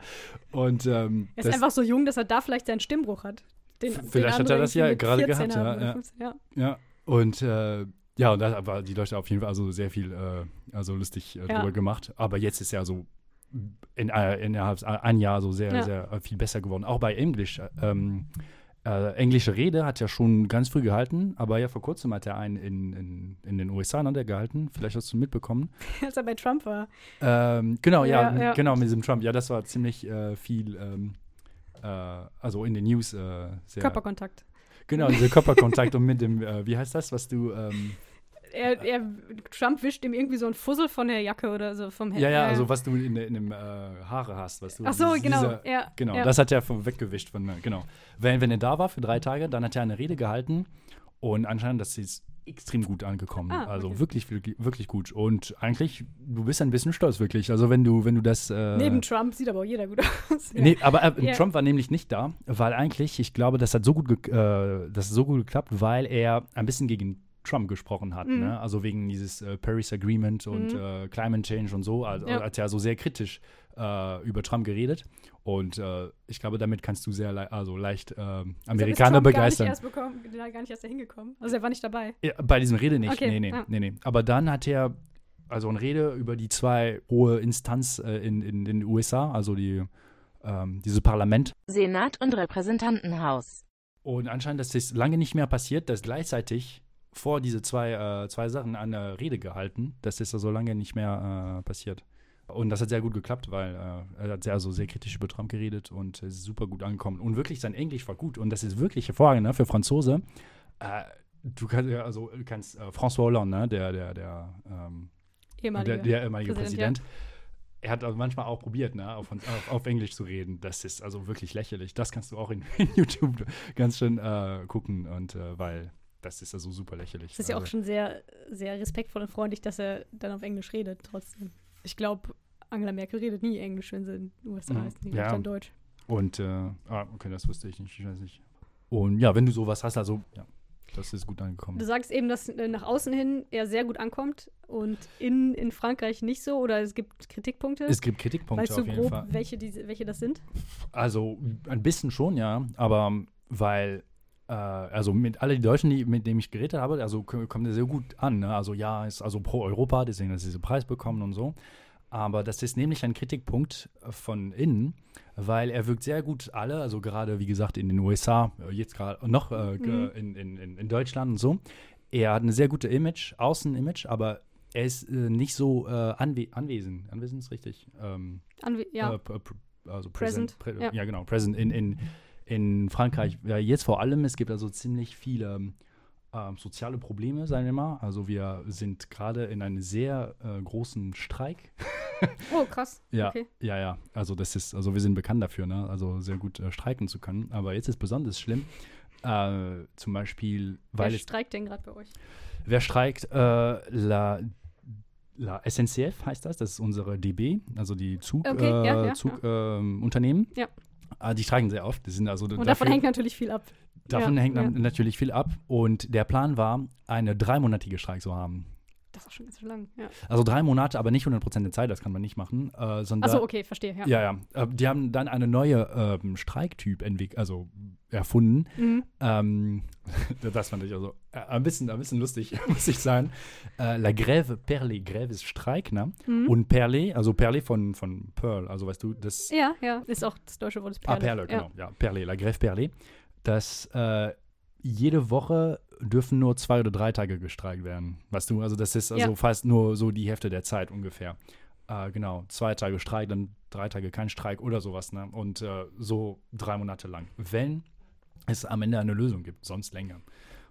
A: Und ähm,
B: Er ist
A: das,
B: einfach so jung, dass er da vielleicht seinen Stimmbruch hat. Den,
A: Vielleicht
B: den
A: hat er das ja gerade
B: 14
A: gehabt, ja,
B: oder
A: ja.
B: 15, ja.
A: ja. Und äh, ja, und da war die Leute auf jeden Fall also sehr viel äh, also lustig äh,
B: Ja.
A: drüber gemacht. Aber jetzt ist ja so in, äh, innerhalb ein Jahr so sehr,
B: Ja.
A: sehr äh, viel besser geworden. Auch bei Englisch. Ähm, äh, englische Rede hat er schon ganz früh gehalten, aber ja, vor kurzem hat er einen in, in, in den USA ne, der gehalten. Vielleicht hast du mitbekommen. *laughs*
B: Als er bei Trump war.
A: Ähm, genau, ja,
B: Ja, ja.
A: genau, mit diesem Trump. Ja, das war ziemlich äh, viel, ähm, äh, also in den News äh, sehr.
B: Körperkontakt.
A: Genau, dieser Körperkontakt und mit dem, äh, wie heißt das, was du, ähm,
B: Er, er, Trump wischt ihm irgendwie so ein Fussel von der Jacke oder so vom Hemd.
A: ja, ja, also was du in, in dem äh, Haare hast, was du.
B: Ach so, genau. ja,
A: Genau,
B: ja.
A: das hat er weggewischt von, äh, genau. Wenn, wenn er da war für drei Tage, dann hat er eine Rede gehalten und anscheinend, das ist extrem gut angekommen.
B: Ah,
A: also
B: okay.
A: wirklich, wirklich, wirklich gut. Und eigentlich, du bist ein bisschen stolz, wirklich. Also wenn du, wenn du das. Äh,
B: Neben Trump sieht aber auch jeder gut aus. Ja. *laughs*
A: Nee, aber äh,
B: Ja.
A: Trump war nämlich nicht da, weil eigentlich, ich glaube, das hat so gut, äh, das hat so gut geklappt, weil er ein bisschen gegen Trump gesprochen hat.
B: Mhm.
A: Ne? Also wegen dieses äh, Paris Agreement und
B: Mhm.
A: äh, Climate Change und so. Also,
B: Ja.
A: Hat er so sehr kritisch äh, über Trump geredet. Und äh, ich glaube, damit kannst du sehr le also leicht äh,
B: Also
A: Amerikaner
B: Trump
A: begeistern.
B: Gar nicht, erst bekommen, gar nicht erst dahin gekommen. Also er war nicht dabei.
A: Ja, bei diesem Rede nicht.
B: Okay,
A: Nee, nee,
B: ja.
A: nee, nee. Aber dann hat er also eine Rede über die zwei hohe Instanz äh, in, in den USA, also die, ähm, dieses Parlament.
E: Senat und Repräsentantenhaus.
A: Und anscheinend, das ist lange nicht mehr passiert, dass gleichzeitig vor diese zwei, äh, zwei Sachen eine Rede gehalten. Das ist also lange nicht mehr äh, passiert. Und das hat sehr gut geklappt, weil äh, er hat sehr, also sehr kritisch über Trump geredet und ist super gut angekommen. Und wirklich, sein Englisch war gut. Und das ist wirklich hervorragend ne, für Franzose. Äh, du kannst ja, also du kannst äh, François Hollande, ne, der, der, der, ähm,
B: Ehemaliger.
A: der, der ehemalige
B: Präsident,
A: Präsident. Er hat also manchmal auch probiert, ne, auf, auf, auf Englisch zu reden. Das ist also wirklich lächerlich. Das kannst du auch in, *laughs* in YouTube ganz schön äh, gucken und äh, weil das ist also super lächerlich.
B: Das ist ja auch
A: also,
B: schon sehr, sehr respektvoll und freundlich, dass er dann auf Englisch redet, trotzdem. Ich glaube, Angela Merkel redet nie Englisch, wenn sie in den USA
A: Mhm.
B: ist. Die
A: Ja.
B: redet dann Deutsch.
A: Und, äh, ah, okay, das wusste ich nicht, ich weiß nicht. Und ja, wenn du sowas hast, also, ja, das ist gut angekommen.
B: Du sagst eben, dass äh, nach außen hin er sehr gut ankommt und in, in Frankreich nicht so oder es gibt Kritikpunkte.
A: es gibt Kritikpunkte
B: weißt du
A: auf jeden
B: grob,
A: Fall.
B: welche, diese, welche das sind?
A: Also ein bisschen schon, ja, aber weil, also mit alle die Deutschen, die, mit denen ich geredet habe, also kommt er sehr gut an. Ne? Also ja, ist also pro Europa, deswegen hat er diesen Preis bekommen und so. Aber das ist nämlich ein Kritikpunkt äh, von innen, weil er wirkt sehr gut alle, also gerade wie gesagt in den USA, äh, jetzt gerade noch äh,
B: Mhm.
A: in, in, in, Deutschland und so. Er hat eine sehr gute Image, Außenimage, aber er ist äh, nicht so äh, anwe anwesend. Anwesend ist richtig. Ähm,
B: Anwe ja,
A: äh, also
B: Present,
A: Present. Prä
B: ja.
A: ja. genau, Present in, in, in Frankreich. Ja, jetzt vor allem, es gibt also ziemlich viele ähm, soziale Probleme, sagen wir mal. Also wir sind gerade in einem sehr äh, großen Streik. *laughs*
B: oh krass. *laughs*
A: Ja,
B: Okay.
A: ja, ja. Also das ist, also wir sind bekannt dafür, ne? Also sehr gut äh, streiken zu können. Aber jetzt ist besonders schlimm. Äh, zum Beispiel, weil
B: Wer
A: es,
B: streikt denn gerade bei euch?
A: wer streikt? Äh, La, La SNCF heißt das, das ist unsere DB, also die Zug,
B: Okay, ja,
A: äh,
B: ja.
A: Zug, ähm.
B: Ja.
A: Ah, die streiken sehr oft. Die sind also
B: Und davon hängt natürlich viel ab.
A: davon
B: ja,
A: hängt
B: ja.
A: natürlich viel ab. Und der Plan war, eine dreimonatige Streik zu haben.
B: Auch schon ganz schön lang. Ja.
A: Also drei Monate, aber nicht 100% der Zeit, das kann man nicht machen. Äh, sondern
B: Achso, okay, verstehe. Ja.
A: Ja, ja. Äh, Die haben dann eine neue ähm, Streiktyp entwickelt, also erfunden.
B: Mhm.
A: Ähm, *laughs* das fand ich also äh, ein bisschen, ein bisschen lustig, *laughs* muss ich sagen. Äh, La Grève Perlé. Grève ist Streik, ne?
B: Mhm.
A: Und Perlé, also Perlé von, von Pearl, also weißt du, das.
B: Ja, ja, ist auch das deutsche Wort ist
A: Ah,
B: Perle.
A: Perle, genau. Ja, Perlé, La Grève Perlé. Dass äh, jede Woche dürfen nur zwei oder drei Tage gestreikt werden. Weißt du, also das ist also
B: Ja.
A: fast nur so die Hälfte der Zeit ungefähr. Äh, genau, zwei Tage Streik, dann drei Tage kein Streik oder sowas. Ne? Und äh, so drei Monate lang. Wenn es am Ende eine Lösung gibt, sonst länger.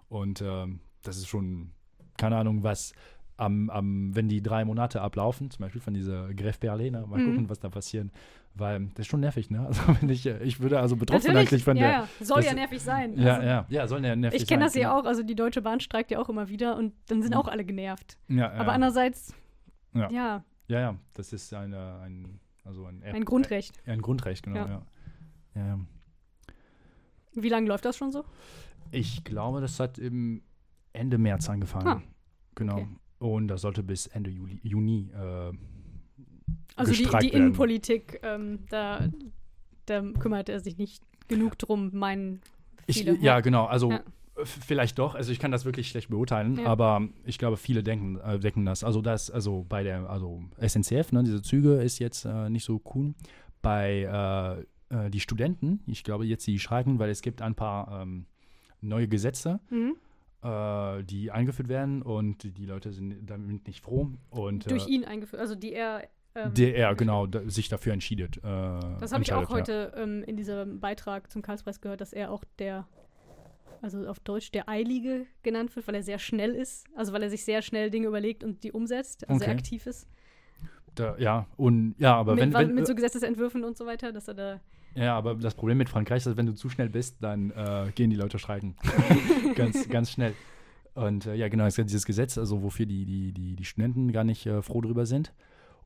A: Und ähm, das ist schon, keine Ahnung, was am, am, wenn die drei Monate ablaufen, zum Beispiel von dieser Grève Perlé, ne? mal
B: Mhm.
A: gucken, was da passiert. Weil das ist schon nervig, ne? *laughs* Also wenn ich, äh, ich würde also betroffen eigentlich von
B: ja,
A: der.
B: ja. Soll
A: das-
B: ja nervig sein.
A: Ja,
B: Also,
A: ja, ja, soll ja nervig
B: Ich kenne
A: sein,
B: das ja
A: genau.
B: auch, also die Deutsche Bahn streikt ja auch immer wieder und dann sind
A: Mhm.
B: auch alle genervt.
A: Ja, ja,
B: Aber andererseits,
A: Ja.
B: ja,
A: ja, ja, das ist eine, ein, also ein,
B: ein Grundrecht.
A: Ein Grundrecht, genau,
B: Ja.
A: ja. ja. ja.
B: Wie lange läuft das schon so?
A: Ich glaube, das hat im Ende März angefangen.
B: Ah,
A: genau.
B: okay.
A: Und das sollte bis Ende Juli, Juni äh,
B: Also die, die. Innenpolitik, ähm, da, da kümmert er sich nicht genug drum, meinen
A: Ich,
B: viele.
A: ja, genau. Also
B: Ja.
A: Vielleicht doch, also ich kann das wirklich schlecht beurteilen,
B: Ja.
A: aber ich glaube, viele denken, äh, denken das. Also das, also bei der, also SNCF, ne, diese Züge ist jetzt äh, nicht so cool. Bei äh, äh, die Studenten, ich glaube jetzt die streiken, weil es gibt ein paar ähm, neue Gesetze,
B: Mhm.
A: äh, die eingeführt werden und die Leute sind damit nicht froh. Und
B: Durch
A: äh,
B: ihn eingeführt, also die er. Ähm,
A: der er genau da, sich dafür entschiedet. Äh,
B: Das habe ich auch heute ähm, in diesem Beitrag zum Karlspreis gehört, dass er auch der, also auf Deutsch der Eilige genannt wird, weil er sehr schnell ist. Also weil er sich sehr schnell Dinge überlegt und die umsetzt, also sehr
A: Okay.
B: aktiv ist.
A: Ja, da, ja, und ja, aber
B: mit,
A: wenn, wenn
B: mit so Gesetzesentwürfen und so weiter, dass er da.
A: Ja, aber das Problem mit Frankreich ist, dass wenn du zu schnell bist, dann äh, gehen die Leute streiken. *laughs* *laughs* ganz, ganz schnell. Und äh, ja, genau, es gibt dieses Gesetz, also wofür die, die, die, die Studenten gar nicht äh, froh drüber sind.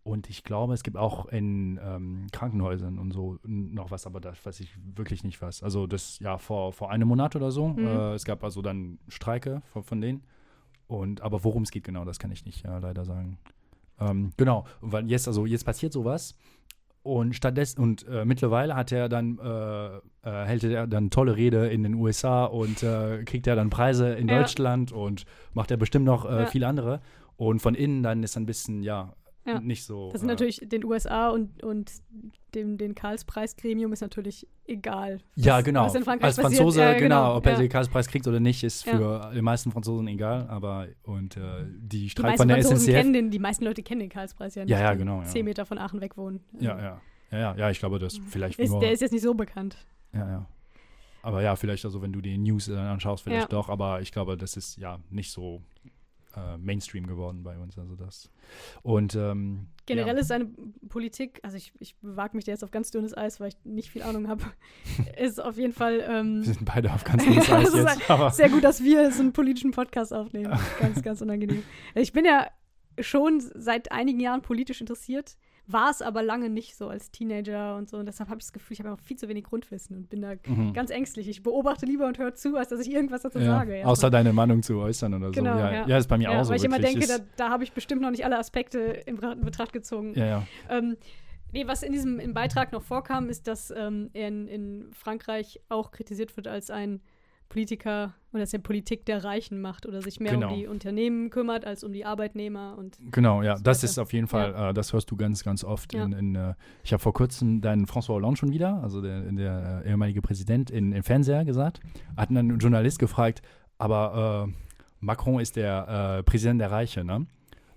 A: Und ich glaube, es gibt auch in ähm, Krankenhäusern und so noch was, aber das weiß ich wirklich nicht was. Also das, ja, vor, vor einem Monat oder so.
B: Mhm.
A: Äh, es gab also dann Streike von, von denen. Und aber worum es geht genau, das kann ich nicht äh, leider sagen. Ähm, genau, weil jetzt, also jetzt passiert sowas. Und stattdessen, und äh, mittlerweile hat er dann, äh, äh, hält er dann tolle Rede in den USA und äh, kriegt er dann Preise in
B: Ja.
A: Deutschland und macht er bestimmt noch
B: Ja.
A: viele andere. Und von innen dann ist ein bisschen, ja,
B: Ja.
A: nicht so.
B: Das sind
A: äh,
B: natürlich den USA und, und dem den Karlspreis-Gremium ist natürlich egal.
A: Ja,
B: was-
A: genau.
B: Was in Frankreich
A: Als
B: passiert.
A: Franzose,
B: Ja,
A: genau, ob er
B: ja.
A: den Karlspreis kriegt oder nicht, ist
B: Ja.
A: für die meisten Franzosen egal. Aber und äh, die Streik
B: meisten
A: von der
B: Franzosen
A: SNCF.
B: den, die meisten Leute kennen den Karlspreis ja nicht.
A: Ja, ja, genau, ja.
B: Zehn Meter von Aachen weg wohnen.
A: Ja, ja. Ja, ja, ja, ich glaube, das vielleicht
B: Ist,
A: nur.
B: der ist jetzt nicht so bekannt.
A: Ja, ja. Aber ja, vielleicht, also wenn du die News dann anschaust, vielleicht
B: Ja.
A: doch, aber ich glaube, das ist ja nicht so äh, Mainstream geworden bei uns. Also das. Und ähm,
B: Generell
A: ja.
B: ist seine Politik, also ich, ich wage mich da jetzt auf ganz dünnes Eis, weil ich nicht viel Ahnung habe, *laughs* ist auf jeden Fall ähm,
A: wir sind beide auf ganz dünnes *laughs* Eis jetzt. Aber
B: sehr gut, dass wir so einen politischen Podcast aufnehmen. Ganz, ganz unangenehm. Ich bin ja schon seit einigen Jahren politisch interessiert, war es aber lange nicht so als Teenager und so. Und deshalb habe ich das Gefühl, ich habe noch viel zu wenig Grundwissen und bin da
A: Mhm.
B: ganz ängstlich. Ich beobachte lieber und höre zu, als dass ich irgendwas dazu
A: ja,
B: sage.
A: außer deine Meinung zu äußern oder
B: Genau,
A: so. Ja,
B: ja.
A: ja. ist bei mir auch so.
B: weil ich immer denke, da,
A: ist,
B: da habe ich bestimmt noch nicht alle Aspekte in Betracht gezogen.
A: ja, ja.
B: Ähm, nee, was in diesem Beitrag noch vorkam, ist, dass ähm, er in, in Frankreich auch kritisiert wird als ein Politiker oder dass er Politik der Reichen macht oder sich mehr
A: Genau.
B: um die Unternehmen kümmert als um die Arbeitnehmer und
A: Genau, ja,
B: so
A: das ist auf jeden Fall, äh, das hörst du ganz, ganz oft.
B: Ja.
A: In, in, äh, ich habe vor kurzem deinen François Hollande schon wieder, also der, der äh, ehemalige Präsident, in, im Fernseher gesagt, hat dann ein Journalist gefragt, aber äh, Macron ist der äh, Präsident der Reiche, ne?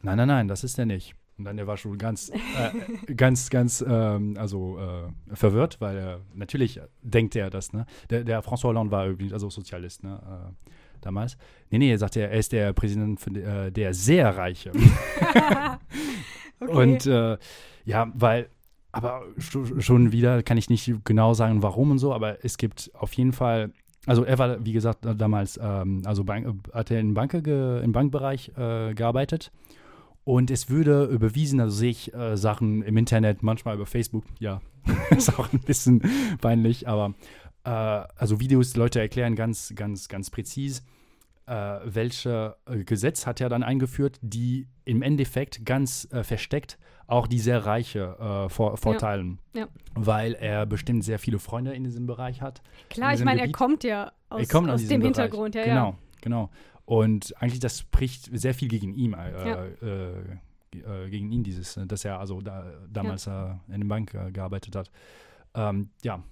A: Nein, nein, nein, das ist er nicht. Und dann der war schon ganz, äh, ganz, ganz, ähm, also äh, verwirrt, weil er natürlich denkt er das, ne? Der, der François Hollande war irgendwie, also Sozialist, ne? Äh, damals. Nee, nee, er sagt er, er ist der Präsident von, äh, der sehr Reiche. *laughs*
B: okay.
A: Und äh, ja, weil, aber sch- schon wieder kann ich nicht genau sagen, warum und so, aber es gibt auf jeden Fall, also er war, wie gesagt, da- damals, ähm, also Bank, hat er in Banke ge, im Bankbereich äh, gearbeitet. Und es würde überwiesen, also sehe ich äh, Sachen im Internet, manchmal über Facebook, ja, *laughs* ist auch ein bisschen peinlich, aber äh, also Videos, Leute erklären ganz, ganz, ganz präzise, äh, welche äh, Gesetz hat er dann eingeführt, die im Endeffekt ganz äh, versteckt auch die sehr Reiche äh, vor, vorteilen.
B: Ja.
A: Weil er bestimmt sehr viele Freunde in diesem Bereich hat.
B: Klar, ich meine, er kommt ja aus,
A: er kommt aus,
B: aus dem
A: Bereich.
B: Hintergrund, ja,
A: Genau,
B: ja.
A: genau. Und eigentlich das spricht sehr viel gegen ihn, äh,
B: Ja.
A: äh, äh, gegen ihn dieses, äh, dass er also da, damals äh, in der Bank gearbeitet hat. Ähm, ja,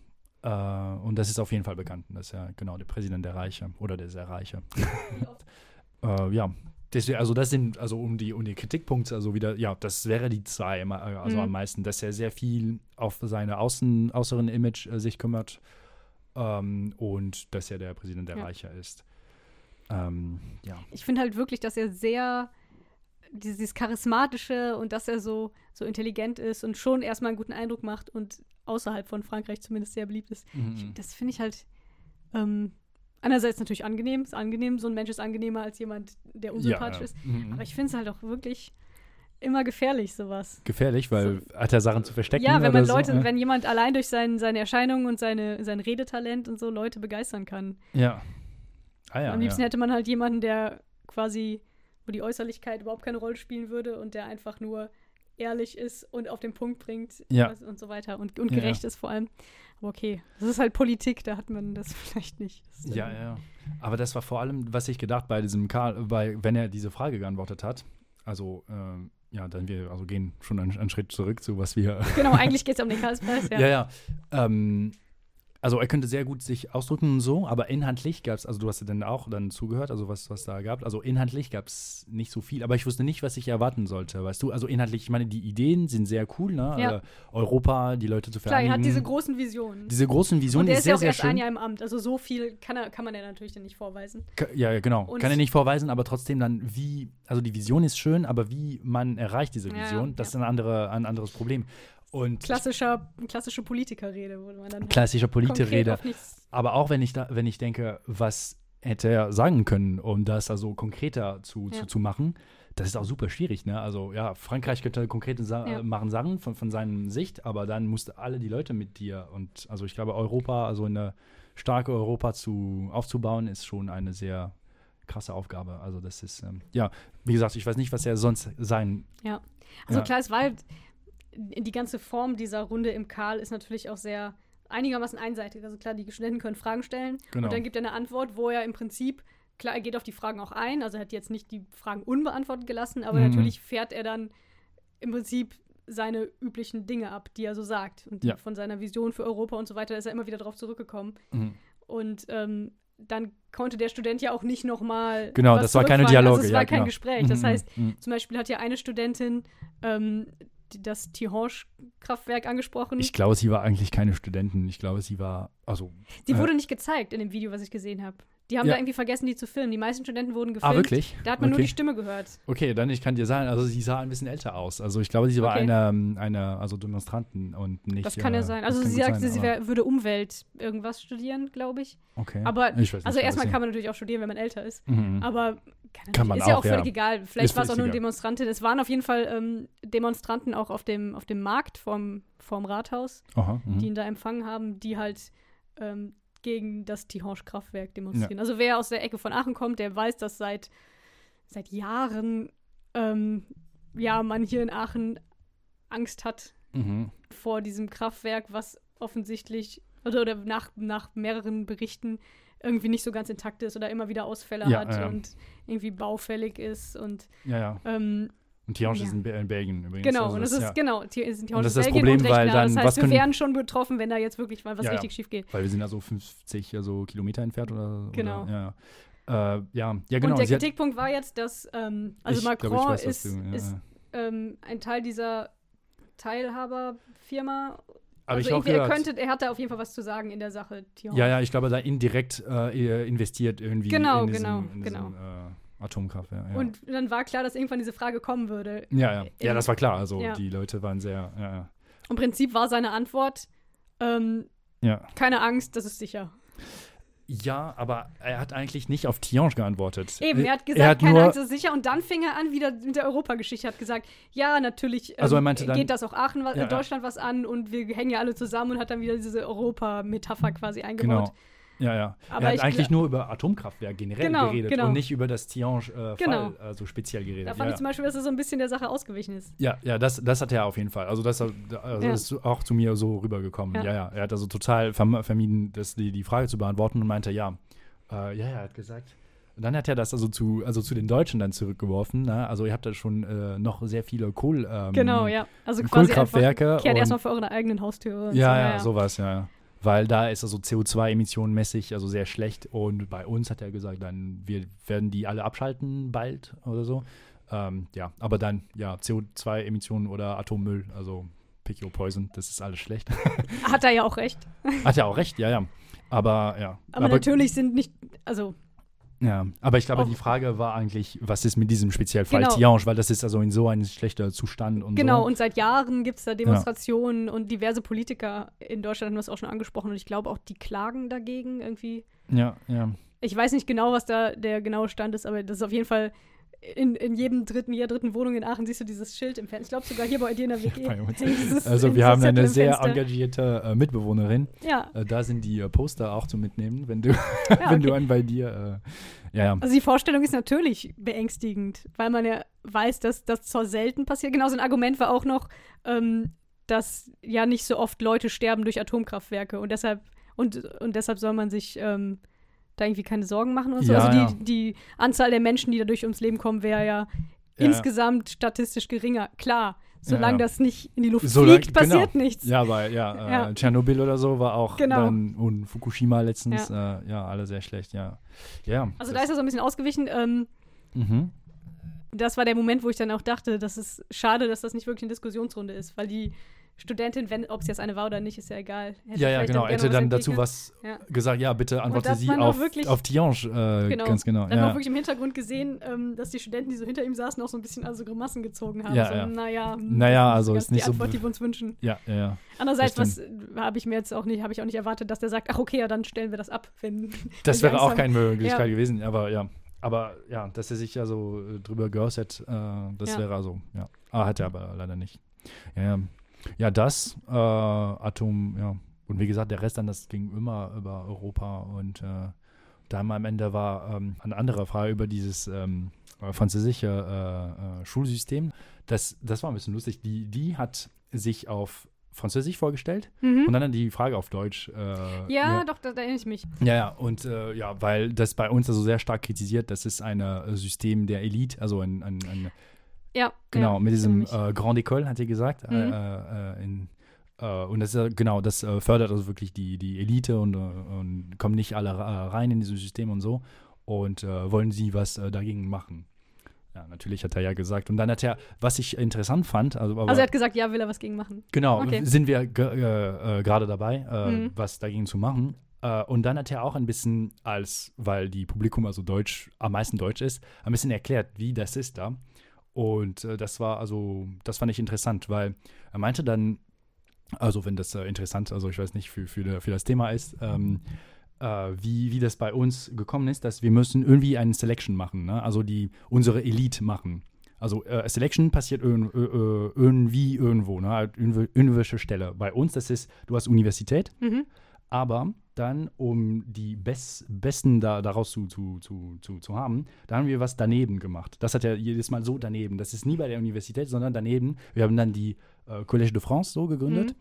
A: und das ist auf jeden Fall bekannt, dass er genau der Präsident der Reiche oder der sehr Reiche. *laughs* ja, deswegen, also das sind also um die um die Kritikpunkte, also wieder, ja, das wäre die zwei, also
B: Mhm.
A: am meisten, dass er sehr viel auf seine Außen, äußeren Image äh, sich kümmert ähm, und dass er der Präsident der
B: Ja.
A: Reiche ist. Ähm, ja.
B: Ich finde halt wirklich, dass er sehr dieses, charismatische und dass er so, so intelligent ist und schon erstmal einen guten Eindruck macht und außerhalb von Frankreich zumindest sehr beliebt ist. Ich, das finde ich halt ähm, einerseits natürlich angenehm, ist angenehm, so ein Mensch ist angenehmer als jemand, der unsympathisch ist.
A: Mhm.
B: Aber ich finde es halt auch wirklich immer gefährlich, sowas.
A: Gefährlich, weil hat er Sachen zu verstecken?
B: Ja, wenn man
A: so?
B: Leute,
A: Ja.
B: wenn jemand allein durch sein, seine Erscheinung und seine, sein Redetalent und so Leute begeistern kann.
A: Ja. Ah ja.
B: Am liebsten
A: ja.
B: hätte man halt jemanden, der quasi, wo die Äußerlichkeit überhaupt keine Rolle spielen würde und der einfach nur ehrlich ist und auf den Punkt bringt
A: Ja.
B: und so weiter und, und
A: Ja,
B: gerecht ist vor allem. Aber okay, das ist halt Politik, da hat man das *laughs* vielleicht nicht. Das
A: Ja, ja. Aber das war vor allem, was ich gedacht bei diesem Karl, bei, wenn er diese Frage geantwortet hat. Also, ähm, ja, dann wir also gehen schon einen, einen Schritt zurück zu was wir.
B: Genau, eigentlich geht es um den Karlspreis, *laughs* ja.
A: ja, ja. Ähm, also er könnte sehr gut sich ausdrücken und so, aber inhaltlich gab es, also du hast ja dann auch dann zugehört, also was, was da gab. Also inhaltlich gab es nicht so viel, aber ich wusste nicht, was ich erwarten sollte, weißt du? Also inhaltlich, ich meine, die Ideen sind sehr cool, ne?
B: Ja.
A: Äh, Europa, die Leute zu
B: Klar, er
A: vereinigen.
B: hat diese großen Visionen.
A: diese großen
B: und
A: Visionen
B: der
A: ist
B: ist
A: sehr,
B: ja auch
A: sehr
B: erst ein
A: schön.
B: Jahr im Amt, also so viel kann, er, kann man ja natürlich dann nicht vorweisen.
A: Ka- Ja, genau.
B: Und-
A: Kann er nicht vorweisen, aber trotzdem dann, wie, also die Vision ist schön, aber wie man erreicht diese Vision,
B: ja,
A: das
B: ja.
A: ist ein, andere, ein anderes Problem. Und
B: Klassischer, klassische Politikerrede, wo man dann
A: klassischer
B: konkret
A: Politikerrede. Aber auch wenn ich da, wenn ich denke, was hätte er sagen können, um das also konkreter zu,
B: Ja.
A: zu, zu machen, das ist auch super schwierig, ne? Also ja, Frankreich könnte konkrete Sa
B: Ja.
A: machen Sachen von, von seiner Sicht, aber dann musste alle die Leute mit dir und also ich glaube Europa, also eine starke Europa zu aufzubauen, ist schon eine sehr krasse Aufgabe. Also das ist ähm, ja, wie gesagt, ich weiß nicht, was er sonst sein.
B: Also
A: Ja.
B: klar, es war halt, die ganze Form dieser Runde im Karl ist natürlich auch sehr einigermaßen einseitig. Also klar, die Studenten können Fragen stellen
A: Genau.
B: und dann gibt er eine Antwort, wo er im Prinzip, klar, er geht auf die Fragen auch ein, also er hat jetzt nicht die Fragen unbeantwortet gelassen, aber
A: Mhm.
B: natürlich fährt er dann im Prinzip seine üblichen Dinge ab, die er so sagt. Und
A: Ja.
B: von seiner Vision für Europa und so weiter ist er immer wieder darauf zurückgekommen.
A: Mhm.
B: Und ähm, dann konnte der Student ja auch nicht nochmal.
A: Genau, das war keine Dialoge,
B: Also es war
A: ja,
B: kein
A: genau.
B: Gespräch. Das
A: Mhm,
B: heißt, zum Beispiel hat ja eine Studentin ähm, das Tihange-Kraftwerk angesprochen.
A: Ich glaube, sie war eigentlich keine Studentin. Ich glaube, sie war, also
B: die
A: äh,
B: wurde nicht gezeigt in dem Video, was ich gesehen habe. Die haben
A: Ja.
B: da irgendwie vergessen, die zu filmen. Die meisten Studenten wurden gefilmt.
A: Ah, wirklich?
B: Da hat man nur
A: Okay.
B: die Stimme gehört.
A: Okay, dann ich kann dir sagen, also sie sah ein bisschen älter aus. Also ich glaube, sie war
B: Okay.
A: eine, eine, also Demonstranten und nicht.
B: Das kann ja
A: äh,
B: sein. Also sie sagte, sie wär, würde Umwelt irgendwas studieren, glaube ich.
A: Okay.
B: Aber
A: ich nicht,
B: also erstmal kann man natürlich auch studieren, wenn man älter ist.
A: Mhm.
B: Aber kann,
A: Kann man
B: ist ja
A: auch,
B: auch völlig
A: ja.
B: egal. Vielleicht war es auch nur eine. Demonstrantin. Es waren auf jeden Fall ähm, Demonstranten auch auf dem, auf dem Markt vorm, vorm Rathaus,
A: Aha, mhm.
B: die ihn da empfangen haben, die halt ähm, gegen das Tihange-Kraftwerk demonstrieren. Also wer aus der Ecke von Aachen kommt, der weiß, dass seit, seit Jahren ähm, ja, man hier in Aachen Angst hat
A: Mhm.
B: vor diesem Kraftwerk, was offensichtlich oder, oder nach, nach mehreren Berichten irgendwie nicht so ganz intakt ist oder immer wieder Ausfälle
A: Ja,
B: hat
A: ja, ja.
B: und irgendwie baufällig ist und
A: Ja, ja.
B: ähm,
A: Und Tihange
B: Ja.
A: ist in, Be- in Belgien übrigens.
B: genau,
A: Also
B: und das ist
A: ja,
B: genau, sind die
A: Und das ist das
B: Belgien
A: Problem,
B: und
A: weil dann,
B: das
A: was
B: heißt, wir wären schon betroffen, wenn da jetzt wirklich mal was
A: Ja,
B: richtig schief geht.
A: Weil wir sind also 50 also Kilometer entfernt oder.
B: Genau.
A: Oder, ja. Äh, ja, ja, genau.
B: und der Kritikpunkt war jetzt, dass ähm, also
A: ich
B: Macron
A: glaube, ich weiß,
B: ist,
A: du-
B: ist ähm, ein Teil dieser Teilhaberfirma.
A: Aber
B: also
A: ich
B: irgendwie, er könnte, er hat da auf jeden Fall was zu sagen in der Sache. Tihange.
A: Ja, ja, ich glaube, da indirekt äh, investiert irgendwie
B: Genau,
A: in diesem,
B: genau,
A: in
B: genau.
A: diesem äh, Atomkraftwerk. Ja.
B: Und dann war klar, dass irgendwann diese Frage kommen würde.
A: ja, ja. ja, das war klar. Also
B: ja.
A: die Leute waren sehr, ja, ja.
B: Im Prinzip war seine Antwort, ähm,
A: ja.
B: keine Angst, das ist sicher.
A: Ja, aber er hat eigentlich nicht auf Tiange geantwortet.
B: Eben, er hat gesagt,
A: er hat
B: keine Angst, ist sicher. Und dann fing er an, wieder mit der Europageschichte, hat gesagt, ja, natürlich ähm,
A: Also er meinte dann-
B: geht das auch Aachen,
A: ja.
B: Deutschland was an und wir hängen ja alle zusammen und hat dann wieder diese Europa-Metapher quasi eingebaut.
A: Genau. Ja, ja.
B: Aber
A: er hat
B: ich
A: eigentlich nur über Atomkraftwerk generell
B: Genau,
A: geredet
B: genau.
A: und nicht über das Tiange-Fall äh,
B: Genau.
A: Also speziell geredet.
B: Da fand
A: ja,
B: ich zum Beispiel, dass er so ein bisschen der Sache ausgewichen ist.
A: ja, ja, das, das hat er auf jeden Fall. Also das also
B: Ja.
A: ist auch zu mir so rübergekommen.
B: Ja.
A: Ja, ja. Er hat also total verm vermieden, das, die, die Frage zu beantworten und meinte, ja, äh, ja, er hat gesagt. Und dann hat er das also zu, also zu den Deutschen dann zurückgeworfen. Ne? Also ihr habt da schon äh, noch sehr viele Kohl, ähm,
B: Genau, ja. Also einfach, kehrt erstmal vor eurer eigenen Haustür. und
A: Ja,
B: so,
A: ja, sowas, ja. Weil da ist also CO2-Emissionen mäßig also sehr schlecht und bei uns hat er gesagt, dann wir werden die alle abschalten bald oder so. Ähm, ja, aber dann ja CO2-Emissionen oder Atommüll, also pick your poison, das ist alles schlecht.
B: Hat er ja auch recht.
A: hat er auch recht, ja, ja. Aber ja.
B: Aber, natürlich sind nicht, also
A: Ja, aber ich glaube,
B: Auch-
A: die Frage war eigentlich, was ist mit diesem Spezialfall
B: Genau.
A: Tiange, weil das ist also in so einem schlechten Zustand und
B: Genau,
A: so.
B: und seit Jahren gibt es da Demonstrationen und diverse Politiker in Deutschland haben das auch schon angesprochen und ich glaube auch, die klagen dagegen irgendwie.
A: Ja, ja.
B: Ich weiß nicht genau, was da der genaue Stand ist, aber das ist auf jeden Fall in, in jedem dritten, jeder dritten Wohnung in Aachen siehst du dieses Schild im Fenster. Ich glaube sogar hier bei dir in der WG. *laughs* dieses-
A: Also wir haben
B: Zettel
A: eine sehr engagierte äh, Mitbewohnerin.
B: Ja,
A: Äh, da sind die äh, Poster auch zu mitnehmen, wenn du, *laughs*
B: ja
A: wenn du
B: okay.
A: an bei dir, Ja, ja.
B: Also die Vorstellung ist natürlich beängstigend, weil man ja weiß, dass das zwar selten passiert. Genauso ein Argument war auch noch, ähm, dass ja nicht so oft Leute sterben durch Atomkraftwerke und deshalb und, und deshalb soll man sich ähm, da irgendwie keine Sorgen machen und so.
A: Ja,
B: also
A: ja.
B: die, die Anzahl der Menschen, die dadurch ums Leben kommen, wäre ja,
A: Ja,
B: insgesamt statistisch geringer. Klar, solange das nicht in die Luft
A: Solange-
B: fliegt, passiert
A: genau.
B: nichts.
A: Ja, weil, ja, äh. Tschernobyl oder so war auch
B: Genau.
A: dann und Fukushima letztens, ja, äh, ja alle sehr schlecht, ja. Ja.
B: Also da ist er so ein bisschen ausgewichen. Ähm,
A: Mhm.
B: das war der Moment, wo ich dann auch dachte, das ist schade, dass das nicht wirklich eine Diskussionsrunde ist, weil die Studentin, wenn ob es jetzt eine war oder nicht, ist ja egal. hätte
A: Ja, ja, genau. Hätte dann dazu was
B: Ja.
A: gesagt, ja, bitte antworte sie auf,
B: wirklich-
A: auf Tiange, äh,
B: Genau.
A: ganz genau.
B: Dann
A: ja.
B: auch wirklich im Hintergrund gesehen, ähm, dass die Studenten, die so hinter ihm saßen, auch so ein bisschen also Grimassen gezogen haben.
A: Ja,
B: so,
A: ja.
B: Naja, hm,
A: Naja,
B: das
A: also ist nicht
B: die
A: so
B: Antwort, die wir uns wünschen.
A: ja, ja, ja.
B: Andererseits, was äh, habe ich mir jetzt auch nicht, habe ich auch nicht erwartet, dass der sagt, ach okay, ja, dann stellen wir das ab, wenn
A: Das *laughs*
B: wenn
A: wäre auch
B: haben.
A: keine Möglichkeit
B: Ja.
A: gewesen, aber ja. Aber ja, dass er sich ja so äh, drüber geäußert, äh, das wäre also, ja. Ah, hat er aber leider nicht. Ja, ja. Ja das, äh, Atom, ja. Und wie gesagt, der Rest dann, das ging immer über Europa und äh, dann am Ende war ähm, eine andere Frage über dieses ähm, äh, französische äh, äh, Schulsystem. Das, das war ein bisschen lustig. Die, die hat sich auf Französisch vorgestellt und dann die Frage auf Deutsch. Äh,
B: Mhm. Ja, doch, da, da erinnere ich mich.
A: ja, ja, und äh, ja, weil das bei uns also sehr stark kritisiert, das ist ein äh, System der Elite, also ein, ein, ein
B: Ja,
A: genau,
B: ja,
A: mit diesem äh, Grand École, hat sie gesagt.
B: Mhm.
A: Äh, äh, in, äh, und das ist genau, das äh, fördert also wirklich die, die Elite und, äh, und kommen nicht alle äh, rein in dieses System und so. Und äh, wollen sie was äh, dagegen machen. Ja, natürlich hat er ja gesagt. Und dann hat er, was ich interessant fand, also, aber,
B: Also er hat gesagt, ja, will er was gegen machen.
A: Genau,
B: Okay.
A: sind wir äh, äh, gerade dabei, äh,
B: Mhm.
A: was dagegen zu machen. Äh, und dann hat er auch ein bisschen als, weil die Publikum also Deutsch, am meisten Deutsch ist, ein bisschen erklärt, wie das ist da. Und äh, das war also, das fand ich interessant, weil er meinte dann, also wenn das äh, interessant, also ich weiß nicht, für, für, für das Thema ist, ähm, äh, wie, wie das bei uns gekommen ist, dass wir müssen irgendwie eine Selection machen, ne? also die unsere Elite machen. Also äh, Selection passiert irg äh, äh, irgendwie irgendwo, ne? halt irgendwelche Stelle. Bei uns, das ist, du hast Universität,
B: Mhm.
A: aber dann, um die Bes Besten da, daraus zu, zu, zu, zu, zu haben, da haben wir was daneben gemacht. Das hat er jedes Mal so daneben. Das ist nie bei der Universität, sondern daneben. Wir haben dann die äh, Collège de France so gegründet.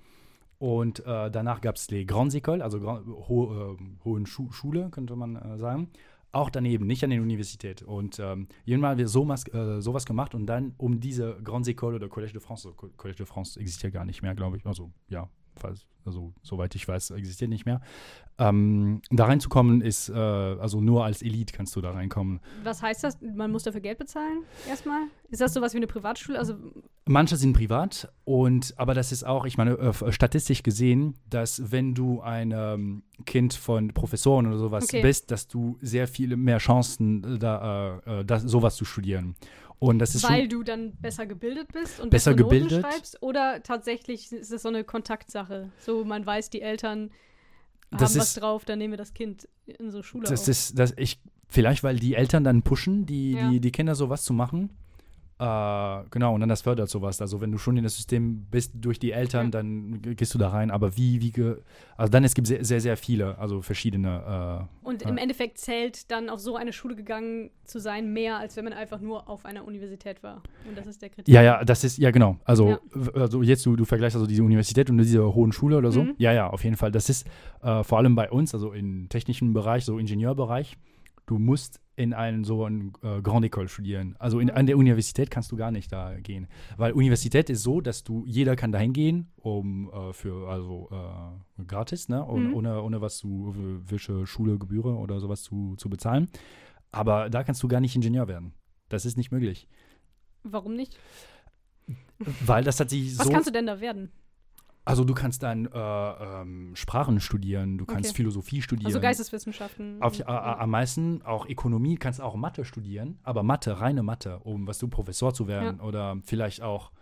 A: Und äh, danach gab es die Grandes Écoles, also Grand, ho, äh, Hohen Schu Schule, könnte man äh, sagen. Auch daneben, nicht an der Universität. Und ähm, irgendwann haben wir so mas- äh, sowas gemacht und dann um diese Grandes Écoles oder Collège de France, also Co- Collège de France existiert gar nicht mehr, glaube ich. Also ja, also soweit ich weiß, existiert nicht mehr. Ähm, da reinzukommen ist, äh, also nur als Elite kannst du da reinkommen.
B: Was heißt das? Man muss dafür Geld bezahlen? Erstmal? Ist das sowas wie eine Privatschule? Also,
A: Manche sind privat und aber das ist auch, ich meine, äh, statistisch gesehen, dass wenn du ein ähm, Kind von Professoren oder sowas
B: Okay.
A: bist, dass du sehr viele mehr Chancen äh, da äh, äh, sowas zu studieren. Und das ist
B: weil
A: schon,
B: du dann besser gebildet bist und
A: Besser gebildet.
B: Noten schreibst? Oder tatsächlich ist es so eine Kontaktsache? So, man weiß, die Eltern
A: Das
B: haben was
A: ist-
B: drauf, dann nehmen wir das Kind in so Schule
A: das
B: auf.
A: ist, das ich vielleicht, weil die Eltern dann pushen, die,
B: Ja.
A: die, die Kinder sowas zu machen. Äh, genau, und dann das fördert sowas. Also wenn du schon in das System bist durch die Eltern, dann ge- gehst du da rein. Aber wie, wie, ge also dann es gibt sehr, sehr, sehr viele, also verschiedene. Äh,
B: Und im Endeffekt zählt dann auf so eine Schule gegangen zu sein, mehr als wenn man einfach nur auf einer Universität war. Und das ist der Kritik.
A: Ja, ja, das ist, ja genau. Also,
B: Ja.
A: also jetzt, du, du vergleichst also diese Universität und diese hohen Schule oder so.
B: Mhm.
A: Ja, ja, auf jeden Fall. Das ist äh, vor allem bei uns, also im technischen Bereich, so Ingenieurbereich, du musst in einen so ein äh, Grand École studieren. Also in, an der Universität kannst du gar nicht da gehen. Weil Universität ist so, dass du, jeder kann dahin gehen, um äh, für, also äh, gratis, ne? Ohne,
B: Mhm.
A: ohne, ohne was zu, welche Schule, Gebühren oder sowas zu, zu bezahlen. Aber da kannst du gar nicht Ingenieur werden. Das ist nicht möglich.
B: Warum nicht?
A: Weil das hat sich
B: Was
A: so.
B: kannst du denn da werden?
A: Also du kannst dann äh, ähm, Sprachen studieren, du kannst
B: Okay.
A: Philosophie studieren.
B: Also Geisteswissenschaften.
A: Auf, äh, äh, am meisten auch Ökonomie, kannst auch Mathe studieren, aber Mathe, reine Mathe, um was du Professor zu werden oder vielleicht auch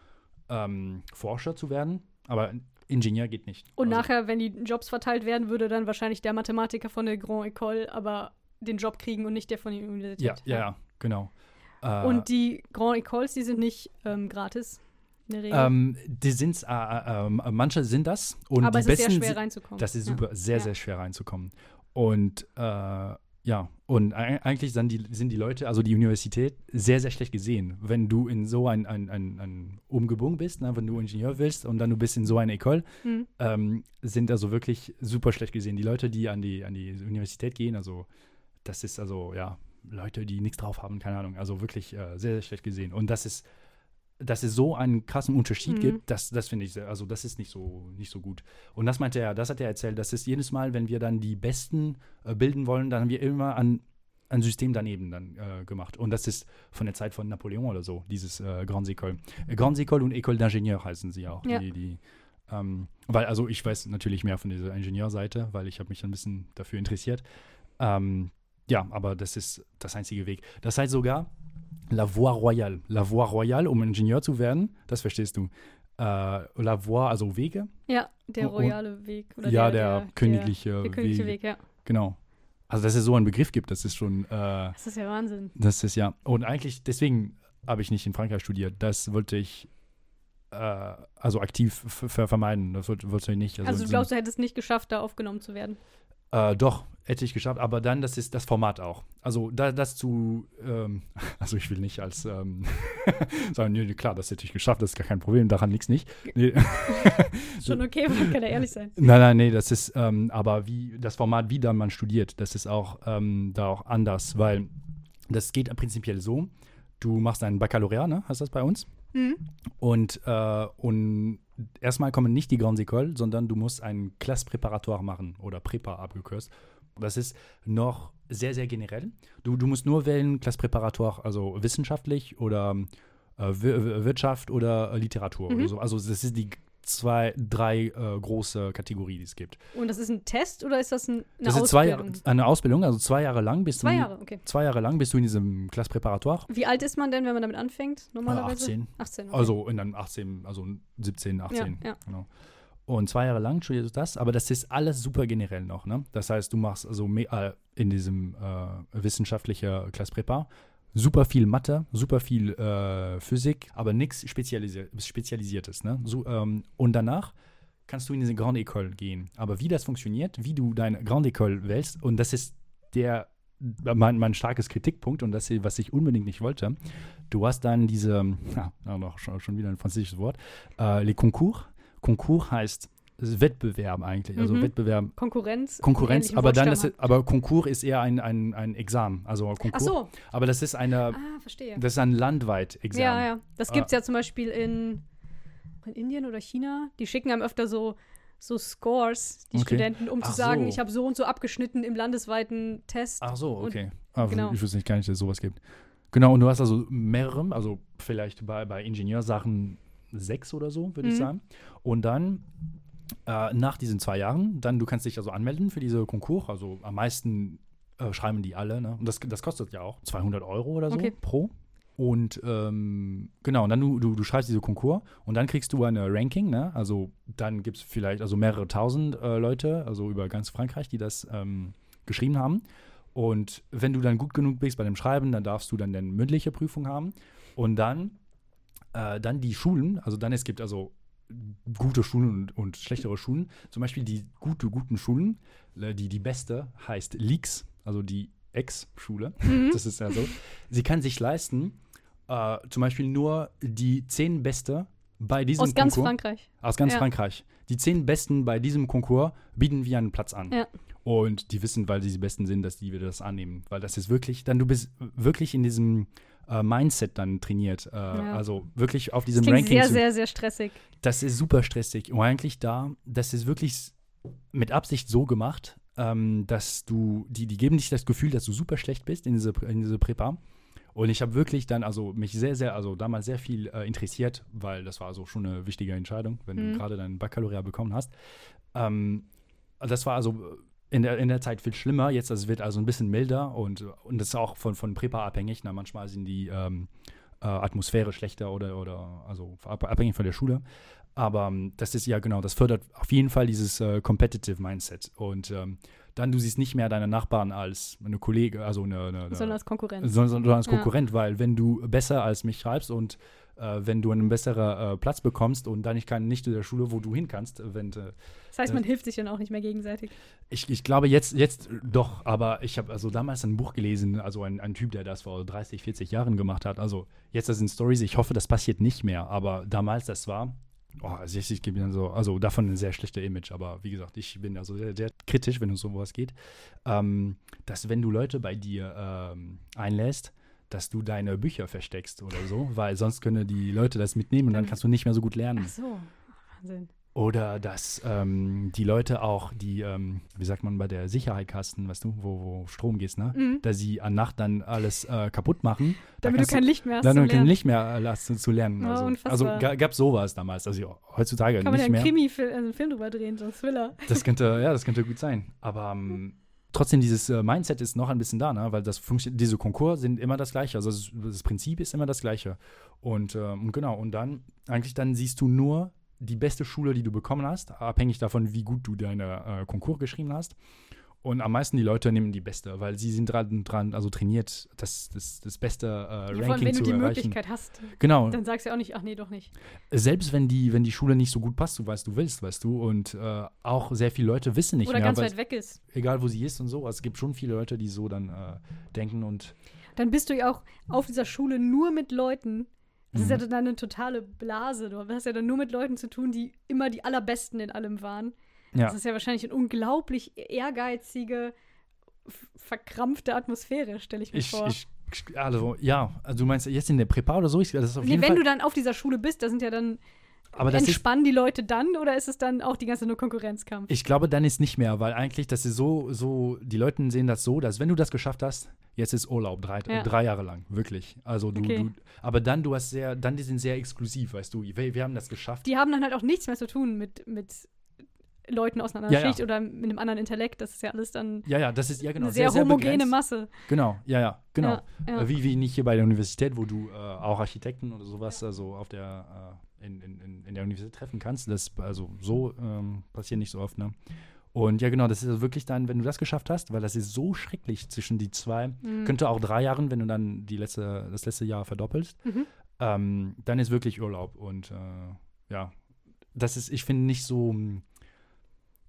A: ähm, Forscher zu werden, aber Ingenieur geht nicht.
B: Und
A: also,
B: nachher, wenn die Jobs verteilt werden, würde dann wahrscheinlich der Mathematiker von der Grand École aber den Job kriegen und nicht der von der Universität.
A: Ja, ja, ja, genau. Äh,
B: Und die Grand Écoles, die sind nicht ähm, gratis.
A: Ähm, die sind, äh, äh, ähm, manche sind das und
B: aber
A: die
B: es ist sehr schwer reinzukommen.
A: Das ist super, sehr,
B: Ja.
A: sehr schwer reinzukommen. Und äh, ja, und ei- eigentlich sind die, sind die Leute, also die Universität, sehr, sehr schlecht gesehen. Wenn du in so ein, ein, ein, ein Umgebung bist, ne, wenn du Ingenieur willst und dann du bist in so einer Ecole,
B: Hm.
A: ähm, sind also wirklich super schlecht gesehen. Die Leute, die an die, an die Universität gehen, also das ist also, ja, Leute, die nichts drauf haben, keine Ahnung, also wirklich äh, sehr, sehr schlecht gesehen. Und das ist, dass es so einen krassen Unterschied
B: Mhm.
A: gibt, das, das finde ich, sehr, also das ist nicht so, nicht so gut. Und das meinte er, das hat er erzählt, das ist jedes Mal, wenn wir dann die Besten äh, bilden wollen, dann haben wir immer an ein System daneben dann äh, gemacht. Und das ist von der Zeit von Napoleon oder so, dieses äh, Grandes École. Äh, Grandes École und École d'Ingénieur heißen sie auch.
B: Ja.
A: Die, die, ähm, weil, also ich weiß natürlich mehr von dieser Ingenieurseite, weil ich habe mich ein bisschen dafür interessiert. Ähm, ja, aber das ist das einzige Weg. Das heißt sogar La Voie Royale. La Voie Royale, um Ingenieur zu werden, das verstehst du. Äh, La Voie, also Wege.
B: Ja, der
A: Und-
B: royale Weg. Oder
A: ja,
B: der,
A: der, königliche
B: Der, der königliche
A: Weg.
B: Weg, ja.
A: Genau. Also, dass es so einen Begriff gibt, das ist schon, äh,
B: Das ist ja Wahnsinn.
A: das ist ja. Und eigentlich, deswegen habe ich nicht in Frankreich studiert. Das wollte ich, äh, also aktiv vermeiden. Das wollte, wollte ich nicht.
B: Also,
A: in
B: du glaubst, du hättest nicht geschafft, da aufgenommen zu werden.
A: Äh, doch, hätte ich geschafft, aber dann, das ist das Format auch. Also da, das zu, ähm, *laughs* also ich will nicht als ähm, *laughs* sagen, nee, klar, das hätte ich geschafft, das ist gar kein Problem, daran liegt nicht. Nee. *laughs*
B: Schon okay, man kann ja ehrlich sein.
A: Nein, nein, nee, das ist, ähm, aber wie das Format, wie dann man studiert, das ist auch ähm, da auch anders, weil das geht prinzipiell so, du machst ein Baccalaureat, ne, heißt das bei uns?
B: Mhm.
A: Und, äh, und erstmal kommen nicht die Grandes Écoles, sondern du musst ein Classe Préparatoire machen oder Prépa abgekürzt. Das ist noch sehr, sehr generell. Du, du musst nur wählen Classe Préparatoire, also wissenschaftlich oder äh, Wir- Wirtschaft oder äh, Literatur
B: Mhm.
A: oder so. Also das ist die zwei, drei äh, große Kategorien, die es gibt.
B: Und das ist ein Test oder ist das ein, eine
A: das ist zwei,
B: Ausbildung?
A: eine Ausbildung, also zwei Jahre lang bist
B: Zwei
A: du
B: Jahre, okay.
A: zwei Jahre lang bist du in diesem Classe Préparatoire.
B: Wie alt ist man denn, wenn man damit anfängt, normalerweise?
A: 18.
B: 18. okay.
A: Also in dann 18, also 17, 18.
B: Ja, ja.
A: Genau. Und zwei Jahre lang studierst du das, aber das ist alles super generell noch. Ne? Das heißt, du machst also mehr, äh, in diesem äh, wissenschaftlichen Classe super viel Mathe, super viel äh, Physik, aber nichts Spezialisi Spezialisiertes. Ne? So, ähm, und danach kannst du in diese Grande École gehen. Aber wie das funktioniert, wie du deine Grande École wählst, und das ist der mein, mein starkes Kritikpunkt und das, was ich unbedingt nicht wollte. Du hast dann diese, ja, noch schon, wieder ein französisches Wort, äh, les concours. Concours heißt Wettbewerb eigentlich, also
B: Mhm.
A: Wettbewerb,
B: Konkurrenz.
A: Konkurrenz, aber dann, ist- aber Concours ist eher ein, ein, ein Examen, also. Concours.
B: Ach so,
A: Aber das ist eine,
B: ah, verstehe.
A: das ist ein landweit Examen.
B: Ja, ja. Das
A: Ah.
B: gibt es ja zum Beispiel in, in Indien oder China. Die schicken einem öfter so, so Scores, die
A: Okay.
B: Studenten, um
A: Ach
B: zu sagen,
A: so.
B: ich habe so und so abgeschnitten im landesweiten Test.
A: Ach so,
B: Und-
A: okay. Ah,
B: genau.
A: Ich wusste nicht gar nicht, dass es sowas gibt. Genau, und du hast also mehrere, also vielleicht bei, bei Ingenieursachen sechs oder so, würde ich
B: Mhm.
A: sagen. Und dann äh, nach diesen zwei Jahren, dann du kannst dich also anmelden für diese Konkurs. Also am meisten äh, schreiben die alle. Ne? Und das, das kostet ja auch 200 Euro oder so
B: Okay.
A: pro. Und ähm, genau, und dann du, du, du schreibst diese Konkurs und dann kriegst du eine Ranking, ne? Also dann gibt es vielleicht also mehrere tausend äh, Leute, also über ganz Frankreich, die das ähm, geschrieben haben. Und wenn du dann gut genug bist bei dem Schreiben, dann darfst du dann eine mündliche Prüfung haben. Und dann, äh, dann die Schulen, also dann es gibt also gute Schulen und, und schlechtere Schulen. Zum Beispiel die gute, guten Schulen, äh, die, die beste heißt Leaks, also die Ex-Schule.
B: Mhm.
A: Das ist ja so. Sie kann sich leisten, äh, zum Beispiel nur die zehn Beste bei diesem
B: Aus ganz
A: Konkurs.
B: Frankreich.
A: Aus ganz
B: Ja.
A: Frankreich. Die zehn Besten bei diesem Konkurs bieten wir einen Platz an.
B: Ja.
A: Und die wissen, weil sie die Besten sind, dass die wieder das annehmen. Weil das ist wirklich, dann du bist wirklich in diesem äh, Mindset dann trainiert. Äh, Also wirklich auf
B: Das
A: diesem
B: klingt
A: Ranking
B: sehr,
A: zu
B: sehr, sehr stressig.
A: das ist super stressig. Und eigentlich da, das ist wirklich mit Absicht so gemacht, ähm, dass du, die, die geben dich das Gefühl, dass du super schlecht bist in diese, in diese Präpa. Und ich habe wirklich dann, also mich sehr, sehr, also damals sehr viel äh, interessiert, weil das war also schon eine wichtige Entscheidung, wenn
B: Mhm.
A: du gerade dein Baccalaureat bekommen hast. Ähm, das war also in der, in der Zeit viel schlimmer. Jetzt es wird also ein bisschen milder und, und das ist auch von, von Präpa abhängig. Na, manchmal sind die ähm, äh, Atmosphäre schlechter oder, oder also ab- abhängig von der Schule. Aber ähm, das ist ja genau, das fördert auf jeden Fall dieses äh, Competitive Mindset. Und ähm, dann, du siehst nicht mehr deine Nachbarn als eine Kollege, also eine, eine, eine
B: Sondern als Konkurrenz.
A: sondern, sondern als
B: Ja.
A: Konkurrent, weil wenn du besser als mich schreibst und äh, wenn du einen besseren äh, Platz bekommst und dann ich kann nicht in der Schule, wo du hin kannst, äh, wenn äh,
B: Das heißt, man hilft sich dann auch nicht mehr gegenseitig.
A: ich, ich glaube jetzt, jetzt doch, aber ich habe also damals ein Buch gelesen, also ein, ein Typ, der das vor 30, 40 Jahren gemacht hat. Also jetzt das sind Stories, ich hoffe, das passiert nicht mehr, aber damals das war. Oh, also ich, ich gebe dann so, also davon ein sehr schlechtes Image, aber wie gesagt, ich bin also sehr, sehr kritisch, wenn es um sowas geht. Ähm, dass wenn du Leute bei dir ähm, einlässt, dass du deine Bücher versteckst oder so, weil sonst können die Leute das mitnehmen und dann kannst du nicht mehr so gut lernen.
B: Ach so. Wahnsinn.
A: Oder dass ähm, die Leute auch, die, ähm, wie sagt man, bei der Sicherheitskasten, weißt du, wo, wo Strom geht, ne?
B: Mhm.
A: Dass sie an Nacht dann alles äh, kaputt machen. Da
B: Damit du
A: kannst
B: kein Licht mehr hast. Zum
A: du kein. Licht mehr äh, lassen zu lernen.
B: Oh,
A: Also, also ga, gab sowas damals. Also ja, heutzutage
B: Kann man ja
A: nicht
B: einen
A: mehr.
B: Krimi, äh, einen Film drüber drehen, so ein Thriller.
A: Das könnte, ja, das könnte gut sein. Aber ähm, trotzdem, dieses äh, Mindset ist noch ein bisschen da, ne? weil das diese Konkurs sind immer das gleiche. Also das, das Prinzip ist immer das gleiche. Und ähm, genau, und dann, eigentlich dann siehst du nur die beste Schule, die du bekommen hast, abhängig davon, wie gut du deine äh, Konkurs geschrieben hast. Und am meisten die Leute nehmen die beste, weil sie sind dran, dran also trainiert, das, das, das beste äh,
B: Ja, vor allem,
A: Ranking
B: wenn
A: zu
B: du die
A: erreichen.
B: Möglichkeit hast,
A: Genau,
B: dann sagst du ja auch nicht, ach nee, doch nicht.
A: selbst wenn die, wenn die Schule nicht so gut passt, du weißt, du willst, weißt du, und äh, auch sehr viele Leute wissen nicht
B: Oder
A: mehr,
B: ganz
A: weil-
B: weit weg ist.
A: egal wo sie ist und so. Also es gibt schon viele Leute, die so dann äh, denken und
B: Dann bist du ja auch auf dieser Schule nur mit Leuten. Das ist ja
A: Mhm.
B: dann eine totale Blase. Du hast ja dann nur mit Leuten zu tun, die immer die allerbesten in allem waren.
A: Ja,
B: Das ist ja wahrscheinlich eine unglaublich ehrgeizige, verkrampfte Atmosphäre, stelle ich mir
A: ich,
B: vor.
A: ich, also ja, also du meinst jetzt in der Präpa oder so, ich, das ist auf
B: nee,
A: jeden
B: wenn
A: Fall.
B: du dann auf dieser Schule bist, da sind ja dann
A: aber das ist,
B: entspannen die Leute dann oder ist es dann auch die ganze nur Konkurrenzkampf?
A: ich glaube, dann ist nicht mehr, weil eigentlich, das ist so, so, die Leute sehen das so, dass wenn du das geschafft hast, jetzt ist Urlaub drei,
B: Ja.
A: drei Jahre lang, wirklich. Also du,
B: Okay.
A: du, aber dann du hast sehr, dann die sind sehr exklusiv, weißt du. Wir, wir haben das geschafft.
B: die haben dann halt auch nichts mehr zu tun mit, mit Leuten aus einer anderen
A: Ja, ja.
B: Schicht oder mit einem anderen Intellekt. Das ist ja alles dann
A: Ja, ja, das ist ja genau
B: eine sehr, homogene
A: begrenzt.
B: Masse.
A: Genau, ja, ja, genau.
B: Ja, ja.
A: Wie, wie nicht hier bei der Universität, wo du äh, auch Architekten oder sowas also auf der, äh, in, in, in- der Universität treffen kannst. Das also so ähm, passiert nicht so oft, ne? Und ja, genau, das ist also wirklich dann, wenn du das geschafft hast, weil das ist so schrecklich zwischen die zwei,
B: Mhm.
A: könnte auch drei Jahren, wenn du dann die letzte, das letzte Jahr verdoppelst,
B: Mhm.
A: ähm, dann ist wirklich Urlaub. Und äh, ja, das ist, ich finde, nicht so, mh,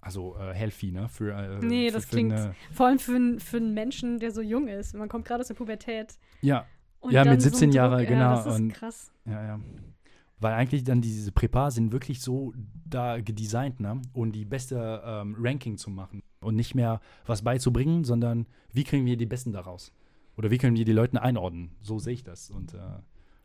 A: also äh, healthy, ne? Für, äh,
B: Nee,
A: für,
B: das
A: für
B: klingt-
A: Eine,
B: Vor allem für, einen- für einen Menschen, der so jung ist. Man kommt gerade aus der Pubertät.
A: ja,
B: Und
A: Ja, mit
B: so ein
A: 17 Jahre,
B: Druck,
A: genau,
B: Ja, das ist
A: und-
B: krass.
A: Ja, ja. Weil eigentlich dann diese Präpar sind wirklich so da gedesignt, ne? Und die beste ähm, Ranking zu machen. Und nicht mehr was beizubringen, sondern wie kriegen wir die Besten daraus? Oder wie können wir die Leute einordnen? So sehe ich das. Und äh,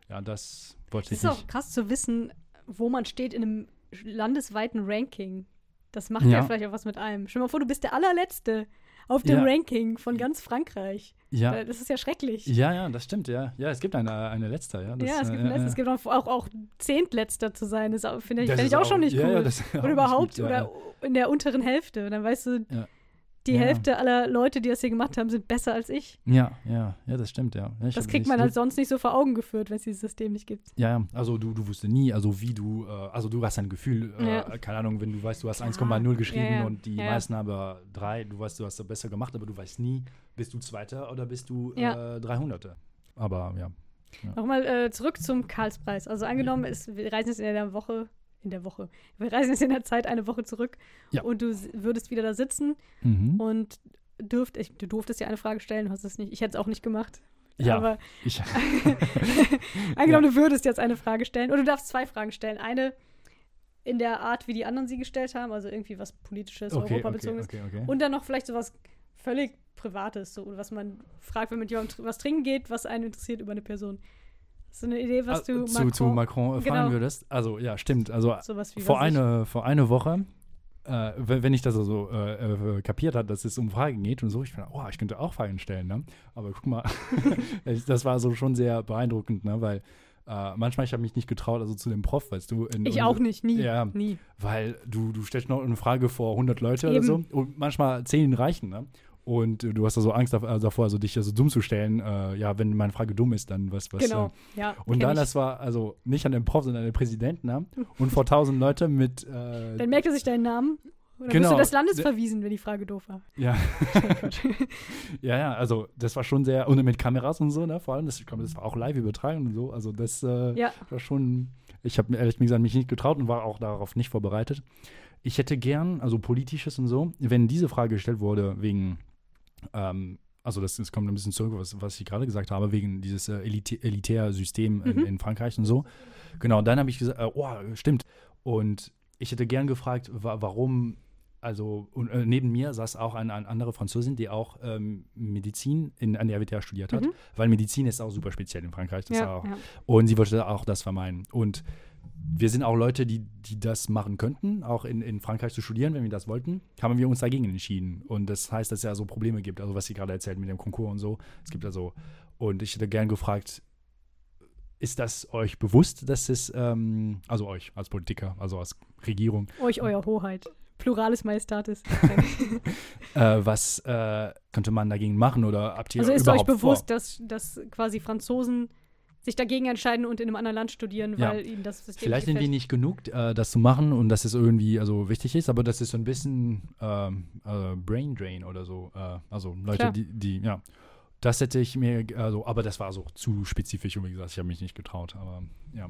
A: ja, das wollte
B: Es
A: ich
B: ist auch
A: nicht.
B: krass zu wissen, wo man steht in einem landesweiten Ranking. Das macht ja,
A: Ja.
B: vielleicht auch was mit einem. Stell dir mal vor, du bist der allerletzte auf dem
A: Ja.
B: Ranking von ganz Frankreich.
A: Ja.
B: Das ist ja schrecklich.
A: ja, ja, das stimmt, ja. Ja, es gibt eine, eine letzte, ja. Das,
B: ja, es
A: äh,
B: gibt,
A: äh,
B: letztes, es gibt auch, auch, auch Zehntletzter zu sein. Das finde ich,
A: ist
B: ich auch, schon nicht cool.
A: Ja, *laughs* auch
B: oder überhaupt,
A: gut,
B: oder in der unteren Hälfte. Dann weißt du. Die
A: Ja.
B: Hälfte aller Leute, die das hier gemacht haben, sind besser als ich.
A: Ja, ja, ja, das stimmt, ja. ja ich
B: Das kriegt man halt sonst nicht so vor Augen geführt, wenn es dieses System nicht gibt.
A: Ja, ja, also du, du wusstest nie, also wie du, äh, also du hast ein Gefühl, äh,
B: Ja.
A: keine Ahnung, wenn du weißt, du hast
B: Klar.
A: 1,0 geschrieben
B: Ja, ja.
A: und die
B: Ja, ja.
A: meisten aber drei, du weißt, du hast das besser gemacht, aber du weißt nie, bist du Zweiter oder bist du
B: Ja.
A: äh, 300. Aber ja.
B: Nochmal äh, zurück zum Karlspreis. Also angenommen, ist, wir reisen jetzt in der Woche, in der Woche, wir reisen jetzt in der Zeit eine Woche zurück
A: Ja.
B: und du würdest wieder da sitzen
A: Mhm.
B: und dürft, ich, du durftest dir eine Frage stellen, du hast es nicht. Ich hätte es auch nicht gemacht.
A: Ja,
B: Aber
A: ich, *laughs* *laughs*
B: angenommen, du würdest jetzt eine Frage stellen. Oder du darfst zwei Fragen stellen. Eine in der Art, wie die anderen sie gestellt haben, also irgendwie was politisches,
A: okay,
B: europabezogenes.
A: okay, okay.
B: Und dann noch vielleicht so was völlig Privates, so, was man fragt, wenn mit jemandem was trinken geht, was einen interessiert über eine Person. Ist eine Idee, was
A: Ah,
B: du
A: zu, zu Macron äh, fragen
B: Genau.
A: würdest. Also ja, stimmt. Also vor
B: was ich-
A: eine, vor eine Woche, äh, wenn ich das also äh, äh, kapiert habe, dass es um Fragen geht und so, ich fand, oh, ich könnte auch Fragen stellen, ne? Aber guck mal, *laughs* *laughs* das war so schon sehr beeindruckend, ne? Weil äh, manchmal ich habe mich nicht getraut, also zu dem Prof, weißt du. in-
B: Ich auch nicht, nie.
A: Ja.
B: Nie.
A: Weil du, du stellst noch eine Frage vor 100 Leute oder
B: Eben.
A: so und manchmal 10 reichen, ne? Und du hast da so Angst äh, davor, also dich so dumm zu stellen. Äh, ja, wenn meine Frage dumm ist, dann was, was.
B: Genau,
A: Äh,
B: ja.
A: und dann,
B: ich.
A: das war also nicht an den Prof, sondern an den Präsidenten. Ne? Und vor tausend Leute mit. Äh,
B: Dann merkt er sich deinen Namen. Oder
A: Genau.
B: du des Landes verwiesen, wenn die Frage doof war.
A: ja. *laughs* Ja, ja, also das war schon sehr. Und mit Kameras und so, ne? Vor allem, das, ich glaube, das war auch live übertragen und so. Also das äh,
B: ja,
A: war schon. Ich habe ehrlich gesagt mich nicht getraut und war auch darauf nicht vorbereitet. Ich hätte gern, also politisches und so, wenn diese Frage gestellt wurde, wegen, ähm, also das, das kommt ein bisschen zurück, was, was ich gerade gesagt habe, wegen dieses äh, Elite, elitäre System in,
B: Mhm.
A: in Frankreich und so. Genau, dann habe ich gesagt, äh, oh, stimmt. Und ich hätte gern gefragt, wa warum, also und, äh, neben mir saß auch eine, eine andere Französin, die auch ähm, Medizin in, an der RWTH studiert hat,
B: Mhm.
A: weil Medizin ist auch super speziell in Frankreich.
B: Ja,
A: auch,
B: ja.
A: und sie wollte auch das vermeiden. Und wir sind auch Leute, die, die das machen könnten, auch in, in Frankreich zu studieren, wenn wir das wollten, haben wir uns dagegen entschieden. Und das heißt, dass es ja so Probleme gibt, also was sie gerade erzählt mit dem Konkurs und so. Es gibt also, und ich hätte gern gefragt, ist das euch bewusst, dass es, ähm, also euch als Politiker, also als Regierung,
B: Euch, euer Hoheit. Pluralis Majestatis. *laughs*
A: äh, was äh, könnte man dagegen machen oder habt ihr
B: also ist euch bewusst,
A: vor?
B: dass, dass quasi Franzosen sich dagegen entscheiden und in einem anderen Land studieren,
A: Ja.
B: weil ihnen das System
A: Vielleicht sind wir nicht genug, äh, das zu machen und dass es irgendwie also wichtig ist, aber das ist so ein bisschen ähm, äh, Brain Drain oder so. Äh, also Leute,
B: Klar.
A: die, die, ja. Das hätte ich mir, also, aber das war so zu spezifisch und wie gesagt, ich habe mich nicht getraut, aber ja.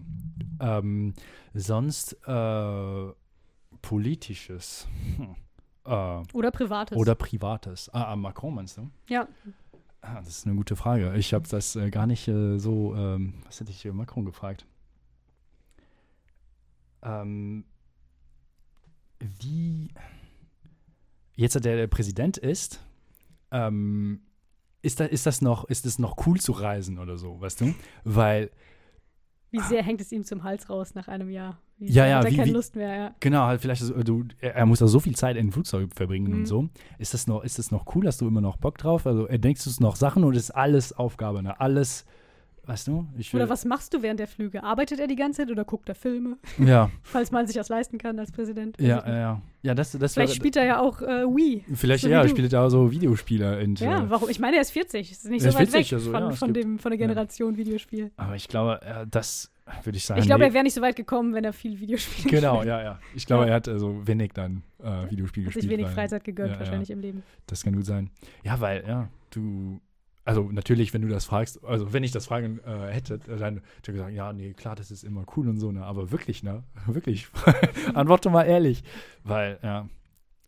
A: Ähm, sonst äh, politisches hm. äh,
B: Oder Privates.
A: oder privates. Ah, ah, Macron meinst du?
B: ja,
A: Ah, das ist eine gute Frage. Ich habe das äh, gar nicht äh, so, ähm, was hätte ich hier Macron gefragt? Ähm, wie jetzt der, der Präsident ist, ähm, ist, da, ist das noch, ist es noch cool zu reisen oder so, weißt du? Weil
B: wie sehr hängt es ihm zum Hals raus nach einem Jahr? Wie
A: Ja, ja,
B: hat er
A: wie-
B: keine
A: wie-
B: Lust mehr, ja.
A: Genau, halt vielleicht, du, er, muss da so viel Zeit in Flugzeug verbringen
B: Mhm.
A: und so. Ist das, noch, ist das noch cool? Hast du immer noch Bock drauf? Also äh, denkst du es noch Sachen oder ist alles Aufgabe? Ne? Alles, weißt du?
B: Oder was machst du während der Flüge? Arbeitet er die ganze Zeit oder guckt er Filme?
A: Ja, *laughs*
B: Falls man sich das leisten kann als Präsident.
A: Ja, ja, ja. Ja, das, das
B: Vielleicht
A: wäre-
B: spielt er ja auch äh, Wii.
A: Vielleicht,
B: so
A: ja, spielt er auch so Videospiele. Und,
B: Ja, warum? Ich meine, er ist 40. Ist nicht so weit
A: 40,
B: weg
A: also,
B: von,
A: ja,
B: von, dem, von der. Generation Videospiel.
A: aber ich glaube, das würde ich sagen.
B: Ich glaube,
A: nee.
B: er wäre nicht so weit gekommen, wenn er viel Videospiele *laughs*
A: Genau,
B: gespielt
A: ja, ja. Ich glaube, er hat also wenig dann äh, Videospiel
B: Hat
A: gespielt.
B: sich wenig Freizeit gegönnt, wahrscheinlich im Leben.
A: Das kann gut sein. Ja, weil, ja, du. Also natürlich, wenn du das fragst, also wenn ich das fragen äh, hätte, äh, dann hätte ich gesagt, ja, nee, klar, das ist immer cool und so, ne? Aber wirklich, ne? *laughs* Wirklich. *laughs* Antworte mal ehrlich. Weil, ja.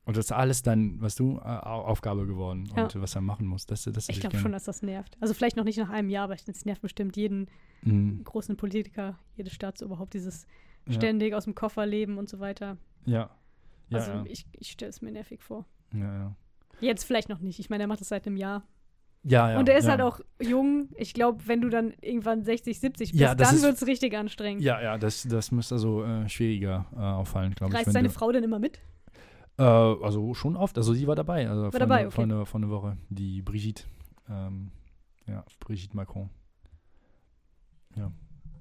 A: Und das ist alles dann, weißt du, äh, Au- Aufgabe geworden
B: Ja.
A: und was er machen muss. Das, das
B: Ich glaube schon, dass das nervt. Also vielleicht noch nicht nach einem Jahr, aber es nervt bestimmt jeden
A: Mhm.
B: großen Politiker, jede Staats überhaupt dieses
A: Ja.
B: ständig aus dem Koffer leben und so weiter.
A: Ja. Ja,
B: also
A: ja.
B: ich, ich stelle es mir nervig vor.
A: ja, ja.
B: Jetzt vielleicht noch nicht. Ich meine, er macht das seit einem Jahr.
A: Ja, ja.
B: und er ist
A: ja.
B: halt auch jung. Ich glaube, wenn du dann irgendwann 60, 70 bist,
A: Ja,
B: dann wird es richtig anstrengend.
A: Ja, ja, das, das müsste also äh, schwieriger äh, auffallen, glaube ich.
B: Reist
A: du-
B: Frau denn immer mit?
A: Äh, also schon oft. Also sie war dabei. Also war von,
B: dabei,
A: der-
B: okay.
A: von, der, von der Woche. Die Brigitte. Ähm, ja, Brigitte Macron. Ja.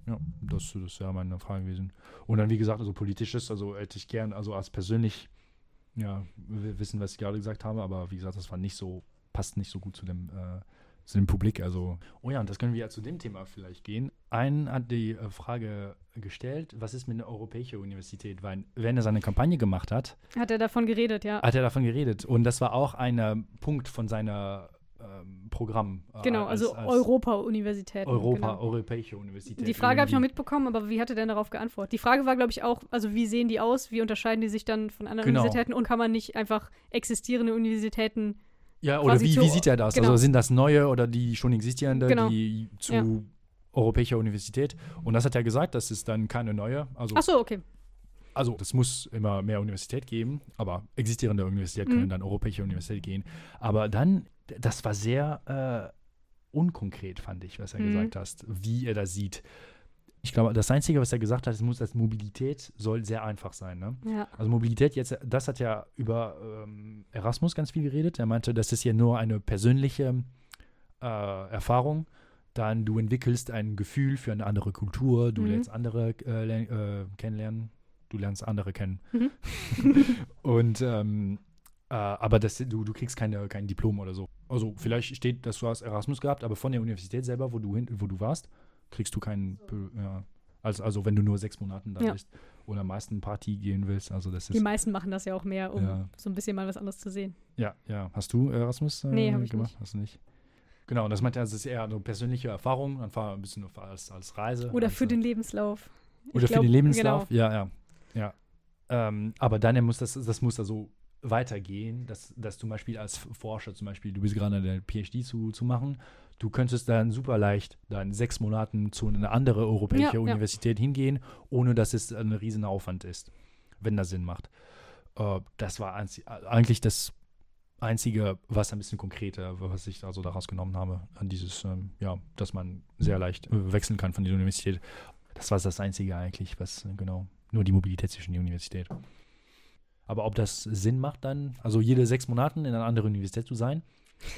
A: Ja, das, das wäre meine Frage gewesen. Und dann, wie gesagt, also politisches, also hätte ich gern, also als persönlich, ja, wir wissen, was ich gerade gesagt habe, aber wie gesagt, das war nicht so, passt nicht so gut zu dem, äh, zu dem Publik. Also, oh ja, und das können wir ja zu dem Thema vielleicht gehen. Ein hat die äh, Frage gestellt, was ist mit einer europäischen Universität? Weil, wenn er seine Kampagne gemacht hat,
B: Hat er davon geredet, ja.
A: hat er davon geredet. Und das war auch ein äh, Punkt von seiner ähm, Programm. äh,
B: Genau,
A: als-
B: also
A: als
B: Europa-Universitäten.
A: Europa,
B: genau.
A: europäische Universität.
B: Die Frage habe ich noch mitbekommen, aber wie hat er denn darauf geantwortet? Die Frage war, glaube ich, auch, also wie sehen die aus? Wie unterscheiden die sich dann von anderen
A: Genau.
B: Universitäten? Und kann man nicht einfach existierende Universitäten
A: Ja, oder wie,
B: zu-
A: wie sieht er das?
B: genau.
A: Also sind das neue oder die schon existierende,
B: Genau.
A: die zu
B: Ja.
A: europäischer Universität? Und das hat er gesagt, das ist dann keine neue. Also,
B: Ach so, okay.
A: also das muss immer mehr Universität geben, aber existierende Universität können
B: Mhm.
A: dann europäische Universität gehen. Aber dann, das war sehr äh, unkonkret, fand ich, was er
B: Mhm.
A: gesagt hat, wie er das sieht. Ich glaube, das Einzige, was er gesagt hat, es muss, dass Mobilität soll sehr einfach sein. Ne?
B: Ja.
A: Also Mobilität jetzt, das hat ja über ähm, Erasmus ganz viel geredet. Er meinte, das ist ja nur eine persönliche äh, Erfahrung. Dann du entwickelst ein Gefühl für eine andere Kultur, du
B: Mhm.
A: lernst andere äh, lern, äh, kennenlernen, du lernst andere kennen.
B: Mhm. *laughs*
A: Und ähm, Äh, aber das, du, du kriegst keine, kein Diplom oder so. Also vielleicht steht, dass du hast Erasmus gehabt, aber von der Universität selber, wo du, hin, wo du warst, kriegst du keinen, ja, also, also wenn du nur sechs Monaten da
B: Ja.
A: bist oder meisten Party gehen willst, also das
B: Die
A: ist,
B: meisten machen das ja auch mehr, um
A: Ja.
B: so ein bisschen mal was anderes zu sehen.
A: ja, ja. Hast du Erasmus äh,
B: Nee, hab ich
A: gemacht?
B: nicht.
A: Hast du nicht? Genau, und das meint er, das ist eher eine persönliche Erfahrung, einfach ein bisschen als, als Reise.
B: Oder
A: als,
B: für
A: äh,
B: den Lebenslauf.
A: Oder
B: glaub,
A: für den Lebenslauf,
B: Genau.
A: ja, ja. ja. Ähm, aber dann muss das, das muss also weitergehen, dass, dass zum Beispiel als Forscher zum Beispiel, du bist gerade an der PhD zu, zu machen, du könntest dann super leicht dann sechs Monaten zu einer anderen europäischen
B: Ja, ja.
A: Universität hingehen, ohne dass es ein riesen Aufwand ist, wenn das Sinn macht. Äh, das war eigentlich das Einzige, was ein bisschen konkreter, was ich also daraus genommen habe, an dieses, ähm, ja, dass man sehr leicht äh, wechseln kann von der Universität. Das war das Einzige eigentlich, was, äh, genau, nur die Mobilität zwischen der Universität. Aber ob das Sinn macht dann, also jede sechs Monaten in einer anderen Universität zu sein,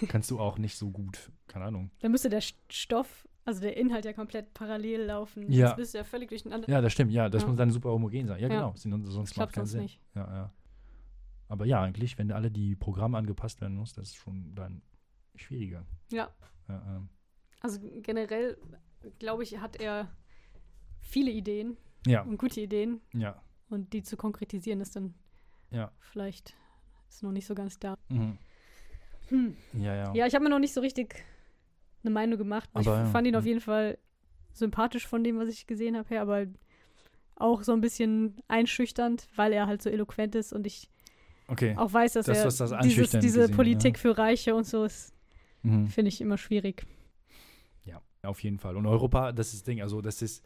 A: kannst du auch nicht so gut, keine Ahnung.
B: Dann müsste der St- Stoff, also der Inhalt ja komplett parallel laufen.
A: Ja.
B: Sonst bist du ja völlig durcheinander.
A: Ja, das stimmt, ja, das
B: Ja.
A: muss dann super homogen sein. Ja,
B: Ja.
A: genau, sonst
B: glaube
A: macht keinen
B: sonst
A: Sinn.
B: nicht.
A: Ja, ja. Aber ja, eigentlich, wenn alle die Programme angepasst werden muss, das ist schon dann schwieriger.
B: Ja.
A: Ja, ähm,
B: Also generell, glaube ich, hat er viele Ideen
A: ja,
B: und gute Ideen.
A: ja.
B: Und die zu konkretisieren ist dann
A: Ja.
B: vielleicht ist noch nicht so ganz da.
A: Mhm.
B: Hm.
A: Ja, ja.
B: Ja, ich habe mir noch nicht so richtig eine Meinung gemacht. ich
A: Aber ja,
B: fand ihn auf
A: hm.
B: jeden Fall sympathisch von dem, was ich gesehen habe, her, aber auch so ein bisschen einschüchternd, weil er halt so eloquent ist und ich
A: Okay.
B: auch weiß, dass
A: Das,
B: er
A: das
B: dieses, diese
A: gesehen,
B: Politik
A: ja.
B: für Reiche und so ist,
A: Mhm.
B: finde ich immer schwierig.
A: Ja, auf jeden Fall. Und Europa, das ist das Ding, also das ist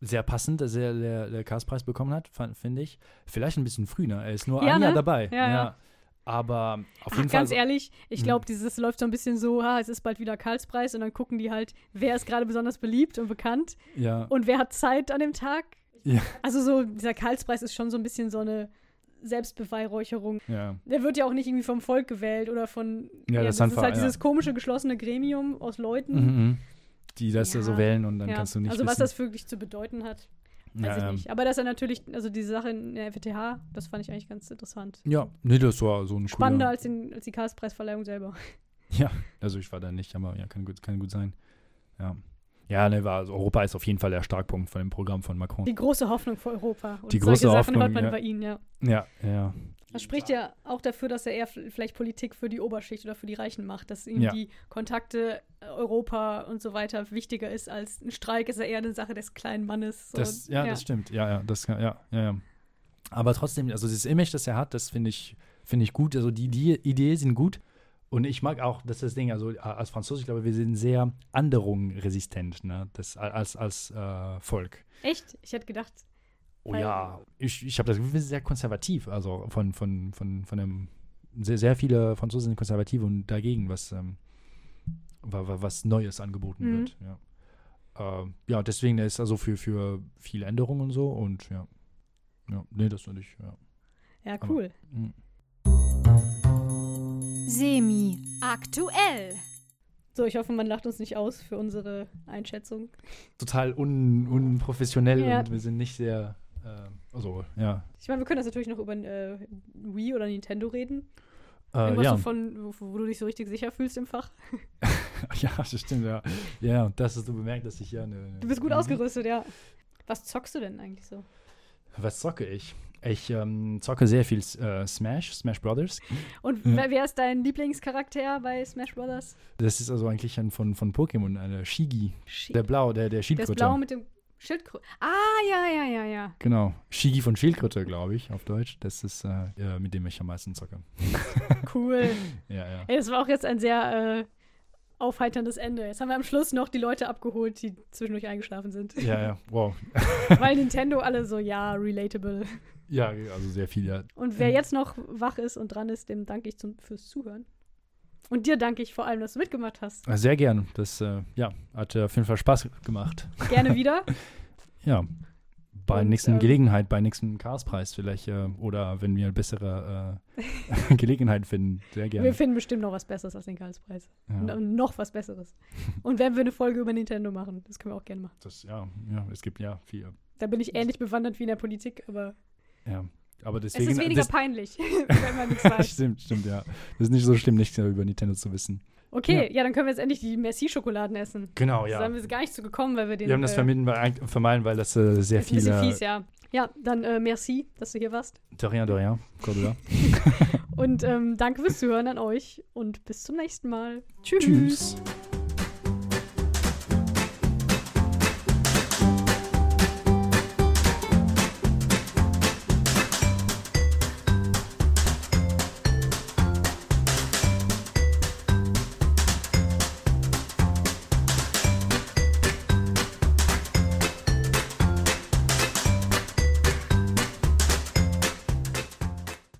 A: sehr passend, dass er der, der Karlspreis bekommen hat, finde ich. Vielleicht ein bisschen früh, ne? Er ist nur
B: Ja,
A: ein Jahr
B: ne?
A: dabei.
B: Ja, ja.
A: Aber auf
B: Ach,
A: jeden Fall.
B: ganz ehrlich, ich
A: Mhm.
B: glaube, dieses läuft so ein bisschen so, ha, es ist bald wieder Karlspreis und dann gucken die halt, wer ist gerade besonders beliebt und bekannt
A: ja,
B: und wer hat Zeit an dem Tag.
A: Ja.
B: Also so, dieser Karlspreis ist schon so ein bisschen so eine Selbstbeweihräucherung.
A: ja.
B: Der wird ja auch nicht irgendwie vom Volk gewählt oder von.
A: Ja, das
B: das
A: sind
B: ist halt
A: ja.
B: dieses komische geschlossene Gremium aus Leuten.
A: Mhm, mhm. Die das
B: Ja.
A: so wählen und dann
B: Ja,
A: kannst du nicht
B: also was
A: wissen.
B: das wirklich zu bedeuten hat, weiß
A: ja,
B: ich nicht. Aber dass er natürlich, also diese Sache in der FTH, das fand ich eigentlich ganz interessant.
A: Ja, nee, das war so ein
B: Spannender
A: cooler,
B: als, den, als die Karlspreisverleihung selber. *laughs*
A: Ja, also ich war da nicht, aber ja, kann gut, kann gut sein. Ja. Ja, ne, war, also Europa ist auf jeden Fall der Starkpunkt von dem Programm von Macron.
B: Die große Hoffnung für Europa. Und
A: Die große
B: solche Sachen
A: Hoffnung,
B: hört man
A: ja.
B: bei ihnen, ja.
A: Ja, ja.
B: Das spricht ja auch dafür, dass er eher vielleicht Politik für die Oberschicht oder für die Reichen macht, dass ihm
A: Ja.
B: die Kontakte äh, Europa und so weiter wichtiger ist als ein Streik, ist ja eher eine Sache des kleinen Mannes.
A: Das, ja, das stimmt. Ja, ja, das kann, ja, ja, ja. Aber trotzdem, also das Image, das er hat, das finde ich, finde ich gut. Also die, die Ideen sind gut. Und ich mag auch, das ist das Ding, also äh, als Franzose, ich glaube, wir sind sehr anderungsresistent, ne? Das, als, als äh, Volk.
B: Echt? Ich hätte gedacht,
A: Oh ja, ich, ich habe das Gefühl, wir sind sehr konservativ. Also von, von, von, von dem, sehr, sehr viele Franzosen sind konservativ und dagegen, was, ähm, wa- wa- was Neues angeboten
B: Mhm.
A: wird. Ja, ähm, ja deswegen ist also für, für viele Änderungen und so und ja. Ja, nee, das finde ich, ja.
B: ja, cool.
A: Mhm.
C: Semi aktuell.
B: So, ich hoffe, man lacht uns nicht aus für unsere Einschätzung.
A: Total un, unprofessionell
B: Ja.
A: und wir sind nicht sehr, äh, also, ja.
B: Ich meine, wir können das natürlich noch über äh, Wii oder Nintendo reden.
A: Äh,
B: Irgendwas
A: ja.
B: von, wo, wo du dich so richtig sicher fühlst im Fach. *laughs*
A: ja, das stimmt, ja. Ja, das hast du bemerkt, dass ich ja eine.
B: Du bist gut
A: Mhm.
B: ausgerüstet, ja. Was zockst du denn eigentlich so?
A: Was zocke ich? Ich ähm, zocke sehr viel äh, Smash, Smash Brothers.
B: Und
A: Ja.
B: wer, ist dein Lieblingscharakter bei Smash Brothers?
A: Das ist also eigentlich ein von, von Pokémon, eine Shigi. Der Blau, der, der
B: Der ist
A: Schildkröte.
B: blau mit dem Schildkröte. Ah, ja, ja, ja, ja.
A: Genau. Shigi von Schildkröte, glaube ich, auf Deutsch. Das ist, äh, äh, mit dem ich am meisten zocke. *laughs* *laughs*
B: Cool.
A: Ja, ja.
B: Ey, das war auch jetzt ein sehr äh, aufheiterndes Ende. Jetzt haben wir am Schluss noch die Leute abgeholt, die zwischendurch eingeschlafen sind.
A: Ja, ja, wow. *laughs*
B: Weil Nintendo alle so, ja, relatable.
A: Ja, also sehr viel, ja.
B: Und wer jetzt noch wach ist und dran ist, dem danke ich zum, fürs Zuhören. Und dir danke ich vor allem, dass du mitgemacht hast.
A: Sehr gern. Das, äh, ja, hat äh, auf jeden Fall Spaß gemacht.
B: Gerne wieder. *laughs*
A: Ja. Bei
B: Und,
A: nächsten
B: ähm,
A: Gelegenheit, bei nächsten Chaospreis vielleicht. Äh, oder wenn wir eine bessere äh, *laughs* Gelegenheit finden. Sehr gerne.
B: Wir finden bestimmt noch was Besseres als den Karlspreis.
A: Ja.
B: Noch was Besseres. Und wenn wir eine Folge über Nintendo machen, das können wir auch gerne machen.
A: Das, ja, ja, es gibt ja viel.
B: Da bin ich ähnlich bewandert wie in der Politik, aber
A: Ja. Aber
B: Es
A: deswegen.
B: ist weniger
A: das,
B: peinlich, *laughs* wenn man nichts *laughs* weiß.
A: stimmt, stimmt, ja. Das ist nicht so schlimm, nichts über Nintendo zu wissen.
B: Okay, ja. dann können wir jetzt endlich die Merci-Schokoladen essen.
A: Genau,
B: Da sind wir gar nicht zu gekommen, weil wir den.
A: Wir haben das
B: äh,
A: vermieden, weil, vermeiden, weil das äh, sehr
B: ist ein bisschen
A: viele.
B: fies, ja. Ja, dann äh, merci, dass du hier warst.
A: De rien, de rien. Cordula. *laughs*
B: Und ähm, danke fürs Zuhören an euch und bis zum nächsten Mal. Tschüss.
A: Tschüss.